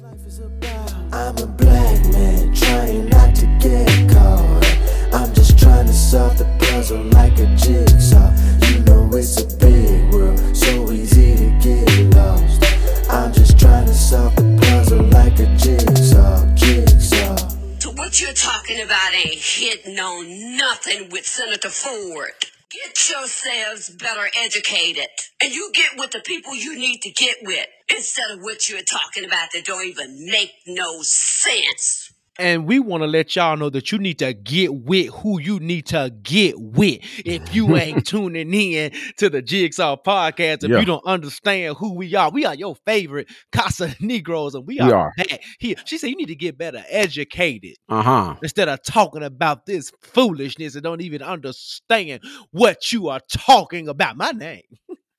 I'm a black man trying not to get caught. I'm just trying to solve the puzzle like a jigsaw. You know it's a big world, so easy to get lost. I'm just trying to solve the puzzle like a jigsaw, jigsaw. So what you're talking about ain't hitting on nothing with Senator Ford. Get yourselves better educated. And you get with the people you need to get with instead of what you're talking about that don't even make no sense. And we want to let y'all know that you need to get with who you need to get with. If you ain't tuning in to the Jigsaw podcast, if Yeah. you don't understand who we are, we are your favorite Casa Negroes, and we We are, are. back here. She said you need to get better educated Uh huh. instead of talking about this foolishness and don't even understand what you are talking about. My name,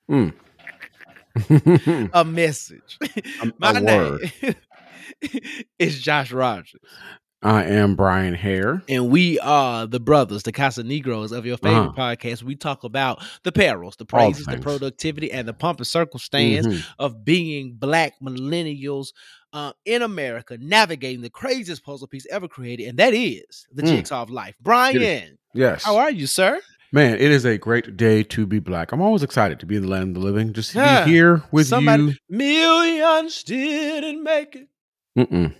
Mm. a message. A- My a name is Josh Rogers. I am Bryan Hare. And we are the brothers, the Casa Negros of your favorite Uh-huh. podcast. We talk about the perils, the All the praises, the productivity, and the pump and circumstance Mhm. of being black millennials uh, in America, navigating the craziest puzzle piece ever created, and that is the Mm. jigsaw of life. Bryan, Yes. how are you, sir? Man, it is a great day to be black. I'm always excited to be in the land of the living, just to Yeah. be here with you. Somebody millions didn't make it, you. Mm-mm.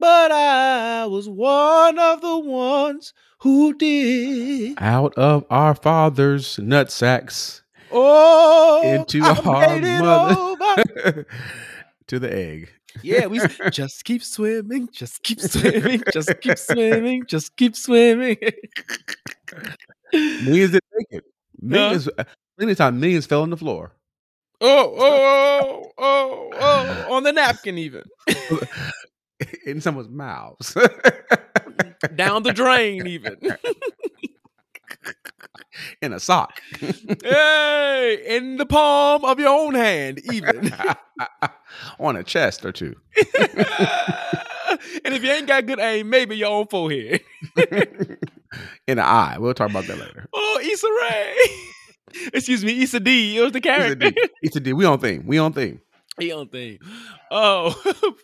but I was one of the ones who did. Out of our father's nut sacks Oh, into I our mother to the egg. Yeah, we just keep swimming, just keep swimming, just keep swimming, just keep swimming. Millions didn't make it. Millions. Uh, many times, millions fell on the floor. Oh, oh, oh, oh, on the napkin, even in someone's mouths. down the drain, even. in a sock. hey, in the palm of your own hand, even. on a chest or two. and if you ain't got good aim, maybe your own forehead. in the eye. We'll talk about that later. Oh, Issa Rae. Excuse me, Issa Dee. It was the character. D. It's a D. We on thing. We on thing. He on thing. Oh,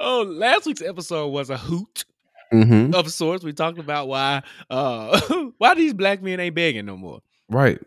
oh, last week's episode was a hoot hmm of sorts. We talked about why uh why these black men ain't begging no more. Right.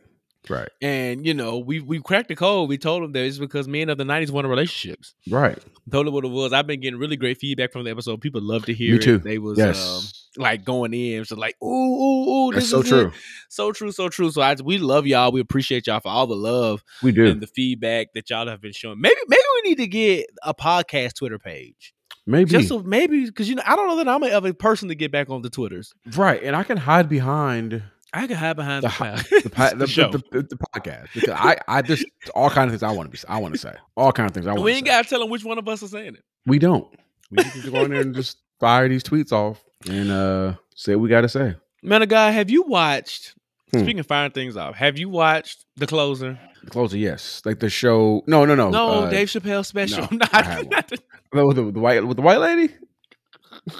Right. And you know, we we cracked the code. We told them that it's because men of the nineties wanted relationships. Right. Told them what it was. I've been getting really great feedback from the episode. People love to hear Me it. too. They was Yes. Like going in, so like, ooh, ooh, ooh, That's so is it. true. so true, so true. So I, we love y'all. We appreciate y'all for all the love We do. and the feedback that y'all have been showing. Maybe maybe we need to get a podcast Twitter page. Maybe. Just so maybe because you know I don't know that I'm a ever person to get back on the Twitters. right. And I can hide behind I can hide behind the, the, the, the show. the, podcast because I, I just all kind of things I want to be I want to say all kind of things I want. we ain't got to tell them which one of us is saying it. We don't. We just go in there and just fire these tweets off and uh say what we got to say. Man of God, have you watched? Hmm. Speaking of firing things off, have you watched The Closer? The closer, yes, like the show. No, no, no. No, uh, Dave Chappelle special. no, not, haven't. the- the- with the, with the white with the white lady.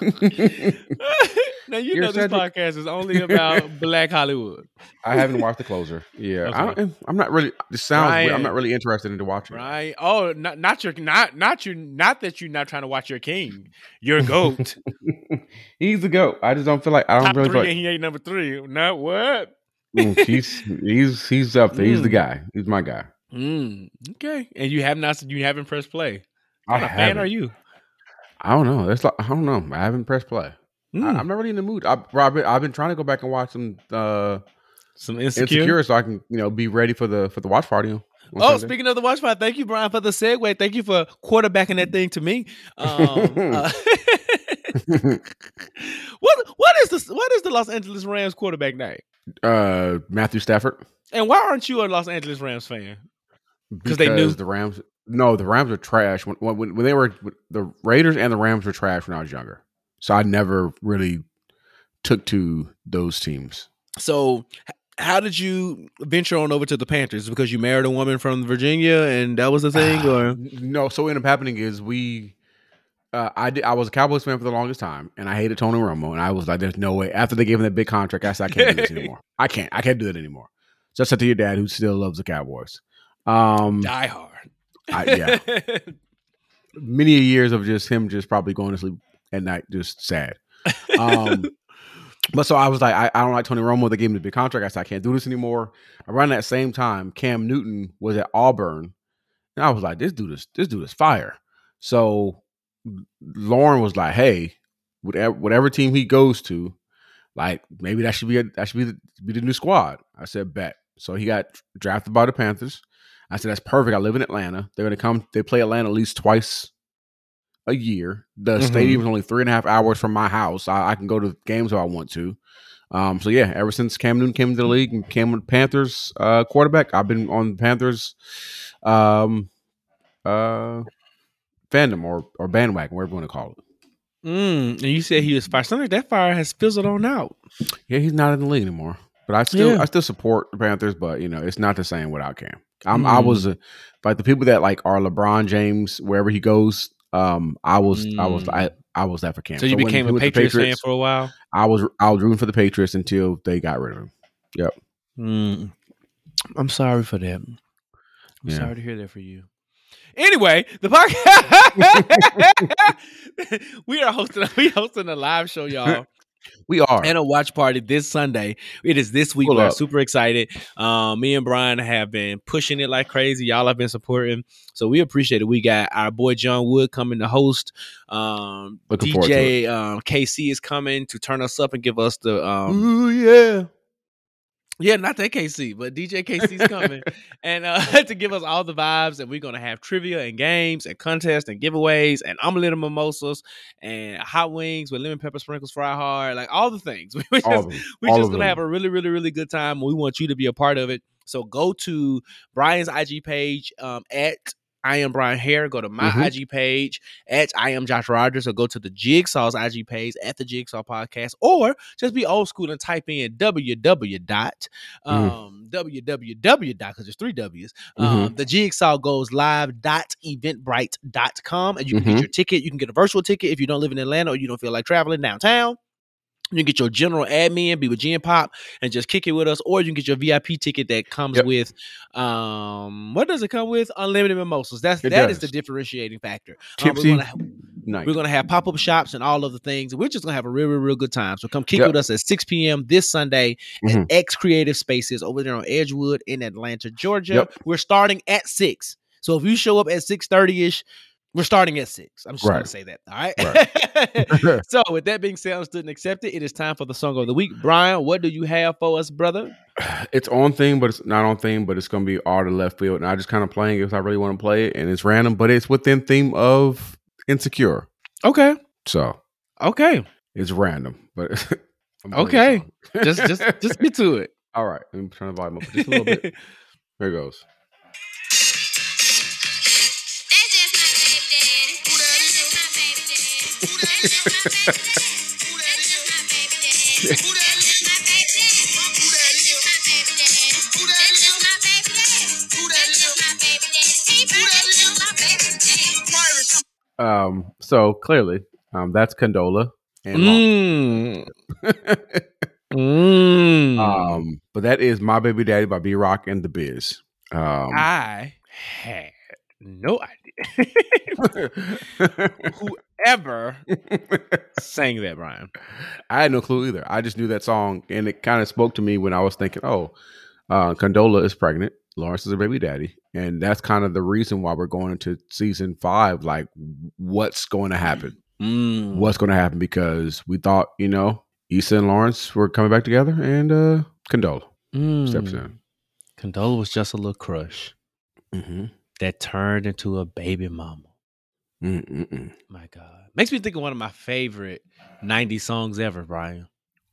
now you You're know this podcast is only about Black Hollywood, I haven't watched the closer. Yeah, I Okay. don't, I'm not really. This sounds. weird. I'm not really interested into watching. it. right? Oh, not not your not not you not that you're not trying to watch your king, your goat. He's the goat. I just don't feel like I don't Top really. three, like, he ain't number three. Not what? Mm, he's he's he's up there. He's the Mm. guy. He's my guy. Mm, okay, and you have not you haven't pressed play. I What kind of fan are you? I don't know. That's like I don't know. I haven't pressed play. I, Mm, I'm not really in the mood. I, I've, been, I've been trying to go back and watch some uh, some insecure. insecure. so I can you know be ready for the for the watch party. Oh, Sunday. speaking of the watch party, thank you, Bryan, for the segue. Thank you for quarterbacking that thing to me. Um, uh, what what is the what is the Los Angeles Rams quarterback name? uh, Matthew Stafford And why aren't you a Los Angeles Rams fan? Because they knew- the Rams. No, the Rams are trash. When, when when they were the Raiders and the Rams were trash when I was younger. So I never really took to those teams. So, how did you venture on over to the Panthers? Because you married a woman from Virginia, and that was the thing, or No, so what ended up happening is we. Uh, I did, I was a Cowboys fan for the longest time, and I hated Tony Romo, and I was like, "There's no way." After they gave him that big contract, I said, "I can't do this anymore. I can't. I can't do it anymore." So I said to your dad, who still loves the Cowboys. Um, die hard? I- yeah. many years of just him just probably going to sleep at night, just sad. Um, but so I was like, I, I don't like Tony Romo. They gave him the big contract. I said, I can't do this anymore. Around that same time, Cam Newton was at Auburn, and I was like, this dude is this dude is fire. So Lauren was like, hey, whatever whatever team he goes to, like maybe that should be a, that should be the, be the new squad. I said, bet. So he got drafted by the Panthers. I said, that's perfect. I live in Atlanta. They're going to come. They play Atlanta at least twice a year. The Mhm. stadium is only three and a half hours from my house. I, I can go to games if I want to. Um, so yeah, ever since Cam Newton came into the league and came with Panthers uh, quarterback, I've been on the Panthers um, uh, fandom or or bandwagon, whatever you want to call it. Mm, and you said he was fire. Something like that fire has fizzled on out. Yeah, he's not in the league anymore. But I still Yeah. I still support the Panthers, but you know, it's not the same without Cam. I'm I Mm. was uh, like the people that like are LeBron James wherever he goes. Um, I was I was Mm. I I was that for Cam. So you became a to Patriots, fan for a while. I was I was rooting for the Patriots until they got rid of him. Mm. I'm sorry for that. I'm Yeah. sorry to hear that for you. Anyway, the podcast we are hosting we hosting a live show, y'all, We are. and a watch party this Sunday. It is this week. Pull We're up. super excited. Um, me and Bryan have been pushing it like crazy. Y'all have been supporting, so we appreciate it. We got our boy John Wood coming to host. Um, Looking DJ um, KC is coming to turn us up and give us the um, Ooh yeah. Yeah, not that KC, but DJ KC's coming and uh, to give us all the vibes. And we're gonna have trivia and games and contests and giveaways and omelet and mimosas and hot wings with lemon pepper sprinkles, fry hard, like all the things. We just, All of them. we're all just gonna them. have a really, really, really good time. We want you to be a part of it. So go to Bryan's IG page um, at I am Bryan Hare. Go to my Mhm. IG page at I am Josh Rogers, or go to the Jigsaw's IG page at the Jigsaw Podcast, or just be old school and type in www dot um www dot because there's three W's. Um, the Jigsaw goes live dot eventbrite dot com, and you can Mhm. get your ticket. You can get a virtual ticket if you don't live in Atlanta or you don't feel like traveling downtown. You can get your general admin, be with G and Pop, and just kick it with us, or you can get your VIP ticket that comes Yep. with um what does it come with? Unlimited mimosas. That's It that is the differentiating factor. Um, Tipsy we're gonna night. we're gonna have pop up shops and all of the things. We're just gonna have a real, real, real good time. So come kick Yep. with us at 6 p.m. this Sunday Mhm. at X Creative Spaces over there on Edgewood in Atlanta, Georgia. Yep. We're starting at six. So if you show up at 6:30 ish, we're starting at six. I'm just gonna say that. All right. so with that being said, understood and accepted, it is time for the song of the week. Bryan, what do you have for us, brother? it's on theme, but it's not on theme, but it's gonna be all the left field. And I just kind of playing it if I really want to play it, and it's random, but it's within theme of insecure. Okay. So Okay. it's random, but I'm Okay. Just just just get to it. all right. Let me turn the volume up just a little bit. Here it goes. Um, so clearly, um, that's Condola and Mm. Mm. um, but that is my baby daddy by B-Rock and the Bizz. Um, I had no idea. Whoever sang that, Bryan. I had no clue either. I just knew that song, and it kind of spoke to me when I was thinking, "Oh, uh, Condola is pregnant. Lawrence is a baby daddy," and that's kind of the reason why we're going into season five. Like, what's going to happen? Mm. What's going to happen? Because we thought, you know, Issa and Lawrence were coming back together, and uh, Condola Mm. steps in. Condola was just a little crush Mm-hmm. that turned into a baby mama. Mm-mm-mm. My God. Makes me think of one of my favorite 90s songs ever, Bryan.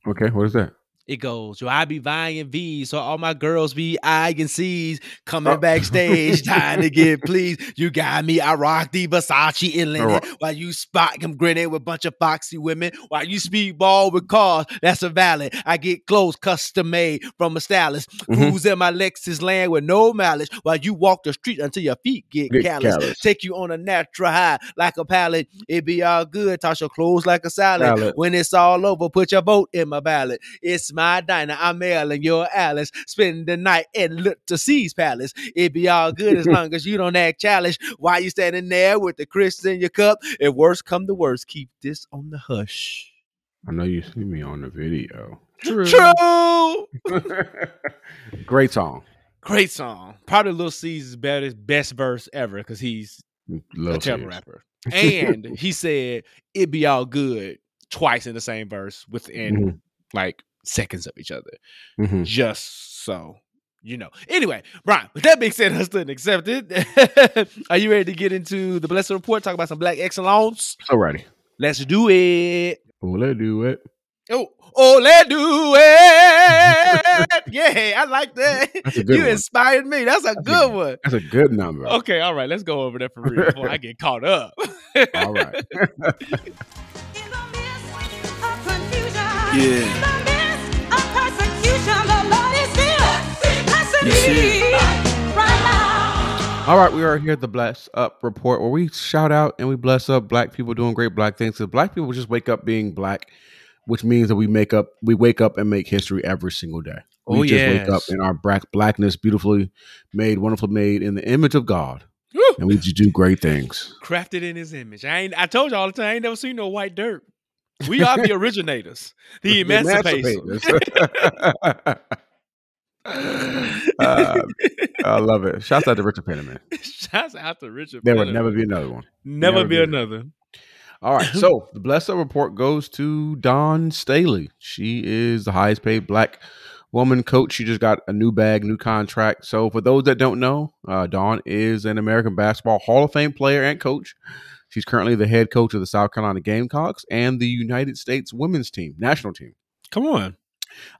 Okay, what is that? It goes, Yo, I be vying V's, so all my girls be I and C's coming Oh. backstage, trying to get pleased. You got me, I rock the Versace in linen, while you spot him grinning with a bunch of foxy women, while you speedball with cars, that's a valid. I get clothes custom made from a stylist, Mhm. cruise in my Lexus land with no mileage, while you walk the street until your feet get, Get callous. callous. Take you on a natural high like a pallet. It be all good, toss your clothes like a salad. Salad. When it's all over, put your vote in my ballot. It's my diner. I'm Ellen, you're Alice. Spend the night at Lil' Cease's Palace. It be all good as long as you don't act childish. Why you standing there with the crisps in your cup? If worse come to worst, keep this on the hush. I know you see me on the video. True. True. Great song. Great song. Probably Lil' Cease's best best verse ever because he's Lil a terrible rapper. And he said it be all good twice in the same verse within Mhm. like seconds of each other. Mhm. Just so you know. Anyway, Bryan, with that being said, understood and accepted. Are you ready to get into the blessed report? Talk about some black excellence. Alrighty. Let's do it. Well, let's do it. Oh, oh, let's do it. yeah, I like that. That's a good You one. inspired me. That's a That's a- good one. That's a good number. Okay, all right, let's go over that for real before I get caught up. All right. Yeah. All right, we are here at the Bless Up Report where we shout out and we bless up black people doing great black things. So black people just wake up being black, which means that we make up we wake up and make history every single day. Oh, we Oh, just wake up in our black blackness, beautifully made, wonderfully made in the image of God. Woo. And we just do great things. Crafted in his image. I ain't I told you all the time, I ain't never seen no white dirt. We are the originators, the emancipators. Uh, I love it. Shouts out to Richard Penniman. Shouts out to Richard. There would Penniman. never be another one. never, never be be. another. All right. So the Bless Up report goes to Dawn Staley. She is the highest paid black woman coach. She just got a new bag, new contract. So for those that don't know, uh, Dawn is an American basketball Hall of Fame player and coach. She's currently the head coach of the South Carolina Gamecocks and the United States women's team, national team. Come on.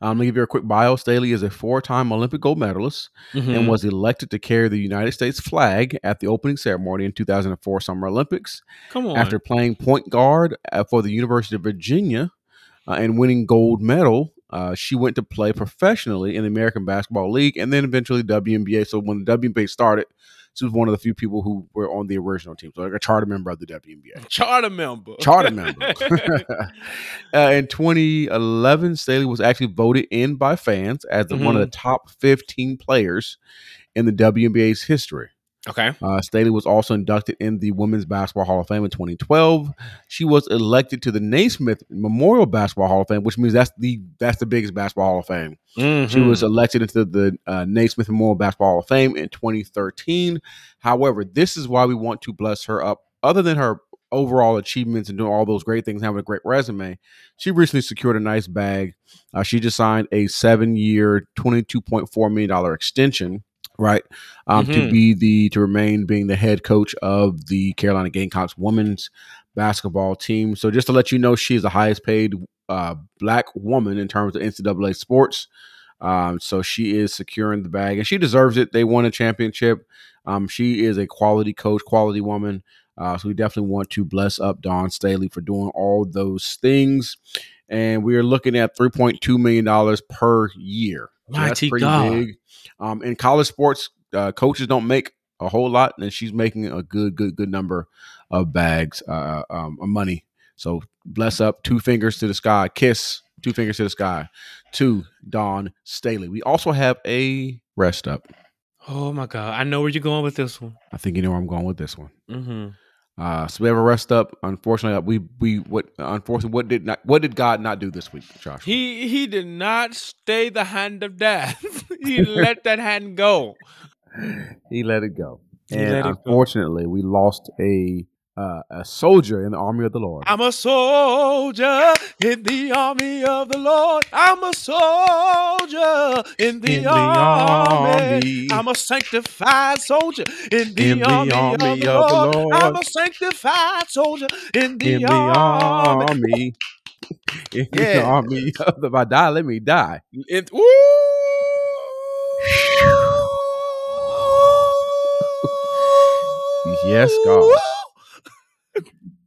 Um, going to give you a quick bio. Staley is a four-time Olympic gold medalist Mm-hmm. and was elected to carry the United States flag at the opening ceremony in 2004 Summer Olympics Come on. after playing point guard uh, for the University of Virginia uh, and winning gold medal. Uh, she went to play professionally in the American Basketball League and then eventually WNBA. So when the WNBA started, she was one of the few people who were on the original team, so like a charter member of the WNBA. charter member. Charter member. uh, in 2011, Staley was actually voted in by fans as the, one of the top 15 players in the WNBA's history. Okay. Uh, Staley was also inducted in the Women's Basketball Hall of Fame in 2012. She was elected to the Naismith Memorial Basketball Hall of Fame, which means that's the that's the biggest basketball Hall of Fame. She Mm-hmm. was elected into the uh, Naismith Memorial Basketball Hall of Fame in 2013. However, this is why we want to bless her up. Other than her overall achievements and doing all those great things, having a great resume, she recently secured a nice bag. Uh, she just signed a seven-year, $22.4 million extension. Right, um, to Mhm. be the to remain being the head coach of the Carolina Gamecocks women's basketball team. So just to let you know, she is the highest paid uh, black woman in terms of NCAA sports. Um, so she is securing the bag, and she deserves it. They won a championship. Um, she is a quality coach, quality woman. Uh, so we definitely want to bless up Dawn Staley for doing all those things. And we are looking at three point two million dollars per year. So that's pretty God. big. Um, in college sports, uh, coaches don't make a whole lot, and she's making a good, good, good number of bags, uh, um, of money. So bless up, two fingers to the sky, kiss, two fingers to the sky, to Dawn Staley. We also have a rest up. Oh my God. I know where you're going with this one. I think you know where I'm going with this one. Mm-hmm. Uh, so we have a rest up. Unfortunately, uh, we we what unfortunately what did not what did God not do this week, Josh? He he did not stay the hand of death. he let that hand go. he let it go. He and it go. unfortunately, we lost a uh, a soldier in the army of the Lord. I'm a soldier in the army of the Lord. I'm a soldier in the, In the army. army. I'm a sanctified soldier in the, In the army, army of, the of the Lord. Lord. I'm a sanctified soldier in the, in the army. army. In the army of the if I die, let me die. It, Yes, God.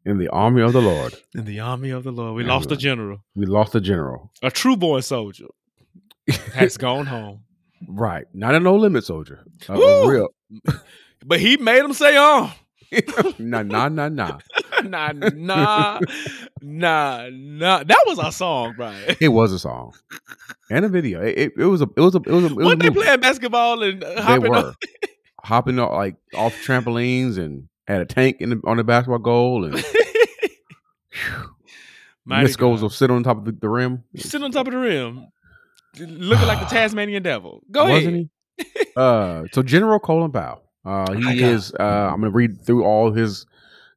In the army of the Lord. In the army of the Lord. We Yeah, lost a general. We lost a general. A true born soldier has gone home. Right. Not a no limit soldier. A- A, real. But he made him say, oh. nah, nah, nah, nah. nah, nah, nah, nah. That was our song, Bryan. It was a song and a video. It, it, it was a it was a it was a, it was a they movie. playing basketball and uh, They were hopping off, like off trampolines and had a tank in the, on the basketball goal and Mighty will sit on top of the, the rim. Sit on top of the rim, looking like the Tasmanian devil. Go Wasn't ahead. he? uh, so General Colin Powell, uh, he God. is. Uh, I'm going to read through all his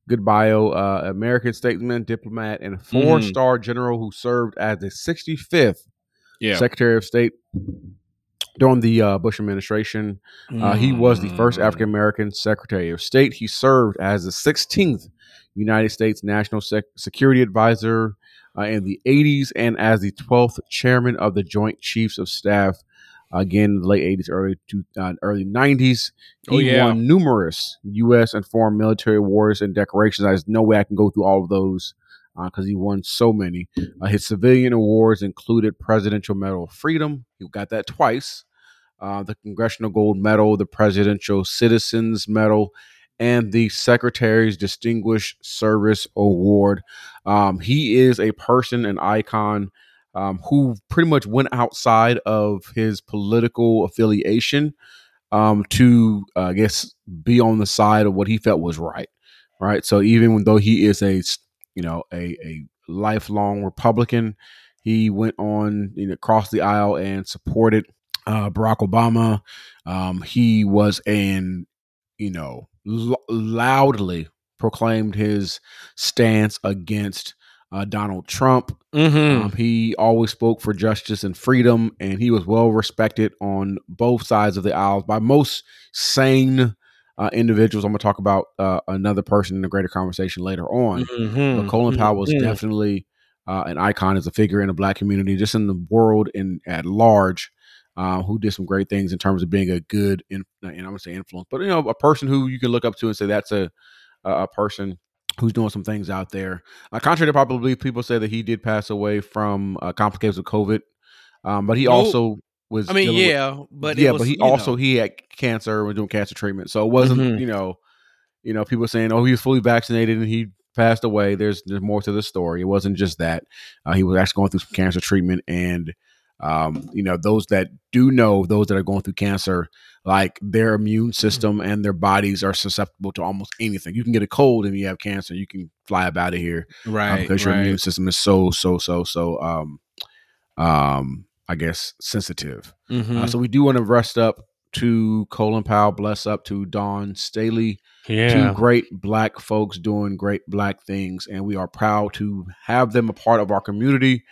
good bio. Uh, American statesman, diplomat, and Mm-hmm. four star general who served as the 65th Yeah. Secretary of State during the uh, Bush administration. Uh, he was the Mm. first African American Secretary of State. He served as the 16th United States National Sec- Security Advisor uh, in the 80s and as the 12th Chairman of the Joint Chiefs of Staff. Again, late 80s, early to uh, early 90s. He Oh, yeah. won numerous U.S. and foreign military awards and decorations. There's no way I can go through all of those because he won so many. Uh, his civilian awards included Presidential Medal of Freedom. He got that twice. Uh, the Congressional Gold Medal, the Presidential Citizens Medal, and the Secretary's Distinguished Service Award. Um, he is a person, an icon, um, who pretty much went outside of his political affiliation um, to, uh, I guess, be on the side of what he felt was right. Right. So even though he is a, you know, a, a lifelong Republican, he went on, you know, across the aisle and supported uh, Barack Obama. Um, he was an, you know, l- loudly proclaimed his stance against uh, Donald Trump. Mm-hmm. Um, he always spoke for justice and freedom, and he was well respected on both sides of the aisle by most sane uh, individuals. I'm going to talk about uh, another person in a greater conversation later on. Mm-hmm. But Colin Powell was definitely uh, an icon as a figure in the black community, just in the world and at large, uh, who did some great things in terms of being a good, in, and I'm gonna say influence, but you know, a person who you can look up to and say that's a a person who's doing some things out there. Uh, contrary to popular belief, people say that he did pass away from uh, complications of COVID, um, but he Nope. also was. I mean, dealing with- yeah, but yeah, was, but he also know, he had cancer and was doing cancer treatment, so it wasn't Mhm. you know, you know, people saying oh he was fully vaccinated and he passed away. There's there's more to the story. It wasn't just that uh, he was actually going through some cancer treatment, and um, you know those that do know those that are going through cancer, like their immune system and their bodies are susceptible to almost anything. You can get a cold and you have cancer, you can fly up out of here uh, right, because your right. immune system is so so so so um um I guess sensitive. Mhm. Uh, so we do want to rest up to Colin Powell, bless up to Dawn Staley, yeah, two great black folks doing great black things, and we are proud to have them a part of our community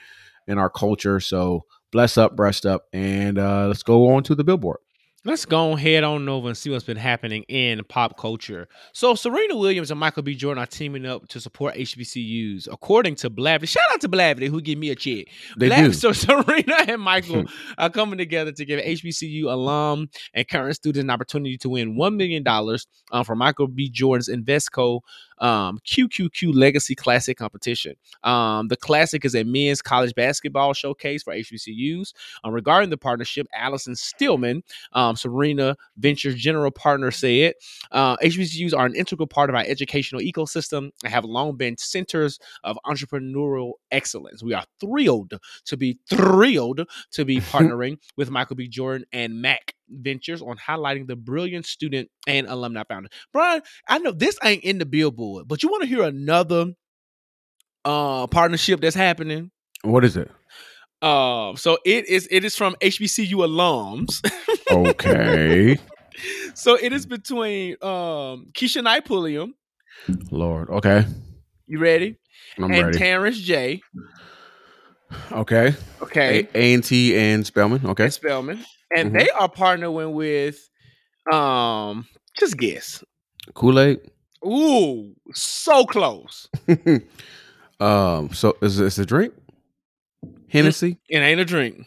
and our culture. So bless up, breast up, and uh, let's go on to the billboard. Let's go head on over and see what's been happening in pop culture. So, Serena Williams and Michael B. Jordan are teaming up to support HBCUs, according to Blavity. Shout out to Blavity, who give me a check. They Blav- do. So, Serena and Michael are coming together to give HBCU alum and current students an opportunity to win $1 million um, for Michael B. Jordan's Invesco um, QQQ Legacy Classic competition. Um, the Classic is a men's college basketball showcase for HBCUs. Um, regarding the partnership, Allison Stillman, um, Serena Ventures general partner said, uh, HBCUs are an integral part of our educational ecosystem and have long been centers of entrepreneurial excellence. We are thrilled to be thrilled to be partnering with Michael B. Jordan and Mac Ventures on highlighting the brilliant student and alumni founder. Bryan, I know this ain't in the billboard, but you want to hear another uh partnership that's happening? What is it? Um, so it is it is from HBCU alums. Okay, so it is between um Keshia Knight Pulliam, Lord. Okay, you ready? I'm and ready. Terrence J. okay, Okay. A and T and Spelman. Okay, and Spelman. And Mhm. they are partnering with um just guess. Kool Aid. Ooh, so close. um. So is this a drink? Hennessy, It ain't a drink.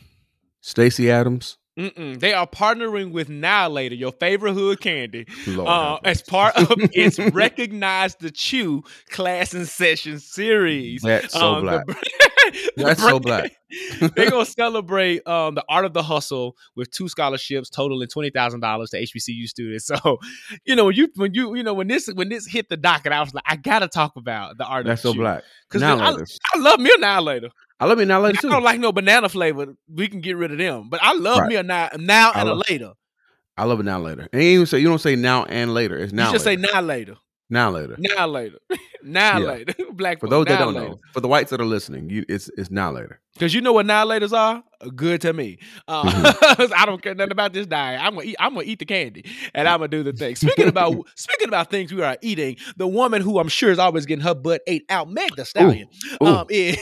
Stacy Adams, Mm-mm. They are partnering with Now Later, your favorite hood candy, uh, as part of its Recognize the Chew class and session series. That's so Um, black. the- the That's so black. They're gonna celebrate um, the art of the hustle with two scholarships totaling twenty thousand dollars to HBCU students. So, you know, when you when you you know when this when this hit the docket, I was like, I gotta talk about the art That's of so the black. because Now I, later. I love me a now later. I love me now later too. I don't like no banana flavor. We can get rid of them, but I love Right. me a now now and a later. I love it now later. And you even say you don't say now and later. It's now. you just later. say now later, now later. now later, now Yeah. later. Black For those that don't later. know, for the whites that are listening, you it's it's now later. Because you know what now laters are? Good to me. Uh, Mm-hmm. I don't care nothing about this diet. I'm gonna eat. I'm gonna eat the candy, and I'm gonna do the thing. Speaking about speaking about things we are eating, the woman who I'm sure is always getting her butt ate out, Meg Thee Stallion, Ooh. um, is.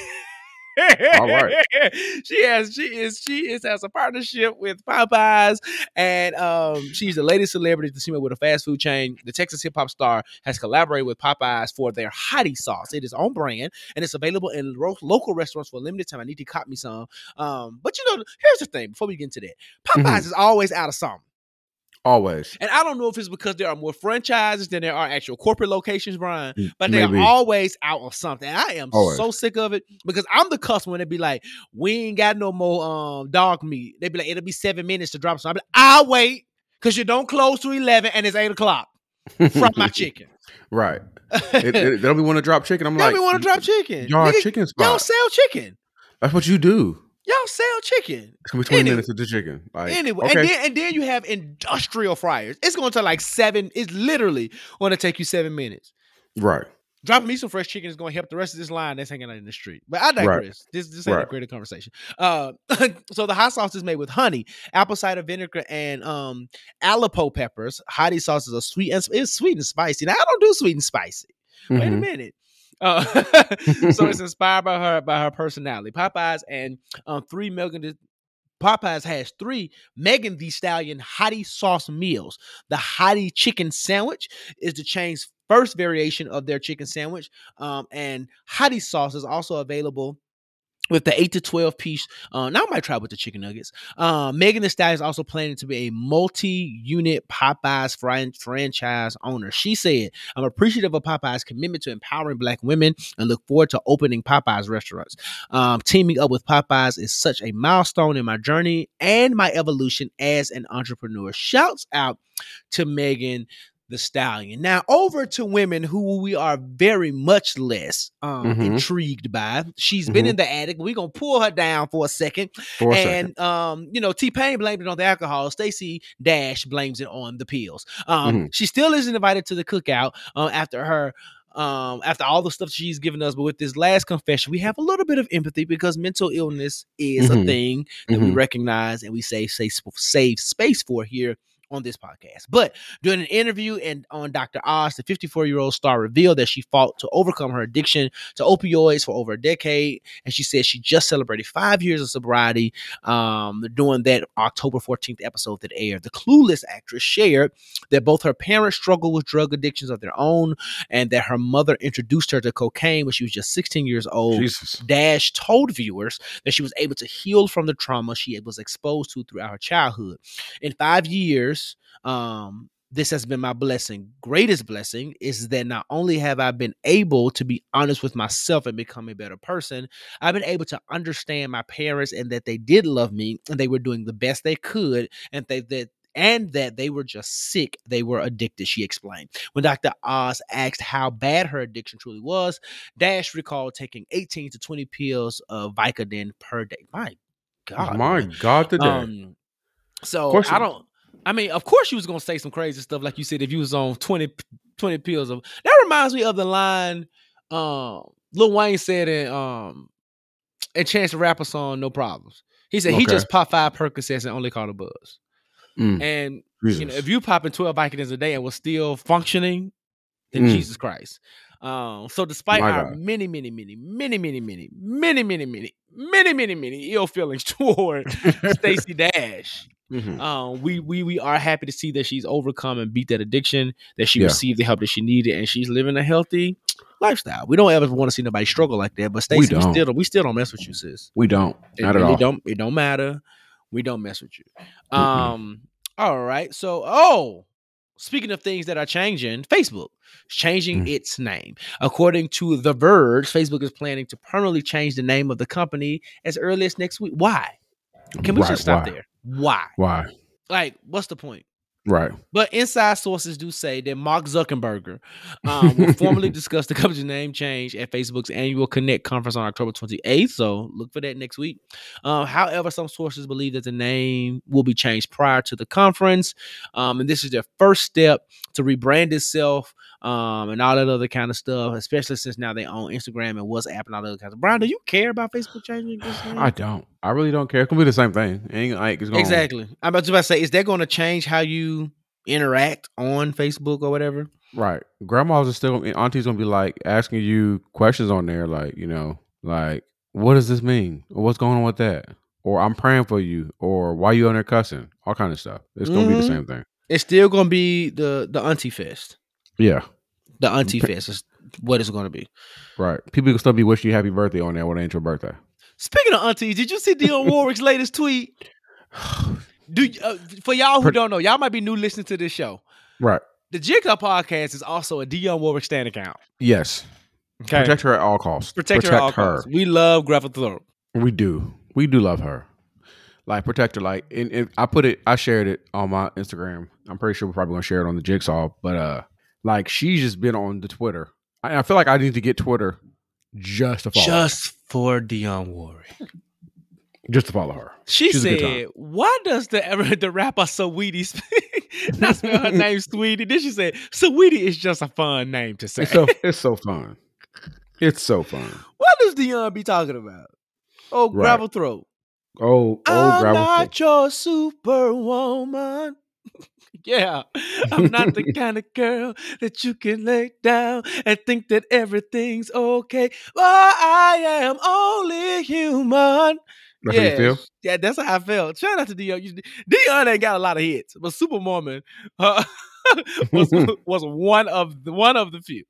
All right. she has she is she is has a partnership with Popeyes and um she's the latest celebrity to team up with a fast food chain. The Texas hip hop star has collaborated with Popeyes for their hottie sauce. It is on brand and it's available in ro- local restaurants for a limited time. I need to cop me some. Um, but you know, here's the thing before we get into that, Popeyes Mhm. is always out of something. Always. And I don't know if it's because there are more franchises than there are actual corporate locations, Bryan, Mm, but they maybe. are always out of something. I am Always. so sick of it because I'm the customer they be like, we ain't got no more um dog meat. They be like, it'll be seven minutes to drop some. I'm like, I'll wait because you don't close to 11 and it's eight o'clock from my chicken. right. It, it, they don't be want to drop chicken. I'm Tell like, me want to drop chicken. Y'all Nigga, chicken Y'all sell chicken. That's what you do. Y'all sell chicken. It's gonna be 20 Anyway. minutes of the chicken. Like, anyway, okay. and then and then you have industrial fryers. It's going to like seven. It's literally going to take you seven minutes. right. Dropping me some fresh chicken is going to help the rest of this line that's hanging out in the street. But I digress. This this ain't a Right. greater conversation. Uh, so the hot sauce is made with honey, apple cider vinegar, and um Aleppo peppers. Hottie sauce is a sweet and it's sweet and spicy. Now I don't do sweet and spicy. Wait a Mhm. minute. Uh, so it's inspired by her by her personality. Popeyes and um, three Megan. Popeyes has three Megan Thee Stallion Hottie Sauce meals. The Hottie Chicken Sandwich is the chain's first variation of their chicken sandwich, um, and Hottie Sauce is also available. With the eight to twelve piece, uh, now I might try with the chicken nuggets. Uh, Megan Thee Stallion is also planning to be a multi-unit Popeyes fran- franchise owner. She said, "I'm appreciative of Popeyes' commitment to empowering Black women and look forward to opening Popeyes restaurants. Um, teaming up with Popeyes is such a milestone in my journey and my evolution as an entrepreneur." Shouts out to Megan Thee Stallion. Now over to women who we are very much less um, Mhm. intrigued by. She's been Mhm. in the attic. We're gonna pull her down for a second For a second. and um, you know, T-Pain blamed it on the alcohol. Stacey Dash blames it on the pills. Um, Mm-hmm. she still isn't invited to the cookout um, after her. Um, after all the stuff she's given us, but with this last confession, we have a little bit of empathy because mental illness is a Mhm. thing that we Mhm. recognize and we save save, save space for here on this podcast. But during an interview and on Dr. Oz, the 54 year old star revealed that she fought to overcome her addiction to opioids for over a decade, and she said she just celebrated five years of sobriety um, during that October 14th episode that aired. The clueless actress shared that both her parents struggled with drug addictions of their own, and that her mother introduced her to cocaine when she was just 16 years old. Jesus. Dash told viewers that she was able to heal from the trauma she was exposed to throughout her childhood. In five years, um, this has been my blessing. Greatest blessing is that not only have I been able to be honest with myself and become a better person, I've been able to understand my parents and that they did love me and they were doing the best they could and they that and that they were just sick. They were addicted, she explained. When Dr. Oz asked how bad her addiction truly was, Dash recalled taking 18 to 20 pills of Vicodin per day. My God. My man. God, today. Um, so I don't. I mean, of course, you was gonna say some crazy stuff, like you said. If you was on 20, 20 pills of that, reminds me of the line um, Lil Wayne said in um in Chance the Rapper song, "No Problems." He said he just popped five Percocets and only caught a buzz. Mm, And Jesus. you know, if you popping twelve Vicodins a day and was still functioning, then Mm. Jesus Christ. Um, so despite My our God. many, many, many, many, many, many, many, many, many, many, many, many ill feelings toward Stacey Dash, Mhm. um, we we we are happy to see that she's overcome and beat that addiction, that she Yeah. received the help that she needed, and she's living a healthy lifestyle. We don't ever want to see nobody struggle like that, but Stacey, we, don't. still we still don't mess with you, sis. we don't. It Not at really all. don't it don't matter. We don't mess with you. Mm-mm. Um. All right. So, oh, speaking of things that are changing, Facebook is changing Mm. its name. According to The Verge, Facebook is planning to permanently change the name of the company as early as next week. Why? Can we Right, just stop why? there? Why? Why? Like, what's the point? Right. But inside sources do say that Mark Zuckerberg um, will formally discuss the company's name change at Facebook's annual Connect conference on October 28th. So look for that next week. Um, however, some sources believe that the name will be changed prior to the conference. Um, and this is their first step to rebrand itself um, and all that other kind of stuff, especially since now they own Instagram and WhatsApp and all that other kinds of. Bryan, do you care about Facebook changing this name? I don't. I really don't care. It's gonna be the same thing. It ain't like it's gonna exactly. I'm about to to say, is that going to change how you interact on Facebook or whatever? Right. Grandmas are still aunties gonna be like asking you questions on there, like, you know, like, what does this mean? Or what's going on with that? Or I'm praying for you, or why you on there cussing? All kind of stuff. It's gonna be the Mhm. same thing. It's still going to be the the auntie fest. Yeah. The auntie Okay. fest is what it's going to be. Right. People can still be wishing you happy birthday on there when it ain't your birthday. Speaking of aunties, did you see Dionne Warwick's latest tweet? Do uh, for y'all who don't know, y'all might be new listening to this show. Right. The Jigsaw podcast is also a Dionne Warwick stand account. Yes. Okay, Protect her at all costs. Protect her at all costs. We love Greta Thorpe. We do. We do love her. Like protect her. Like and, and I put it. I shared it on my Instagram. I'm pretty sure we're probably gonna share it on the Jigsaw. But uh, like she's just been on the Twitter. I, I feel like I need to get Twitter just to follow. her. Just for Dionne Warwick. just to follow her. She She's said, "Why does the the rapper Saweetie sp- not spell her name Sweetie?" Then she said, "Sweetie is just a fun name to say." It's so it's so fun. It's so fun. what does Dionne be talking about? Oh, Right. gravel throat. Oh, oh, I'm gravel. not your superwoman. Yeah, I'm not the kind of girl that you can lay down and think that everything's okay. Well, I am only human. That's how you feel. Yeah, that's how I felt. Shout out to Dion. Dion ain't got a lot of hits, but Superwoman uh, was was one of the one of the few.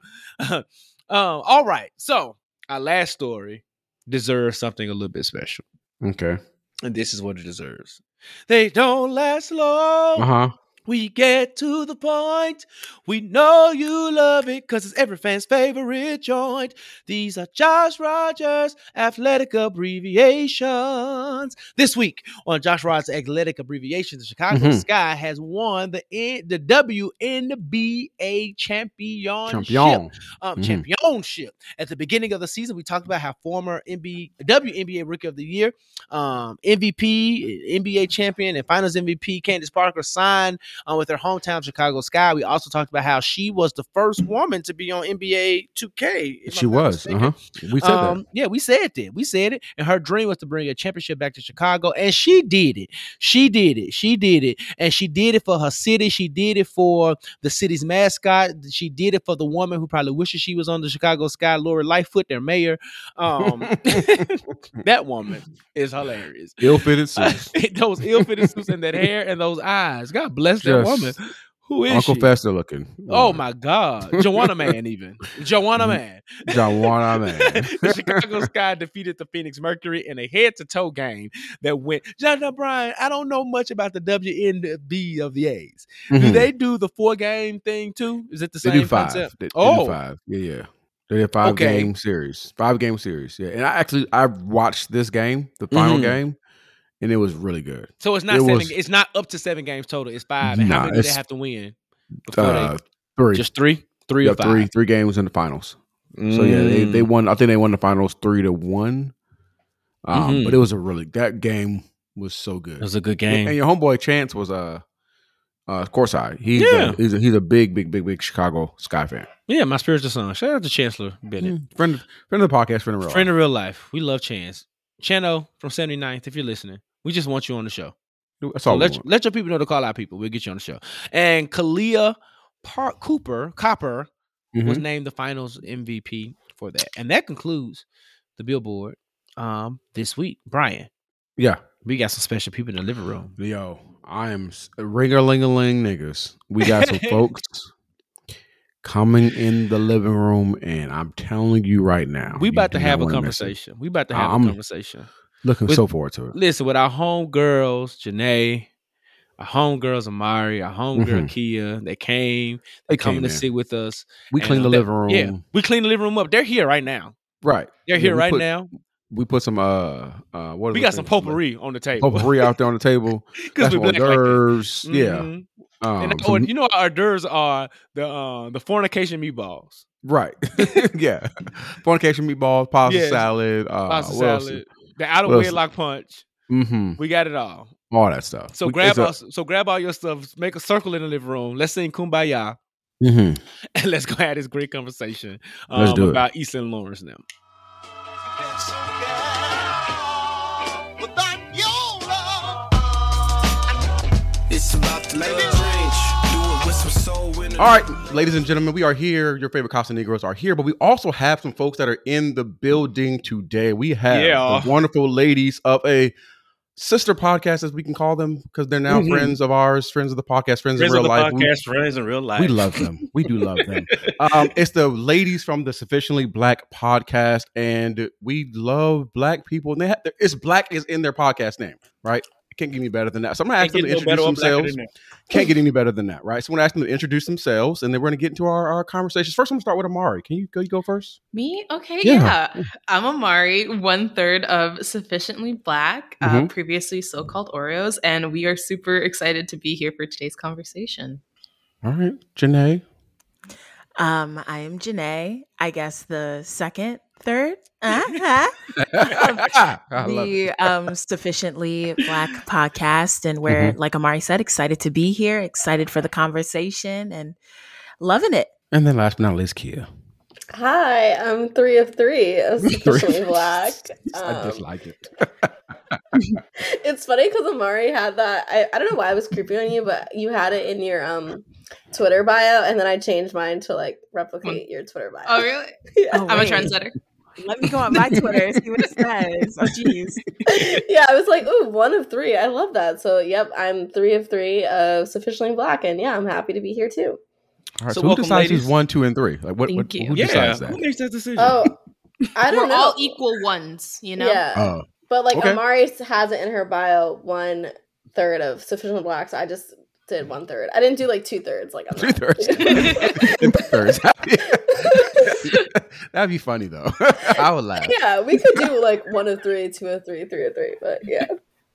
um, all right, so our last story deserves something a little bit special, Okay. and this is what it deserves. They don't last long. Uh huh. We get to the point. We know you love it because it's every fan's favorite joint. These are Josh Rogers athletic abbreviations. This week on Josh Rogers athletic abbreviations, the Chicago Mhm. Sky has won the N- the WNBA championship Champion. um, Mhm. championship. At the beginning of the season, we talked about how former NBA, WNBA Rookie of the Year, um, MVP, NBA champion, and Finals MVP Candace Parker signed uh, with her hometown Chicago Sky. We also talked about how she was the first woman to be on NBA 2K. She was. Uh huh. We said Um, yeah, we said that. We said it. And her dream was to bring a championship back to Chicago. And she did it. She did it. She did it. And she did it for her city. She did it for the city's mascot. She did it for the woman who probably wishes she was on the Chicago Sky, Lori Lightfoot, their mayor. Um, that woman is hilarious. Ill fitted suits. those ill-fitted suits and that hair and those eyes. God bless that woman. Who is Uncle she? Fester looking. Oh my God, Joanna Man, even Joanna Man. Joanna man. the Chicago Sky defeated the Phoenix Mercury in a head-to-toe game that went. Jonathan Bryan, I don't know much about the WNB of the A's. Do Mhm. they do the four-game thing too? Is it the They same do five. concept? They, they oh, do five. Yeah, yeah. They did five Okay. game series. Five game series. Yeah. And I actually I watched this game, the final Mhm. game, and it was really good. so it's not it seven. was- it's not up to seven games total. It's five. And how many do they have to win? Before Uh, they, three. just three, three yeah, or five. three three games in the finals. So yeah, they, they Mm. won. I think they won the finals three to one. Um, Mhm. but it was a really that game was so good. It was a good game. and your homeboy Chance was a uh, uh, courtside. He's Yeah. a, he's a, he's a big big big big Chicago Sky fan. yeah, my spiritual son. Shout out to Chancellor Bennett. Mm, Friend friend of the podcast, friend of real. Friend life. of real life. We love Chance. Chano from 79th, if you're listening, we just want you on the show. That's all. we let, let your people know to call out people. We'll get you on the show. And Kahleah Park Cooper Copper was Mhm. named the finals MVP for that. And that concludes the billboard um this week. Bryan, Yeah. we got some special people in the living room. Yo, I am ring a ling a ling niggas. We got some folks coming in the living room, and I'm telling you right now, We about to have a wanna miss it. conversation. We about to have I'm- a conversation. Looking With- so forward to it. Listen, with our homegirls, Janae, our homegirls Amari, our homegirl Mhm. Kia, they came, They they coming came to sit with us. We clean the they- living room. Yeah, we clean the living room up. They're here right now. Right. They're here we right put- now. We put some uh uh what We got some potpourri on the table. potpourri out there on the table. because we hors black like d'oeuvres. Yeah. Um, And you know our d'oeuvres are the uh, the fornication meatballs, right. yeah. Fornication meatballs, pasta Yes. salad, uh pasta salad, the out of wedlock punch. Mm-hmm. We got it all. All that stuff. So We- grab it's a- So grab all your stuff. Make a circle in the living room. Let's sing "Kumbaya" Mhm. and let's go have this great conversation um, it. about Issa and Lawrence now. All right, ladies and gentlemen, we are here. Your favorite Casa Negros are here, but we also have some folks that are in the building today. We have Yeah. the wonderful ladies of a sister podcast, as we can call them, because they're now Mhm. friends of ours, friends of the podcast, friends, Friends in of real life. We- podcast, friends in real life. We love them. We do love them. Um, it's the ladies from the Sufficiently Black podcast, and we love black people. And they have, it's black is in their podcast name, right? Can't get any better than that. So I'm gonna ask Can't them to introduce or blacker themselves. Can't get any better than that, right? So I'm gonna ask them to introduce themselves, and then we're gonna get into our, our conversations. First, I'm gonna start with Amari. Can you go? You go first. Me? Okay, Yeah. yeah. I'm Amari, one third of Sufficiently Black, uh, Mhm. previously so called Oreos, and we are super excited to be here for today's conversation. All right, Janae. Um, I am Janae. I guess the second, third, uh-huh. I love it. the um sufficiently black podcast, and we're Mm-hmm. like Amari said, excited to be here, excited for the conversation, and loving it. And then last but not least, Kia. Hi, I'm three of three of sufficiently black. I Um, dislike it. it's funny because Amari had that. I, I don't know why I was creeping on you, but you had it in your um Twitter bio, and then I changed mine to like replicate your Twitter bio. Oh, really? yeah. Oh, I'm a wait. trendsetter. Let me go on my Twitter and see what it says. Oh, geez. yeah, I was like, ooh, one of three. I love that. So, yep, I'm three of three of sufficiently black, and yeah, I'm happy to be here too. All right, So so, who welcome, decides ladies. who's one, two, and three? Like what? what Thank you. who Yeah, decides that? who makes that decision? Oh, I don't We're know. all equal ones, you know? Yeah, Oh, but like okay. Amari has it in her bio one third of sufficiently black. So I just did one third. I didn't do like two thirds. Like I'm Two not- thirds. Two thirds. That'd be funny though. I would laugh. yeah, we could do like one of three, two of three, three of three. But yeah,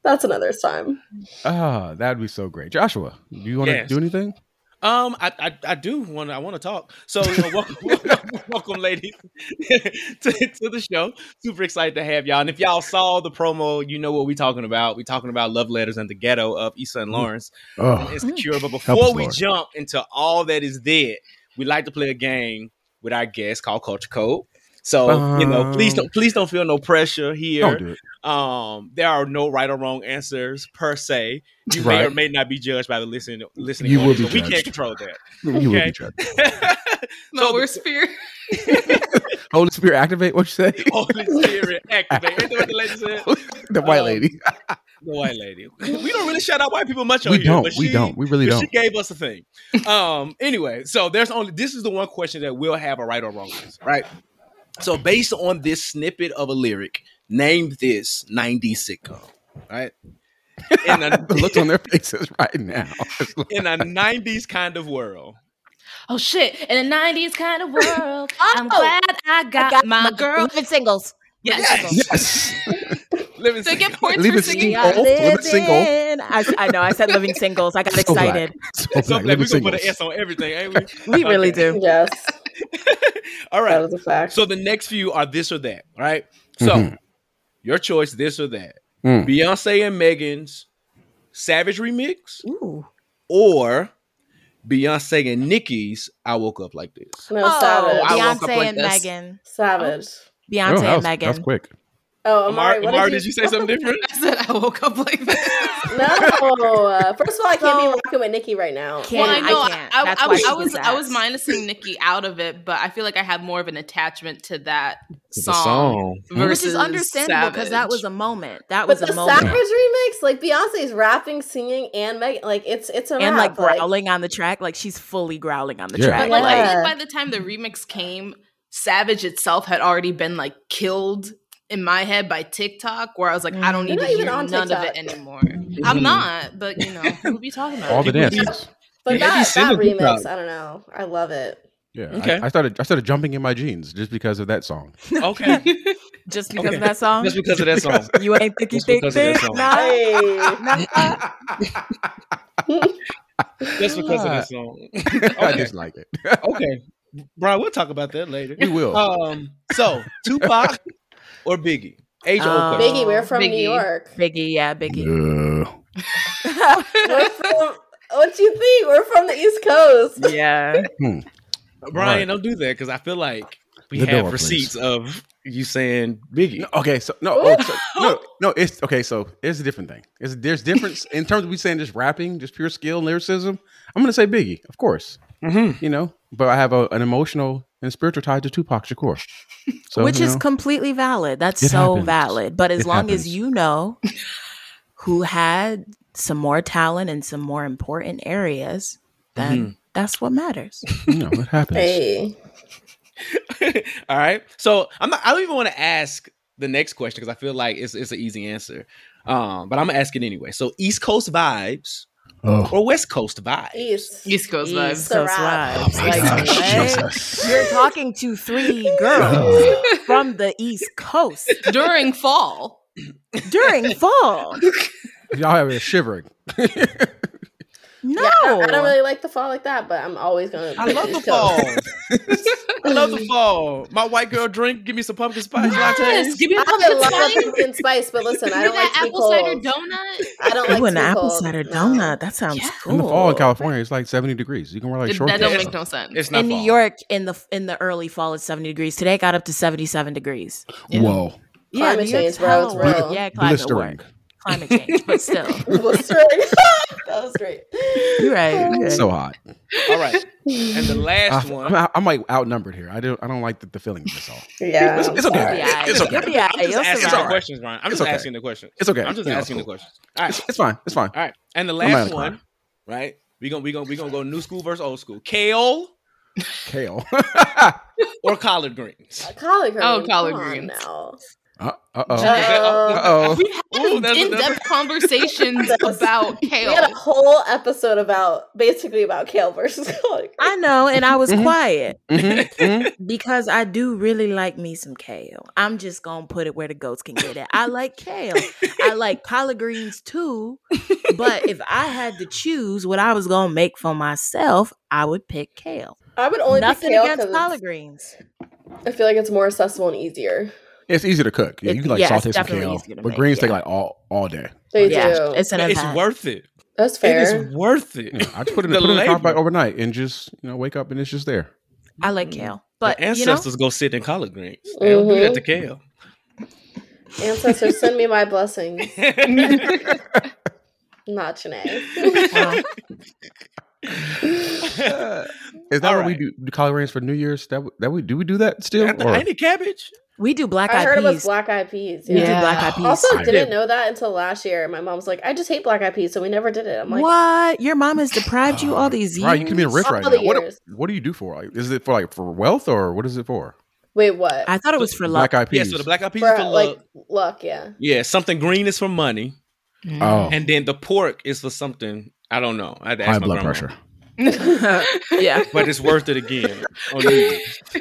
that's another time. Ah, that'd be so great. Joshua, do you want to Yes. do anything? Um, I I, I do want I want to talk. So you know, welcome, welcome, welcome, ladies, to, to the show. Super excited to have y'all. And if y'all saw the promo, you know what we're talking about. We're talking about love letters and the ghetto of Issa and Lawrence Oh, and Insecure. But before us, we jump into all that is there, we like to play a game with our guests called Culture Code. So you know, please don't please don't feel no pressure here. don't do it. Um, there are no right or wrong answers per se. You may or may not be judged by the listening listening. You will be but We can't control that. You will be judged. No, So we're the- spirit. Holy Spirit, activate. What you say? Holy Spirit, activate. Ain't that what the lady said? the white Um, lady. The white lady. We don't really shout out white people much on We here. don't. but We she- don't. We really but don't. She gave us a thing. Um. Anyway, so there's only this is the one question that will have a right or wrong answer, right? So based on this snippet of a lyric, name this '90s sitcom, right? In a, the looks on their faces right now. in a '90s kind of world, Oh, shit. In a 90s kind of world, oh! I'm Oh, glad I got, my girl. living singles. Yes. yes. living They get points Leave for singing. single. Yeah, living single. I, I know. I said living singles. I got So black. excited. So So black. glad we Living gonna put an. S on everything, ain't we? We really do. Yes, All that right. a fact. So the next few are this or that, right? So Mhm. your choice, this or that. Mm. Beyonce and Megan's Savage remix, Ooh. or Beyonce and Nicki's I woke up like this. no, Oh, savage. I woke up Beyonce like and this. Megan. savage. Beyonce Oh, that and Megan. That's quick. Oh, Amari, Amari, what Amari, did, did you say something different? I said I woke up like this. No. Uh, first of all, I can't be So- rocking with Nicki right now. Can't- well, I I know. I, can't. I, That's I why was, I was was, I was minusing Nicki out of it, but I feel like I have more of an attachment to that The song, song. Which is understandable because that was a moment. That But was the a moment. The Savage remix, like Beyonce's rapping, singing, and Megan, like it's it's a and rap, like growling on the track, like she's fully growling on the Yeah. track. But like, Yeah. feel like by the time the remix came, Savage itself had already been like killed in my head by TikTok where I was like, I don't You're need to hear on none of it anymore. I'm not, but you know, who be talking about All the it? dances. But Yeah, that, that remix, I don't know. I love it. Yeah. Okay. I, I started I started jumping in my jeans just because of that song. Okay. Just because Okay. of that song? Just because of that song. you ain't thicky Just thick because of that thick? song. Nah. Just because of that song. I just like it. Okay. Brian, we'll talk about that later. we will. Um, so Tupac or Biggie? Age Um, question. Biggie, we're from New York. Biggie, yeah, Biggie. We're from, what you think? We're from the East Coast. yeah. Brian, Right. don't do that because I feel like we The have door, receipts please. of you saying Biggie. no, okay, so no, oh, so, no, no. It's okay. So it's a different thing. It's there's difference in terms of we saying just rapping, just pure skill and lyricism. I'm gonna say Biggie, of course. Mhm. You know, but I have a, an emotional and spiritual tie to Tupac Shakur. So, Which you is know, completely valid. That's so happens. valid. But as It long as you know who had some more talent in some more important areas, then Mm-hmm. that's what matters. you know, it happens. Hey. All right. So I'm not, I don't even want to ask the next question because I feel like it's it's an easy answer. Um, but I'm gonna ask it anyway. So East Coast vibes Oh, or West Coast vibes? East. East Coast East vibes. Coast vibes. my Like, gosh. Jesus. You're talking to three girls oh. from the East Coast During fall. during fall. Y'all have a shivering. No. Yeah, I, I don't really like the fall like that, but I'm always gonna. I love the East fall. I love the fall. My white girl drink. Give me some pumpkin spice Yes, lattes. give me a I pumpkin love spice. pumpkin spice, but listen, I don't me like that apple cold. cider donut. I don't like Ooh, to an be apple cold. cider No. donut. That sounds Yeah. cool. In the fall in California, it's like 70 degrees. You can wear like short. that don't shorts. make no sense. It's not in New. York, in the in the early fall, it's seventy degrees. Today, it got up to seventy-seven degrees. Whoa. Climate change, bro, it's hella real. Yeah, climate Blistering. warm. Climate change, but still, that was great. you're right. You're um, right. So hot. All right. And the last I, one. I'm, I'm like outnumbered here. I don't. I don't like the, the feeling of this all. Yeah, It's- it's okay. Yeah, It's okay. You'll be all right. I'm just You'll asking the questions, Brian. I'm It's just okay. asking the questions. It's okay. I'm just You know, asking the cool. questions. All right. It's, it's fine. It's fine. All right. And the last cry. one, right? We gonna we gonna we gonna go new school versus old school. Kale Kale. or collard greens. Collard oh, greens. Oh, collard come on greens. Now. Uh oh. Uh, Uh oh. We've had in-depth that's- conversations about Kale. We had a whole episode about basically about kale versus collard. I know, and I was Mhm. quiet Mhm, mhm. because I do really like me some kale. I'm just gonna put it where the goats can get it. I like kale. I like collard greens too, but if I had to choose what I was gonna make for myself, I would pick kale. I would only Nothing pick kale against because collard greens. I feel like it's more accessible and easier. It's easy to cook. Yeah, you can like yeah, saute some kale, but make, greens take like all all day. They yeah, do. it's an It's worth it. That's It fair. is worth it. Yeah, I just put it in, The put it in the crock labor. overnight and just you know wake up and it's just there. I like mm-hmm. kale, The but you know, ancestors go sit in collard greens. They don't do that to mm-hmm. kale. Ancestors, send me my blessings. Not Janae. Is that All what we right. do? Do collard greens for New Year's? That that we do we do that still? Or Ain't it cabbage? We do black I eyed heard it was peas. black eyed peas. We do black eyed peas. Also, I didn't did. know that until last year. My mom was like, "I just hate black eyed peas," so we never did it. I'm like, what? Your mom has deprived you all uh, these years? right? You can be rich All right the now. What what do you do for? Like, is it for like for wealth or what is it for? "Wait, what?" I thought it was for luck. Black eyed Yeah, peas. so the black eyed peas for is for like luck. luck, yeah. Yeah, something green is for money, mm. oh, and then the pork is for something I don't know. I had to ask high my blood grandma. pressure. yeah. but it's worth it again. on New Year's.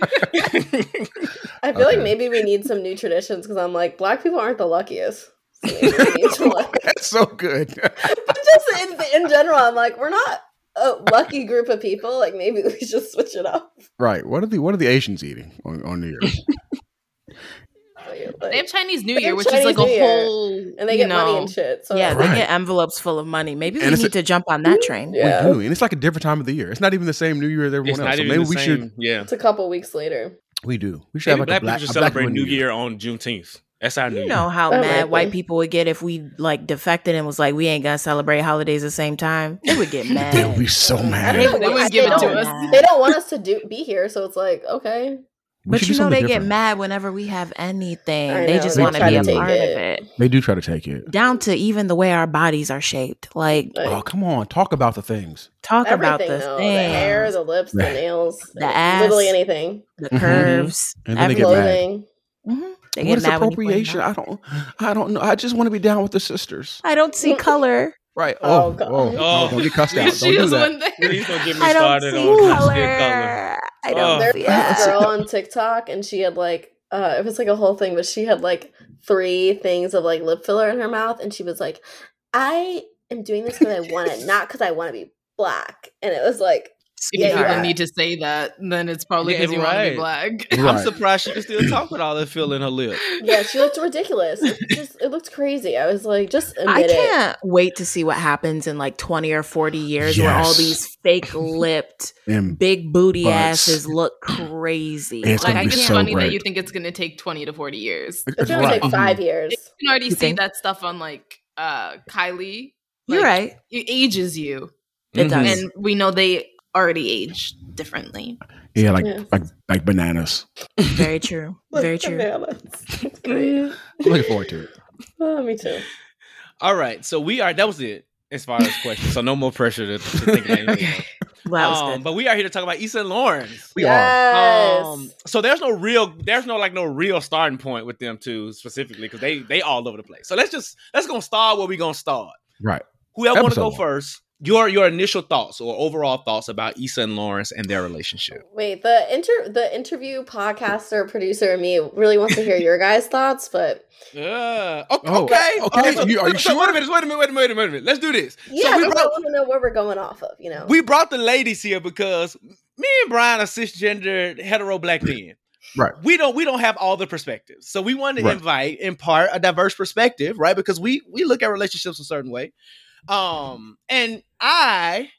I feel like maybe we need some new traditions because I'm like, black people aren't the luckiest. So maybe we need to, like- That's so good. but just in, in general, I'm like, we're not a lucky group of people. Like maybe we should switch it up. right. What are the what are the Asians eating on, on New Year's? Like, They have Chinese New Year, have which is like New a Year, whole and they you get money and shit. So Yeah, like, they get envelopes full of money. Maybe we And it's need a- to jump on that hmm? train. Yeah. We do, and it's like a different time of the year. It's not even the same New Year as everyone it's else. not So even maybe the we same. should. Yeah, it's a couple weeks later. We do. We should maybe have black like a black, people should celebrate New New Year on Juneteenth. That's our New You know how That mad white people would get if we like defected and was like, we ain't gonna celebrate holidays at the same time. They would get mad. They would be so mad. don't know They why- wouldn't give it to don't- us. They don't want us to do be here, so it's like okay. We but you know something they get mad whenever we have anything. I they know, just want to try be a part it. of it. They do try to take it. Down to even the way our bodies are shaped. Like Like, Oh, come on. Talk about the things. talk about the though, things, the hair, the lips, the The- nails, the ass. literally anything. the Mhm. curves, And then they get everything. mad. Clothing. Mhm. They What get is mad when you point it appropriation? I don't. I don't know. I just want to be down with the sisters. I don't see color. Right. Oh, Oh, God. oh, Oh. don't get cussed out. she Don't do that. one there. Please don't get me I don't started see on color. color. I don't Oh. There's see this it. girl on TikTok, and she had like, uh, it was like a whole thing, but she had like three things of like lip filler in her mouth, and she was like, "I am doing this because I want it, not because I want to be black." And it was like, If Yeah, you you're even right. need to say that, then it's probably Yeah, because you want to be right. black. I'm surprised she can still talk with all that fill in her lip. yeah, she looked ridiculous. It just, it looked crazy. I was like, just admit I can't wait to see what happens in like 20 or 40 years where all these fake lipped, big booty Butts. asses look crazy. It's Like, gonna I be think it's so funny great. that you think it's going to take 20 to 40 years. It's gonna take five years. You can already You see think? that stuff on like uh Kylie. You're right. It ages you. It Mhm. does. And we know they already age differently. yeah, like Yeah. like like bananas. Very true. Very true. bananas. It's great. I'm looking forward to it. Oh, me too. All right, so we are. That was it as far as questions. So no more pressure to, to think of anything. else. Well, Um, but we are here to talk about Issa and Lawrence. We are. Um, so there's no real, there's no like no real starting point with them two specifically because they they all over the place. So let's just let's go start where we gonna start. Right. Whoever want to go one. first, your your initial thoughts or overall thoughts about Issa and Lawrence and their relationship. Wait, the inter the interview podcaster producer and me really wants to hear your guys' thoughts, but Yeah. Oh, okay. Oh, okay. okay, so- you- are you so sure? Wait a minute. Wait a minute. Wait a minute. Wait a minute. Let's do this. yeah, so we because I brought want to know where we're going off of. You know, we brought the ladies here because me and Brian are cisgendered hetero black men. Right. We don't we don't have all the perspectives. So we wanted to Right. invite in part a diverse perspective, right? Because we we look at relationships a certain way. Um and I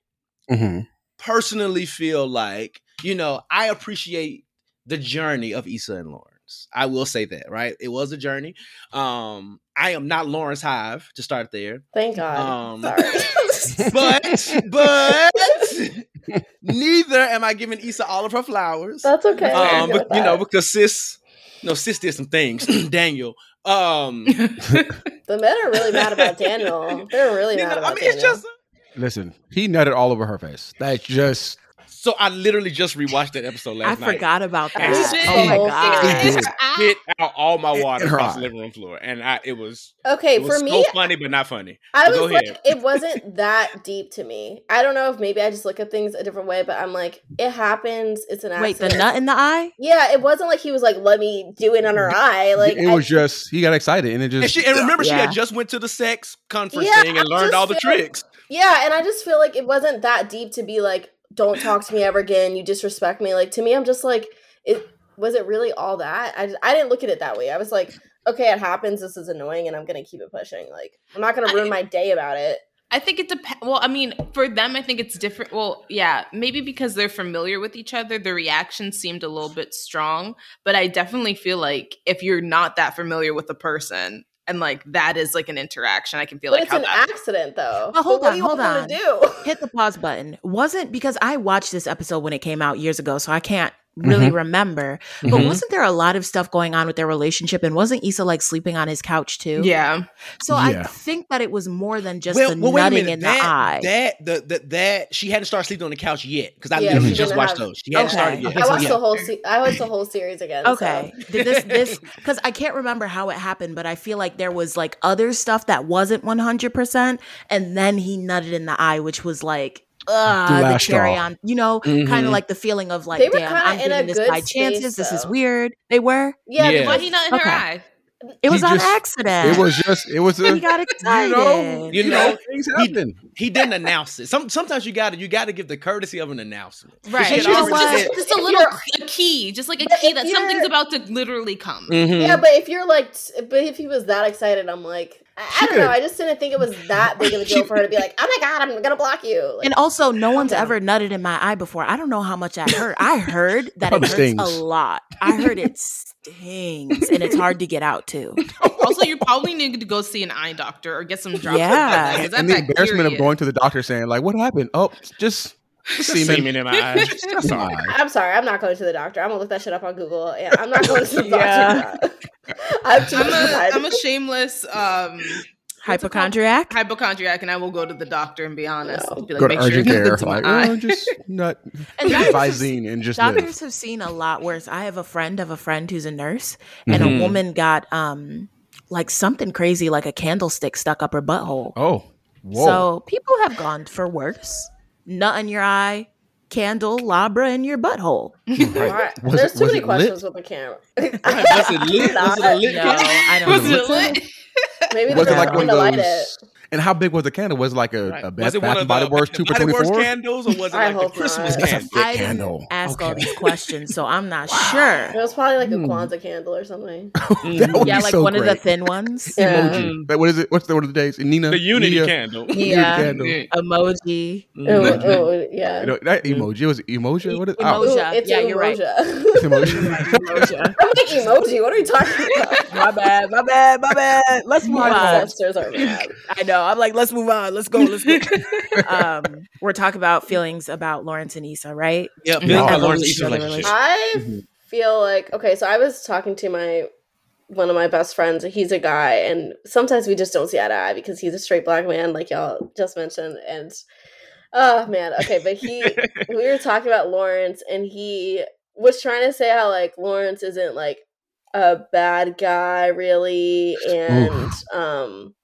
hmm personally feel like, you know, I appreciate the journey of Issa and Lawrence. I will say that, right? It was a journey. Um I am not Lawrence Hive to start there. thank God. Um, Sorry. but but neither am I giving Issa all of her flowers. That's okay. Um, but, with you know, because sis, no, sis did some things. Daniel. Um, the men are really mad about Daniel. They're really you mad know, about I mean, it's Daniel. just Listen, he nutted all over her face. That's just so. I literally just rewatched that episode I last night. I forgot about that. it Oh my god. It did. Spit out all my water In across the living room floor, and I it was okay, it was for me, so funny, but not funny. I Go was like, ahead. it wasn't that deep to me. I don't know if maybe I just look at things a different way, but I'm like, it happens. It's an accident. Wait, the nut in the eye? Yeah, it wasn't like he was like, "Let me do it on her eye." Like it I- was just he got excited and it just And she and remember she had just went to the sex conference Yeah, thing and I learned all the feel- tricks. Yeah, and I just feel like it wasn't that deep to be like, "Don't talk to me ever again. You disrespect me." Like to me, I'm just like, it was it really all that? I I didn't look at it that way. I was like, okay, it happens. This is annoying, and I'm gonna keep it pushing. Like I'm not gonna ruin my day about it. I think it depends. Well, I mean, for them, I think it's different. Well, yeah, maybe because they're familiar with each other, the reaction seemed a little bit strong. But I definitely feel like if you're not that familiar with the person and like that is like an interaction, I can feel But like it's how an that. accident, though. Well, hold But on, hold on. do? Hit the pause button. Wasn't because I watched this episode when it came out years ago, so I can't really remember. But Mhm. wasn't there a lot of stuff going on with their relationship? And wasn't Issa like sleeping on his couch too? Yeah, So I think that it was more than just well, the well, a nutting in that, the eye. That the, the that she hadn't started sleeping on the couch yet because I Yeah, literally just watched have- those. She hadn't Okay. started yet. I watched Yeah. the whole. Se- I watched the whole series again. so- Okay. Did this this because I can't remember how it happened, but I feel like there was like other stuff that wasn't one hundred percent, and then he nutted in the eye, which was like. Uh, the last cherry on, you know, kind Mhm. of like the feeling of like, They were damn, kinda I'm in a this good by space, chances. This is weird. They were. Yeah, Yeah. because but he not in Okay. her eye. It was He on just- accident. it was just it was a he got you excited. know You you know, know things he- happen. He didn't announce it. Some sometimes you got to you got to give the courtesy of an announcement. Right. She You know already what? said- Just, just a little a key, just like a key that something's about to literally come. Mhm. Yeah, but if you're like, but if he was that excited, I'm like, I, I don't know. I just didn't think it was that big of a deal for her to be like, oh my god, I'm gonna block you. Like, And also, no one's down. ever nutted in my eye before. I don't know how much that hurt. I heard that it hurts stings. a lot. I heard it stings, and it's hard to get out too. also, you probably need to go see an eye doctor or get some drops. Yeah. Yeah, and the embarrassment of going to the doctor saying like, "What happened? Oh, just, just Semen. semen." in my eyes. That's all right. I'm sorry, I'm not going to the doctor. I'm gonna look that shit up on Google. Yeah, I'm not going to the Yeah. doctor. I have too much I'm a, pride. I'm a shameless um, What's it called? Hypochondriac. hypochondriac, and I will go to the doctor and be honest. No. Be like, Go to make sure urgent you care. look to my Like, oh, just not And just doctors- Visine and just live. have seen a lot worse. I have a friend of a friend who's a nurse, and Mhm. a woman got um like something crazy, like a candlestick stuck up her butthole. Oh, whoa. So people have gone for worse. Nut in your eye, candle, labra in your butthole. Alright, Was There's it- too was many it questions with the camera. Was it lit? Was it a lit No. I don't Was know. it lit? Maybe was the it like one of to light it. those? And how big was the candle? Was it like a, Right. a Was Bath, Bath and Body the Works two for Body twenty Works four? candles, or was it I like the hope Christmas not. candle? I candle. didn't ask all Okay. these questions, so I'm not It sure. It was probably like a Hmm. Kwanzaa candle or something. that would Yeah, be like so one of the thin ones. Yeah. Emoji. Like, what is it? What's the one of the days? Nina. The Unity Nia- candle. Unity Yeah. candle. Emoji. Oh, Mhm. oh, yeah. You know, that emoji. It was emoji. What is oh, Emoji. Ooh, it's Yeah, you're right. emoji. it's emoji. Emoji. I'm like emoji. What are you talking about? my bad, my bad, my bad. Let's move on. ancestors are mad. I know. I'm like, let's move on. Let's go. Let's go. um, we're talking about feelings about Lawrence and Issa, right? Yeah, Yeah. Bill Evolution Lawrence of East relationship. relationship. I Mhm. feel like okay, so I was talking to my one of my best friends. He's a guy, and sometimes we just don't see eye to eye because he's a straight black man, like y'all just mentioned. And oh man, okay, but he we were talking about Lawrence, and he was trying to say how like Lawrence isn't like a bad guy really, and um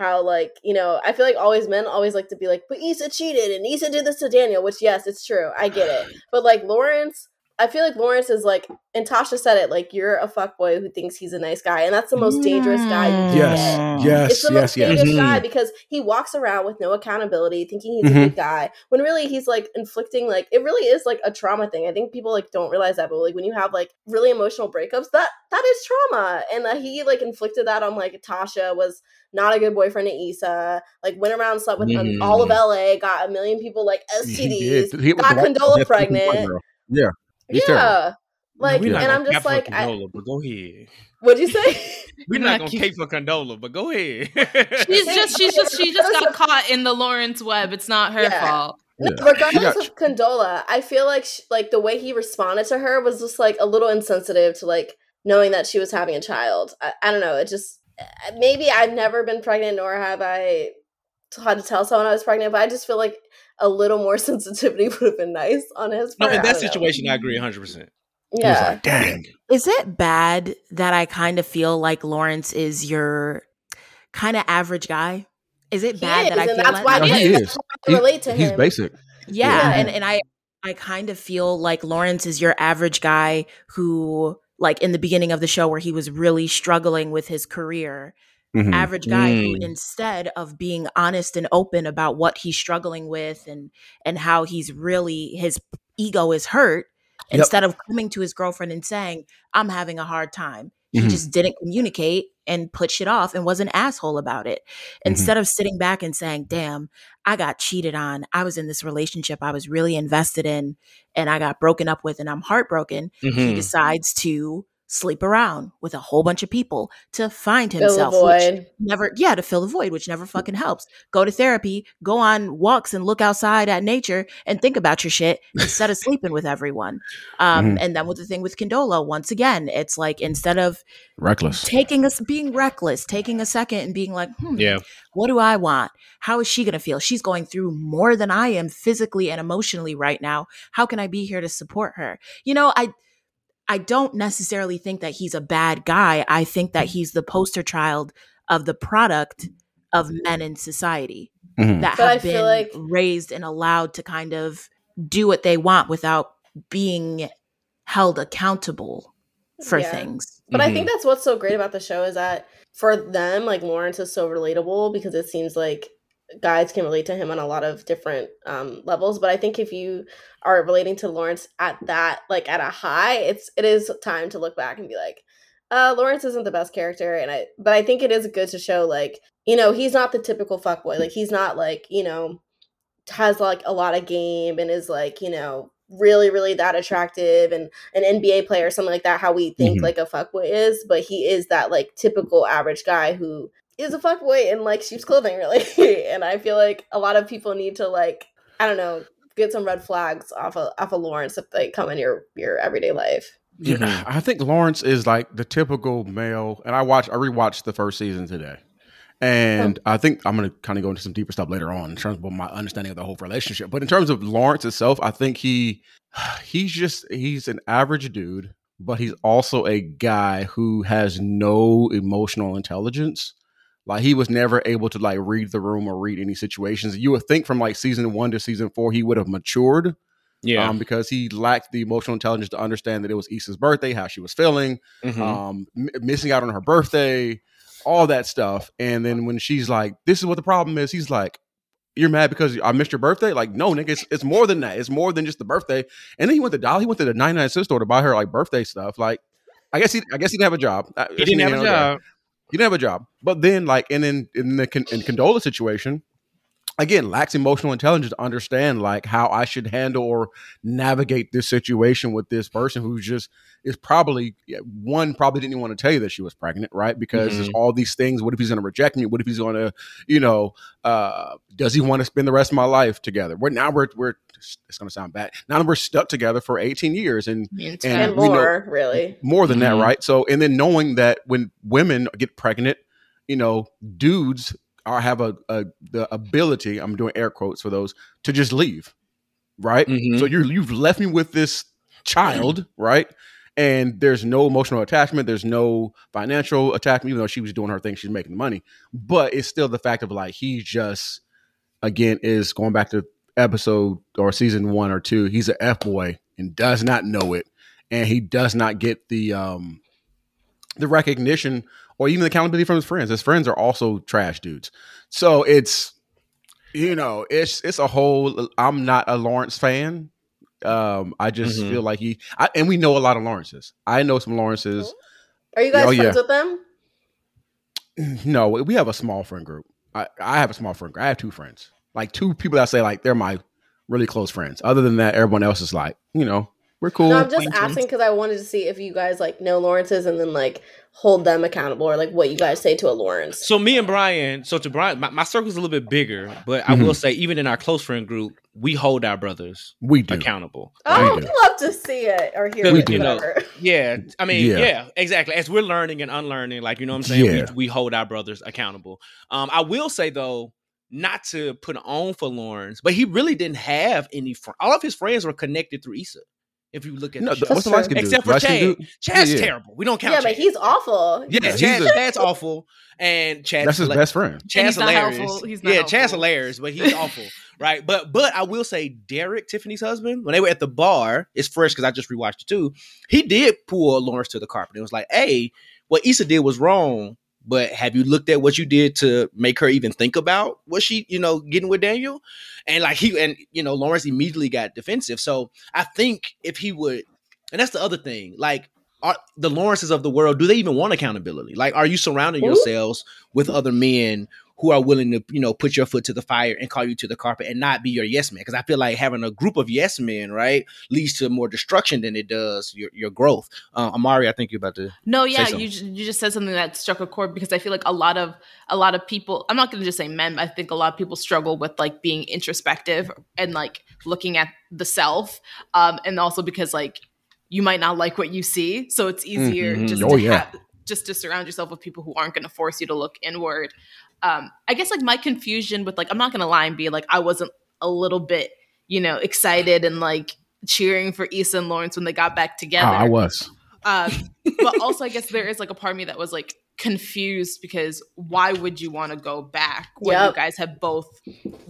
how like you know I feel like always men always like to be like, but Issa cheated and Issa did this to Daniel, which yes, it's true, I get it, but like Lawrence. I feel like Lawrence is like, and Tasha said it, like you're a fuckboy who thinks he's a nice guy, and that's the most dangerous guy you can Yes. get. Yes. It's the Yes. most Yes. dangerous guy because he walks around with no accountability, thinking he's Mhm. a good guy, when really he's like inflicting like it really is like a trauma thing. I think people like don't realize that, but like when you have like really emotional breakups, that that is trauma, and that he like inflicted that on like Tasha was not a good boyfriend to Issa. Like went around slept with Mhm. all of LA, got a million people like STDs, did. He got the Condola that's the one pregnant. Yeah. He's yeah. terrible. Like, No, and I'm just cap for like, I, but go ahead. what'd you say? We're We're not not gonna keep- cape for Condola, but go ahead. She's just she's just she just got caught in the Lawrence web. It's not her Yeah. fault. No, Yeah. regardless Yeah. of Condola, I feel like sh- like the way he responded to her was just like a little insensitive to like knowing that she was having a child. I, I don't know. It just uh, maybe I've never been pregnant, nor have I had to tell someone I was pregnant. But I just feel like a little more sensitivity would have been nice on his no, in that don't know. situation, I agree 100. percent He was yeah. like, dang. Is it bad that I kind of feel like Lawrence is your kind of average guy? Is it He bad is, that I feel that's like why No, I he did- is. I relate to He's him. basic. Yeah, Yeah. and and I I kind of feel like Lawrence is your average guy who like in the beginning of the show where he was really struggling with his career. Mhm. Average guy who Mm. instead of being honest and open about what he's struggling with and and how he's really his ego is hurt Yep. instead of coming to his girlfriend and saying I'm having a hard time. He Mhm. just didn't communicate and put shit off and was an asshole about it. Instead of sitting back and saying, damn, I got cheated on. I was in this relationship I was really invested in and I got broken up with and I'm heartbroken. He Mhm. decides to sleep around with a whole bunch of people to find Fill the himself. which never yeah, to fill the void, which never fucking helps. Go to therapy, go on walks and look outside at nature and think about your shit instead of sleeping with everyone. Um, Mhm. and then with the thing with Condola, once again, it's like instead of Reckless. taking us being reckless, taking a second and being like, hmm, Yeah. what do I want? How is she going to feel? She's going through more than I am physically and emotionally right now. How can I be here to support her? You know, I I don't necessarily think that he's a bad guy. I think that he's the poster child of the product of men in society Mhm. that But I have feel been like- raised and allowed to kind of do what they want without being held accountable for Yeah. things. But I Mhm. think that's what's so great about the show is that for them, like Lawrence is so relatable because it seems like guys can relate to him on a lot of different um, levels. But I think if you are relating to Lawrence at that, like at a high, it's it is time to look back and be like, uh, Lawrence isn't the best character, and I. But I think it is good to show like you know he's not the typical fuckboy. Like he's not like you know has like a lot of game and is like you know really really that attractive and an NBA player or something like that how we think Mhm. like a fuckboy is but he is that like typical average guy who is a fuckboy in like sheep's clothing really and I feel like a lot of people need to like I don't know get some red flags off of off of Lawrence if they come in your your everyday life Yeah, Mhm. I think Lawrence is like the typical male, and I watch, I rewatched the first season today, And I think I'm going to kind of go into some deeper stuff later on in terms of my understanding of the whole relationship. But in terms of Lawrence itself, I think he he's just he's an average dude, but he's also a guy who has no emotional intelligence. Like he was never able to like read the room or read any situations. You would think from like season one to season four he would have matured, Yeah. um, because he lacked the emotional intelligence to understand that it was Issa's birthday, how she was feeling, Mhm. um, m- missing out on her birthday, all that stuff. And then when she's like, "This is what the problem is," he's like, "You're mad because I missed your birthday?" Like, no, nigga, it's, it's more than that. It's more than just the birthday. And then he went to Dollar. He went to the 99 cent store to buy her like birthday stuff. Like, I guess he, I guess he didn't have a job. Uh, he didn't have a job. He didn't have a job. But then, like, and then in the Con- in Condola situation, again, lacks emotional intelligence to understand like how I should handle or navigate this situation with this person who just is probably one probably didn't even want to tell you that she was pregnant, right? Because there's all these things. What if he's going to reject me? What if he's going to, you know, uh, does he want to spend the rest of my life together? We're now we're we're it's going to sound bad. Now we're stuck together for 18 years, and Me and And and know- more, really. more than Mhm. that, right? So, and then knowing that when women get pregnant, you know, dudes are have a, a the ability. I'm doing air quotes for those to just leave, right? Mhm. So you're you've left me with this child, right? And there's no emotional attachment. There's no financial attachment, even though she was doing her thing, she's making money. But it's still the fact of like he just again is going back to episode or season one or two. He's an f boy and does not know it, and he does not get the um the recognition or even the accountability from his friends. His friends are also trash dudes. So it's you know it's it's a whole. I'm not a Lawrence fan. Um, I just Mhm. feel like he I, and we know a lot of Lawrences. I know some Lawrences. Are you guys Oh, yeah. friends with them? No, we have a small friend group. I, I have a small friend group. I have two friends, like two people that say like they're my really close friends. Other than that, everyone else is like, you know, we're cool. No, I'm just acquaintance. asking because I wanted to see if you guys like know Lawrence's and then like hold them accountable or like what you guys say to a Lawrence. So me and Brian, so to Brian, my, my circle's a little bit bigger, but I Mhm. will say, even in our close friend group, we hold our brothers we do. accountable. oh, we I'd do. love to see it or hear We it. do. Whatever. Yeah, I mean, Yeah. yeah. exactly. As we're learning and unlearning, like you know what I'm saying, Yeah. we, we hold our brothers accountable. Um, I will say though, not to put on for Lawrence, but he really didn't have any. Fr- All of his friends were connected through Issa. If you look at No, the show. what's the true. light dude? except for Light skin Chad, dude? Chad's Yeah, yeah. terrible. We don't count. Yeah, but he's awful. Yeah, Yeah, he's Chad, a- Chad's awful, and Chad That's his best friend. Chad's he's not hilarious. helpful. He's not yeah, Chad's helpful. hilarious, but he's awful, right? But but I will say, Derek, Tiffany's husband, when they were at the bar, it's fresh because I just rewatched it too. He did pull Lawrence to the carpet. It was like, hey, what Issa did was wrong, but have you looked at what you did to make her even think about what she, you know, getting with Daniel? And like he and you know, Lawrence immediately got defensive. So I think if he would, and that's the other thing, like. Are the Lawrences of the world, do they even want accountability? Like, are you surrounding yourselves with other men who are willing to, you know, put your foot to the fire and call you to the carpet and not be your yes man. Because I feel like having a group of yes men, right, leads to more destruction than it does your, your growth. Uh, Amari, I think you're about to. No, yeah, you you just said something that struck a chord because I feel like a lot of a lot of people. I'm not going to just say men. I think a lot of people struggle with like being introspective and like looking at the self, um, and also because like you might not like what you see, so it's easier Mhm. just Oh, to yeah. have, just to surround yourself with people who aren't going to force you to look inward. Um, I guess like my confusion with like I'm not going to lie and be like I wasn't a little bit you know excited and like cheering for Issa and Lawrence when they got back together. Ah, I was. Um, but also, I guess there is like a part of me that was like confused because why would you want to go back when you guys have both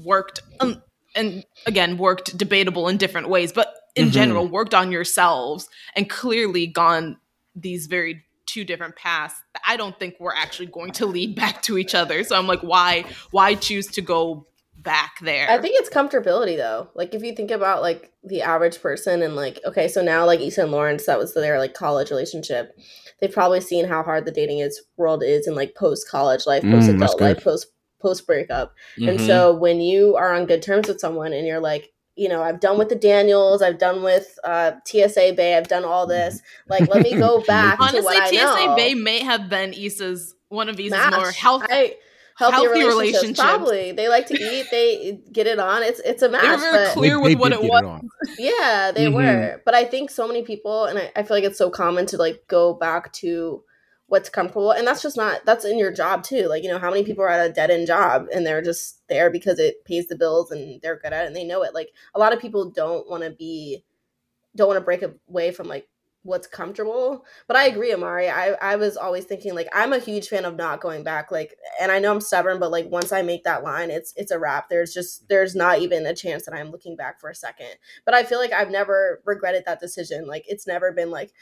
worked um, and again worked debatable in different ways, but in Mhm. general worked on yourselves and clearly gone these very two different paths I don't think we're actually going to lead back to each other. So I'm like, why why choose to go back there? I think it's comfortability though. Like if you think about like the average person and like okay, so now like Issa and Lawrence, that was their like college relationship. They've probably seen how hard the dating is world is in like post college life, Mm, post that's adult good. life, post post breakup. And Mhm. so when you are on good terms with someone and you're like, you know, I've done with the Daniels, I've done with uh, TSA Bay, I've done all this. Like, let me go back to Honestly, what I TSA know. Bay may have been Issa's one of Issa's Match. more health. I, healthy, healthy relationships, relationships. Probably they like to eat, they get it on. It's it's a match. They were very but- clear with what it was. on. yeah, they Mhm. were. But I think so many people, and I, I feel like it's so common to like go back to what's comfortable and that's just not that's in your job too like you know how many people are at a dead end job and they're just there because it pays the bills and they're good at it and they know it like a lot of people don't want to be don't want to break away from like what's comfortable but i agree amari I, I was always thinking like i'm a huge fan of not going back like and i know i'm stubborn but like once i make that line it's it's a wrap there's just there's not even a chance that i'm looking back for a second but i feel like i've never regretted that decision like it's never been like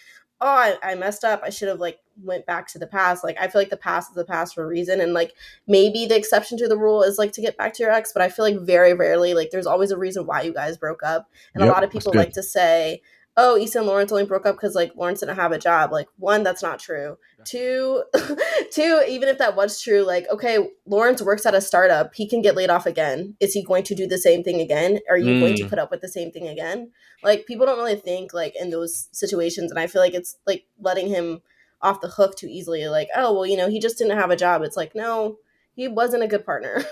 oh I, I messed up. I should have like went back to the past. Like i feel like the past is the past for a reason and like maybe the exception to the rule is like to get back to your ex but i feel like very rarely like there's always a reason why you guys broke up and Yep, a lot of people like to say oh Issa and Lawrence only broke up because like Lawrence didn't have a job. Like one that's not true. Two two even if that was true like okay Lawrence works at a startup. He can get laid off again. Is he going to do the same thing again? Are you going to Mm. put up with the same thing again? Like people don't really think like in those situations and i feel like it's like letting him off the hook too easily. Like oh well you know he just didn't have a job. It's like no he wasn't a good partner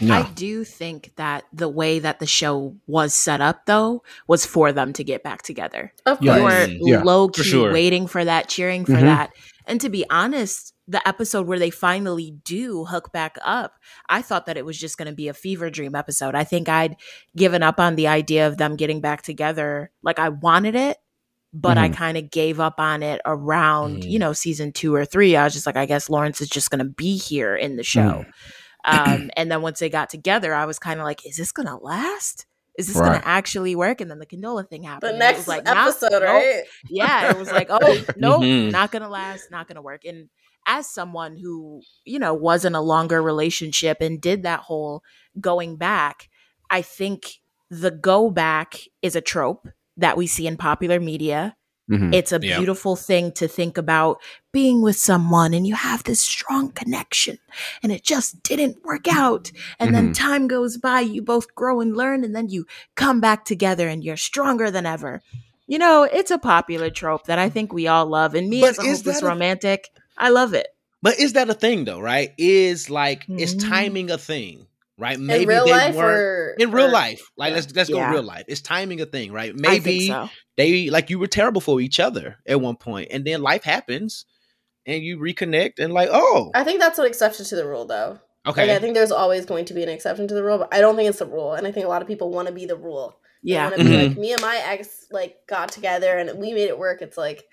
No. I do think that the way that the show was set up, though, was for them to get back together. of Yeah. You course were Mm, yeah, low for key sure. waiting for that, cheering for Mhm. that. And to be honest, the episode where they finally do hook back up, I thought that it was just going to be a fever dream episode. I think I'd given up on the idea of them getting back together. Like I wanted it, but I Mhm. kind of gave up on it around, Mhm. you know, season two or three. I was just like, I guess Lawrence is just going to be here in the show. Um, and then once they got together, I was kind of like, is this going to last? Is this going to actually work? And then the Condola thing happened. the and it was next like, episode nope. right Yeah, it was like, oh, nope, Mhm. not going to last, not going to work. And as someone who, you know, was in a longer relationship and did that whole going back, I think the go back is a trope that we see in popular media. Mhm. It's a Yeah. beautiful thing to think about being with someone and you have this strong connection and it just didn't work out. And then Mhm. time goes by, you both grow and learn, and then you come back together and you're stronger than ever. You know, it's a popular trope that I think we all love. And me But as a is hopeless a- romantic, I love it. But is that a thing though, right? Is like is Mm. timing a thing, right? Maybe in real they life weren't or in real or- life. Like yeah. let's let's go Yeah. real life. It's timing a thing, right? Maybe so. they like you were terrible for each other at one point, and then life happens, and you reconnect, and like, oh, i think that's an exception to the rule though okay, Like, I think there's always going to be an exception to the rule, but I don't think it's the rule. And I think a lot of people want to be the rule. They Yeah. want to be Mhm. like me and my ex like got together and we made it work. It's like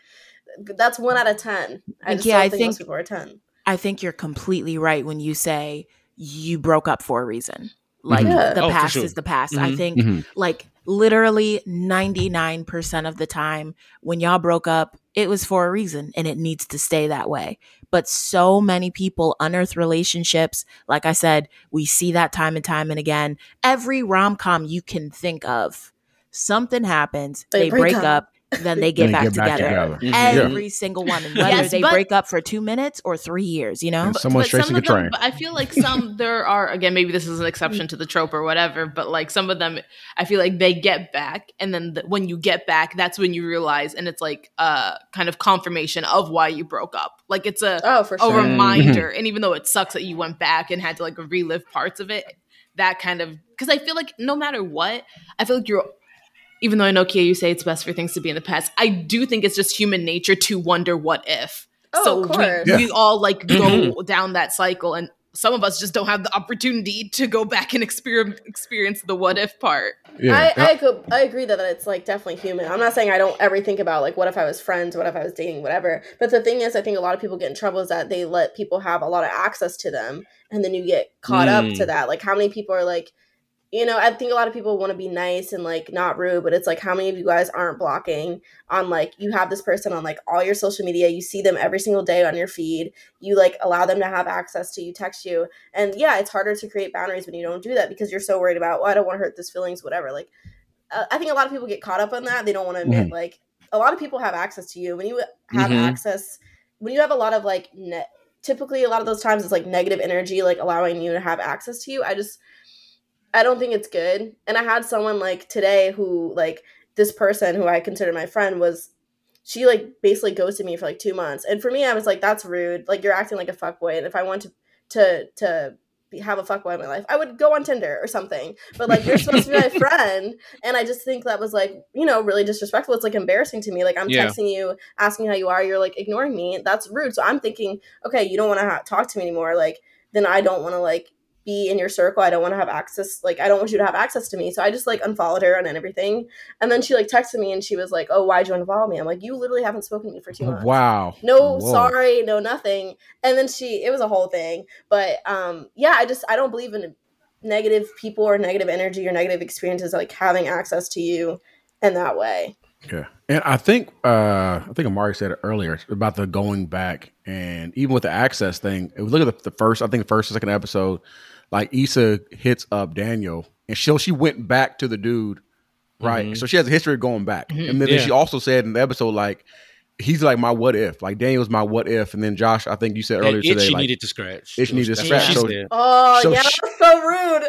that's one out of ten. I just Yeah, don't I think, think- most people are ten. I think you're completely right when you say you broke up for a reason. Like Yeah. the Oh, past sure. is the past. I Mhm. think Mhm. like literally 99% of the time when y'all broke up, it was for a reason and it needs to stay that way. But so many people unearth relationships. Like I said, we see that time and time and again. Every rom com you can think of, something happens, They they, break break, up. up. Then they get, Then back, get back together. Mhm. Every single one. And whether Yes, they but- break up for two minutes or three years, you know? And someone but some the of them, train. I feel like some there are again maybe this is an exception to the trope or whatever, but like some of them I feel like they get back and then the, when you get back that's when you realize and it's like a kind of confirmation of why you broke up. Like it's a Oh, for a sure. reminder and even though it sucks that you went back and had to like relive parts of it, that kind of cuz I feel like no matter what, I feel like you're even though I know Kia, you say it's best for things to be in the past. I do think it's just human nature to wonder what if. Oh, so of we, course. we all like go Mhm. down that cycle, and some of us just don't have the opportunity to go back and experience experience the what if part. Yeah. I, I, co- I agree that it's like definitely human. I'm not saying I don't ever think about like what if I was friends, what if I was dating, whatever. But the thing is, I think a lot of people get in trouble is that they let people have a lot of access to them, and then you get caught up Mm. to that. Like how many people are like, you know, I think a lot of people want to be nice and like not rude, but it's like how many of you guys aren't blocking on like you have this person on like all your social media, you see them every single day on your feed, you like allow them to have access to you, text you, and yeah, it's harder to create boundaries when you don't do that because you're so worried about, well, I don't want to hurt this feelings, whatever. Like, uh, I think a lot of people get caught up on that. They don't want to admit, like, a lot of people have access to you. When you have Mhm. access, when you have a lot of like, ne- typically a lot of those times it's like negative energy, like allowing you to have access to you. I just, I don't think it's good. And I had someone like today who, like, this person who I consider my friend was she like basically ghosted me for like two months. And for me, I was like, that's rude. Like you're acting like a fuckboy. And if I want to to to be, have a fuckboy in my life. I would go on Tinder or something. But like you're supposed to be my friend, and I just think that was like you know really disrespectful. It's like embarrassing to me. Like I'm Yeah. texting you, asking how you are, you're like ignoring me. That's rude. So I'm thinking, okay, you don't want to ha- talk to me anymore. Like then I don't want to like be in your circle. I don't want to have access. Like I don't want you to have access to me. So I just like unfollowed her and everything. And then she like texted me and she was like, "Oh, why'd you unfollow me?" I'm like, "You literally haven't spoken to me for two months." Wow. no Whoa. sorry no nothing and then she it was a whole thing but um yeah i just i don't believe in negative people or negative energy or negative experiences like having access to you in that way Yeah, and I think uh I think Amari said it earlier about the going back, and even with the access thing. If we look at the, the first, I think the first or second episode, like Issa hits up Daniel, and she she went back to the dude, right? Mhm. So she has a history of going back, Mhm, and then yeah. she also said in the episode like. He's like my what if, like Daniel's my what if, and then Josh, I think you said earlier itch today, she like needed to scratch. she needed to scratch, so- oh So yeah she- that's so rude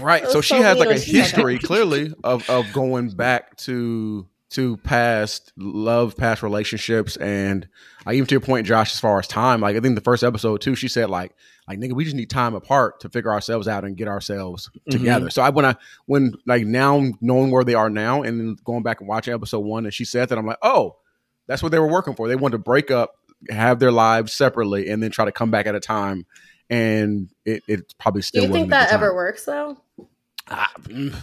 Right. That So she so has like a when she said that. history clearly of of going back to to past love, past relationships, and like even to your point, Josh, as far as time, like I think the first episode too, she said like like nigga, we just need time apart to figure ourselves out and get ourselves Mm-hmm. together. So I when I when like now knowing where they are now and then going back and watching episode one and she said that I'm like, oh, that's what they were working for. They wanted to break up, have their lives separately, and then try to come back at a time. And it, it probably still. do still you think wasn't at that ever works though I, mm,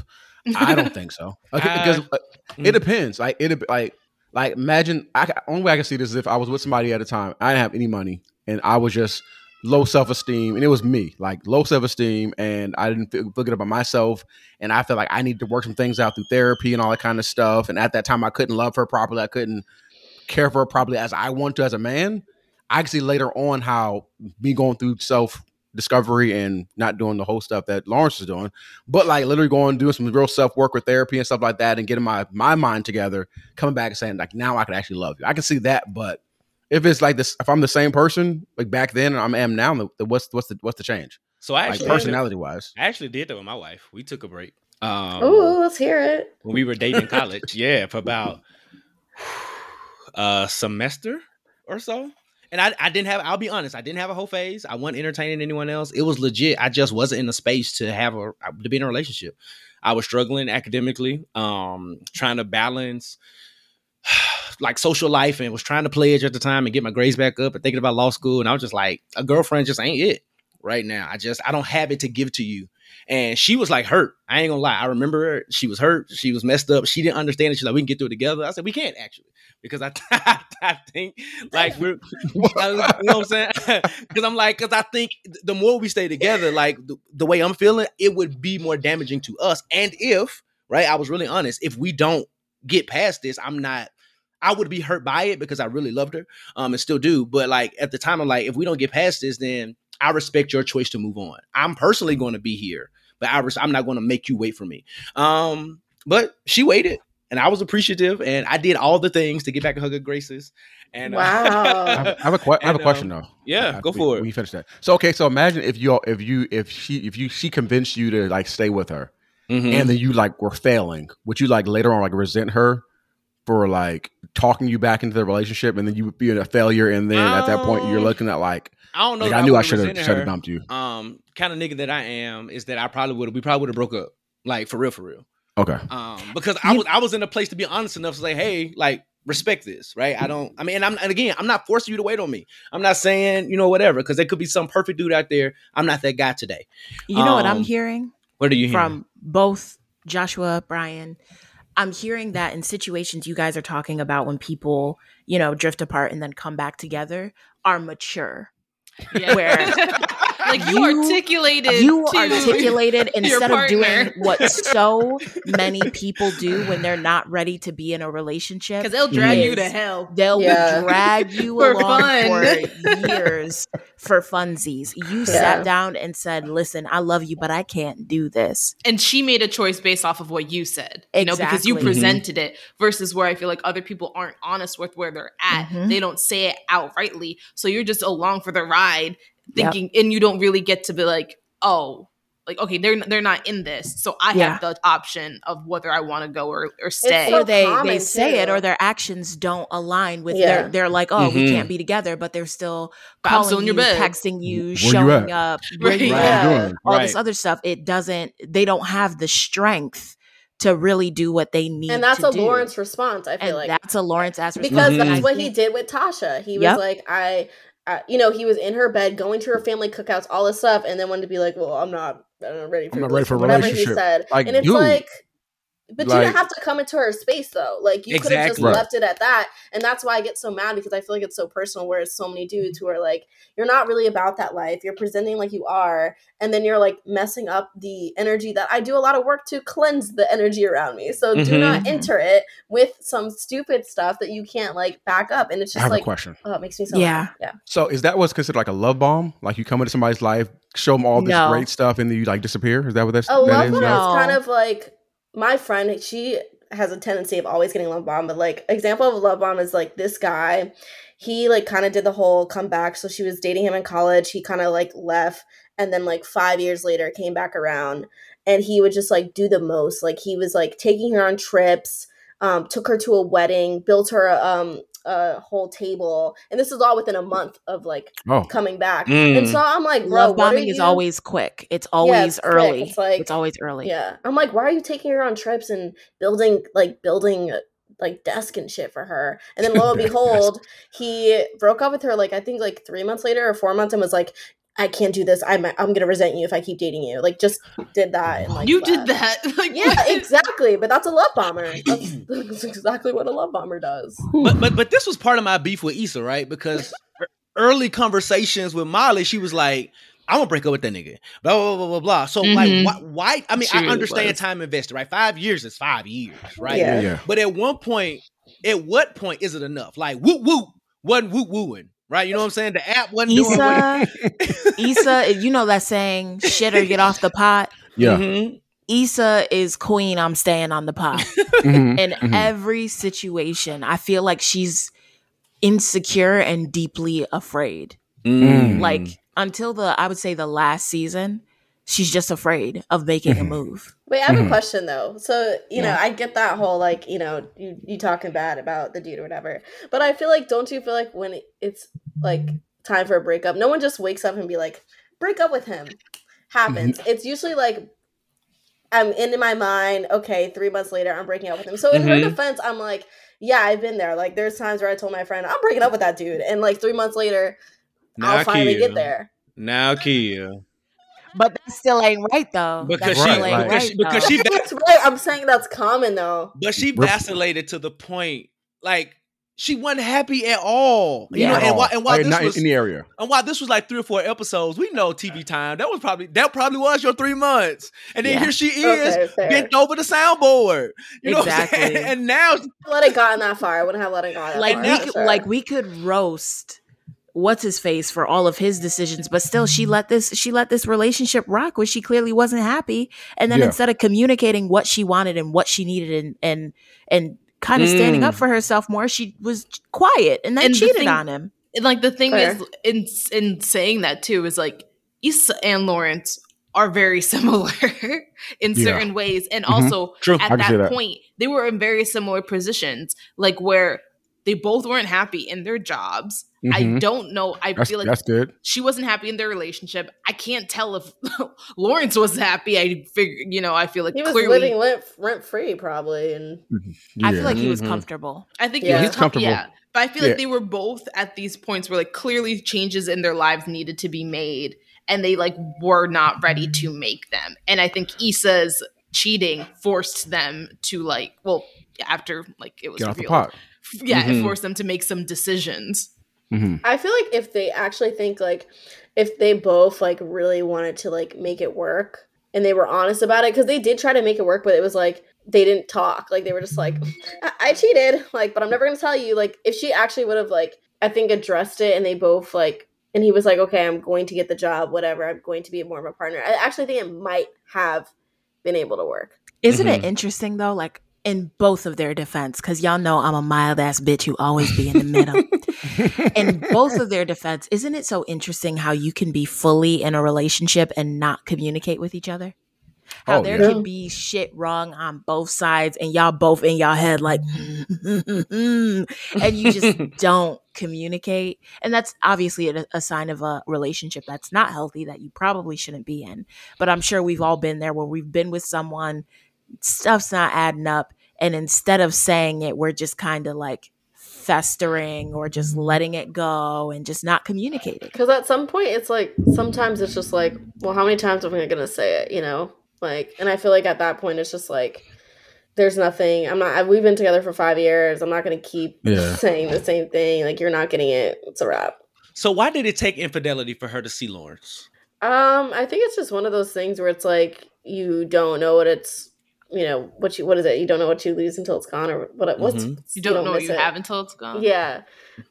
I don't think so. Okay, Uh, because uh, mm. it depends. Like it, like like imagine. I only way I can see this is if I was with somebody at a time. I didn't have any money, and I was just low self esteem, and it was me, like low self esteem, and I didn't feel, feel good about myself, and I felt like I need to work some things out through therapy and all that kind of stuff. And at that time, I couldn't love her properly. I couldn't care for her properly as I want to as a man. I can see later on how me going through self discovery and not doing the whole stuff that Lawrence is doing, but like literally going doing some real self work with therapy and stuff like that, and getting my my mind together, coming back and saying like now I can actually love you. I can see that, but if it's like this, if I'm the same person like back then and I am now, then what's what's the what's the change? So I Like actually, personality wise. I actually did that with my wife. We took a break. Um, oh let's hear it when we were dating in college. yeah, for about a semester or so. And I, I didn't have, I'll be honest, I didn't have a whole phase. I wasn't entertaining anyone else. It was legit. I just wasn't in the space to have a, to be in a relationship. I was struggling academically, um, trying to balance like social life and was trying to pledge at the time and get my grades back up and thinking about law school. And I was just like, a girlfriend just ain't it right now. I just, I don't have it to give to you. And she was like hurt. I ain't gonna lie. I remember her. She was hurt. She was messed up. She didn't understand it. She's like, we can get through it together. I said, we can't actually, because I, I think like we're, you know what I'm saying? Because I'm like, because I think the more we stay together, like the, the way I'm feeling, it would be more damaging to us. And if, right, I was really honest, if we don't get past this, I'm not. I would be hurt by it because I really loved her, um, and still do. But like at the time, I'm like, if we don't get past this, then I respect your choice to move on. I'm personally going to be here, but I res- I'm not going to make you wait for me. Um, but she waited, and I was appreciative, and I did all the things to get back in her good graces. And uh, Wow. I have, I have a que- I have a And, question um, though. yeah, Uh, go we- for it. We you finish that, so okay, so imagine if you if you if she if you she convinced you to like stay with her, Mhm. and then you like were failing, would you like later on like resent her for like talking you back into the relationship, and then you would be in a failure, and then at that point you're Um, looking at like, I don't know. like I knew I should have should have dumped you. Um, kind of nigga that I am is that I probably would have. We probably would have broke up, like for real, for real. Okay, um because i was i was in a place to be honest enough to say hey like respect this right i don't i mean and i'm and again i'm not forcing you to wait on me i'm not saying you know whatever because there could be some perfect dude out there i'm not that guy today You know what I'm Um, hearing what are you hearing from both Joshua, Bryan? I'm hearing that in situations you guys are talking about when people, you know, drift apart and then come back together are mature. Yeah. Where like you, You- articulated you to articulated instead of doing what so many people do when they're not ready to be in a relationship. because they'll drag you to hell. They'll Yeah. drag you For along fun. for years for funsies. You Yeah. sat down and said, "Listen, I love you, but I can't do this." and she made a choice based off of what you said you know because you Exactly. presented it versus where i feel like other people aren't honest with where they're at Mhm. they don't say it outrightly so you're just along for the ride thinking and you don't really get to be like oh like okay they're they're not in this so i Yeah. have the option of whether i want to go or, or stay so or they they say it or their actions don't align with Yeah. their they're like oh we Mhm. can't be together but they're still calling still in you your bed. texting you Where showing at? up where Right. you Right. at, Doing? all this other stuff it doesn't they don't have the strength to really do what they need and that's to a do. Lawrence response. I feel and like that's a Lawrence ass because response. Mhm. That's what he did with Tasha. He was Yep. like, I, uh, you know, he was in her bed going to her family cookouts, all this stuff, and then wanted to be like, well, I'm not, I'm not ready for, I'm not ready this," for a whatever relationship. he said, Like, and it's dude. like. But you didn't have to come into her space though. Like you could have just Right. left it at that. And that's why I get so mad because I feel like it's so personal whereas so many dudes who are like, You're not really about that life. You're presenting like you are, and then you're like messing up the energy that I do a lot of work to cleanse the energy around me. So do Mhm. not enter it with some stupid stuff that you can't like back up. And it's I just have like a question. oh, it makes me so Yeah. mad. Yeah. So is that what's considered like a love bomb? Like you come into somebody's life, show them all this No. great stuff, and then you like disappear? Is that what that's A that love is? bomb No. is kind of like my friend. She has a tendency of always getting love bomb, but like example of love bomb is like this guy. He like kind of did the whole comeback. So she was dating him in college. He kind of like left, and then like five years later came back around, and he would just like do the most. Like he was like taking her on trips. Um, took her to a wedding, built her um a whole table, and this is all within a month of like Oh, coming back. Mm. And so I'm like, bro, love what are bombing is always quick. It's always it's quick. early. It's like- it's always early. yeah. I'm like, why are you taking her on trips and building like building uh, like desk and shit for her? And then lo and behold, he broke up with her like I think like three months later or four months and was like, I can't do this. I'm I'm gonna resent you if I keep dating you. Like just did that and like you left. did that like Yeah, exactly. But that's a love bomber. That's, that's exactly what a love bomber does. but but but this was part of my beef with Issa, right? Because early conversations with Molly, she was like, "I'm gonna break up with that nigga." Blah blah blah blah blah. So Mhm. like, why, why? I mean, She I really understand was. time invested, right? Five years is five years, right? Yeah. yeah, yeah. But at one point, at what point is it enough? Like, whoop whoop wasn't whoop wooing, right? You know what I'm saying? The app wasn't doing. what- Issa, Issa, you know that saying, shit or get off the pot. Yeah. Mhm. Issa is queen. I'm staying on the pot. Mhm, In mhm. every situation, I feel like she's insecure and deeply afraid. Mm. Like until the, I would say the last season, she's just afraid of making a Mhm. move. Wait, I have a question though. So, you know, I get that whole like, you know, you, you talking bad about the dude or whatever. But I feel like don't you feel like when it's like time for a breakup, no one just wakes up and be like, break up with him. Happens. It's usually like I'm in my mind, okay, three months later I'm breaking up with him. So in her Mhm. defense, I'm like, yeah, I've been there. Like there's times where I told my friend, I'm breaking up with that dude. And like three months later, I'll Now finally Kia. get there. Now Kia. But that still ain't right though. Because that she- still ain't because right, she- because she- That's right. I'm saying that's common though. But she vacillated to the point, like she wasn't happy at all. You Yeah. know, At and while, all. and while Like, this not was in the area. and while this was like three or four episodes, we know TV time. That was probably that probably was your three months. And then Yeah. here she is, Okay, fair. bent over the soundboard. You know what I'm? Exactly. And now let it gotten that far. I wouldn't have let it go that like far. we for could, sure. like we could roast what's his face for all of his decisions but still she let this she let this relationship rock where she clearly wasn't happy and then Yeah. instead of communicating what she wanted and what she needed and and and kind of standing Mm. up for herself more she was quiet and then And the cheated thing- on him And, like the thing Fair. is in in saying that too is like Issa and Lawrence are very similar in Yeah. certain ways and Mhm. also True. at I can see that, that. point they were in very similar positions like where they both weren't happy in their jobs i Mhm. don't know i That's, feel like that's good. she wasn't happy in their relationship i can't tell if lawrence was happy i figure you know i feel like he was clearly living rent, rent free probably, and i feel like he was Mhm. comfortable I think Yeah. he He's was comfortable. Yeah, but I feel Yeah. like they were both at these points where like clearly changes in their lives needed to be made, and they like were not ready to make them. And I think Issa's cheating forced them to like, well, after like it was Get off the revealed, pot. yeah, it Mhm. forced them to make some decisions. Hmm I feel like if they actually think like if they both like really wanted to like make it work and they were honest about it because they did try to make it work, but it was like they didn't talk. Like they were just like, I, I cheated, like, but I'm never gonna tell you. Like if she actually would have like I think addressed it and they both like and he was like, okay, I'm going to get the job, whatever. I'm going to be more of a partner. I actually think it might have been able to work. isn't Mhm. it interesting though like in both of their defense, because y'all know I'm a mild ass bitch who always be in the middle. in both of their defense, isn't it so interesting how you can be fully in a relationship and not communicate with each other? How Oh, there yeah. can be shit wrong on both sides and y'all both in y'all head like and you just don't communicate. And that's obviously a, a sign of a relationship that's not healthy that you probably shouldn't be in. But I'm sure we've all been there where we've been with someone, stuff's not adding up. And instead of saying it, we're just kind of like festering or just letting it go and just not communicating. Because at some point, it's like sometimes it's just like, well, how many times am I gonna say it? You know, like, and I feel like at that point, it's just like, there's nothing. I'm not. We've been together for five years. I'm not gonna keep Yeah. saying the same thing. Like, you're not getting it. It's a wrap. So why did it take infidelity for her to see Lawrence? Um, I think it's just one of those things where it's like you don't know what it's. You know what you what is it? You don't know what you lose until it's gone, or what? What's Mhm. You don't know what you it. have until it's gone. Yeah.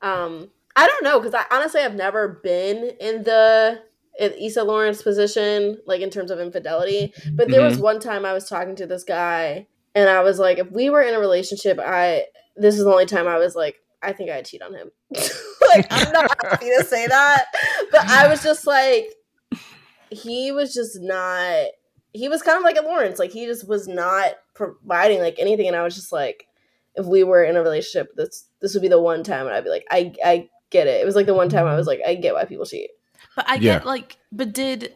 Um, I don't know because I honestly have never been in the in Issa Lawrence position, like in terms of infidelity. But there was one time I was talking to this guy, and I was like, if we were in a relationship, I this is the only time I was like, I think I'd cheat on him. like I'm not happy to say that, but I was just like, he was just not. He was kind of like a Lawrence, like he just was not providing like anything, and I was just like if we were in a relationship, this this would be the one time and I'd be like, I I get it. It was like the one time I was like, I get why people cheat. But I Yeah. get like, but did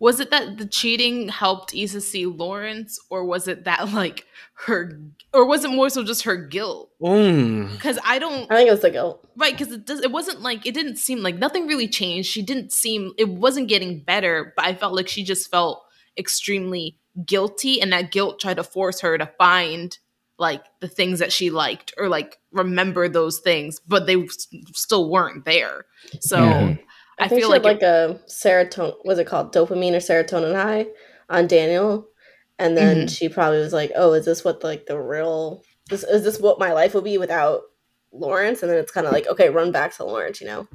was it that the cheating helped Issa see Lawrence, or was it that like her, or was it more so just her guilt? Mm. Because I don't I think it was the guilt. right because it does. It wasn't like it didn't seem like nothing really changed. She didn't seem it wasn't getting better, but I felt like she just felt extremely guilty, and that guilt tried to force her to find like the things that she liked or like remember those things, but they s- still weren't there. So. Mhm. I, I feel she had like like a serotonin. Was it called dopamine or serotonin high on Daniel? And then Mhm. she probably was like, "Oh, is this what like the real? This is this what my life would be without Lawrence?" And then it's kind of like, okay, run back to Lawrence. You know,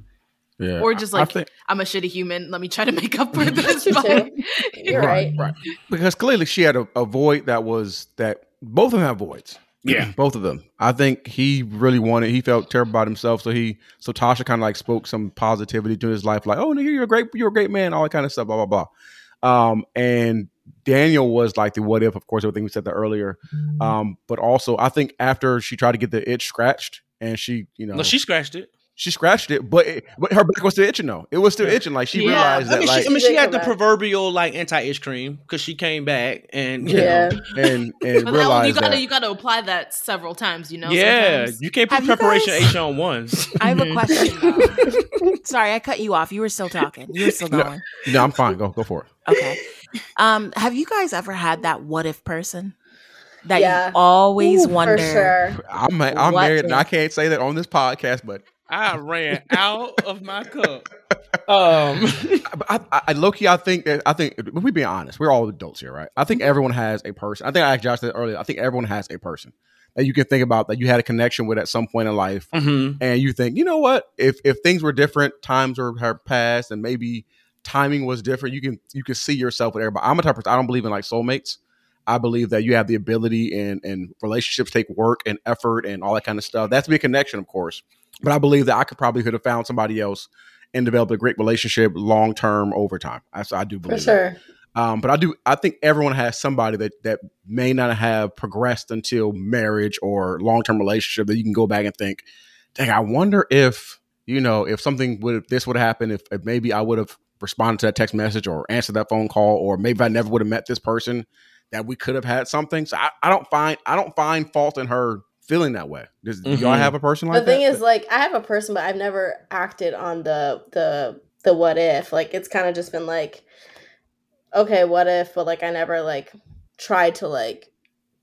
Yeah. Or just I- I like think- I'm a shitty human. Let me try to make up for this. You by- too. you're right. right. Because clearly she had a, a void that was that both of them have voids. Yeah. both of them. I think he really wanted. He felt terrible about himself, so he so Tasha kind of like spoke some positivity to his life, like, "Oh, no, you're a great, you're a great man," all that kind of stuff, blah blah blah. Um, and Daniel was like the what if, of course, everything we said that earlier. Um, but also I think after she tried to get the itch scratched, and she, you know, No, she scratched it. She scratched it, but it, but her back was still itching though. It was still itching. Like she Yeah. realized I that, mean, like, she, I mean, She she had the back. proverbial like anti-itch cream because she came back and you Yeah. know, and and But that you gotta that. you gotta apply that several times. You know. yeah, sometimes. you can't put Have preparation guys- H on once. I have a Mhm. question. Sorry, I cut you off. You were still talking. You were still going. no, I'm fine. Go go for it. Okay. Um, have you guys ever had that what if person that Yeah. you always Ooh, wonder? for sure. I'm I'm What married, and I can't say that on this podcast, but I ran out of my cup. Um, I, I, I low key, I think that I think if we being honest, we're all adults here, right? I think everyone has a person. I think I asked Josh that earlier. I think everyone has a person that you can think about that you had a connection with at some point in life, mhm. and you think, you know what? If if things were different, times were have passed, and maybe timing was different, you can you can see yourself with everybody. I'm a type of person. I don't believe in like soulmates. I believe that you have the ability and and relationships take work and effort and all that kind of stuff. That's be a connection, of course. But I believe that I could probably could have found somebody else and developed a great relationship long term over time. I, so I do For believe that. sure. Um, but I do. I think everyone has somebody that that may not have progressed until marriage or long term relationship that you can go back and think, dang, I wonder if you know if something would this would happen if, if maybe I would have responded to that text message or answered that phone call or maybe I never would have met this person that we could have had something. So I, I don't find I don't find fault in her feeling that way. Does do y'all mm-hmm. have a person like the thing that? is, like, I have a person, but I've never acted on the the the what if. Like, it's kind of just been like, okay, what if? But like, I never like tried to like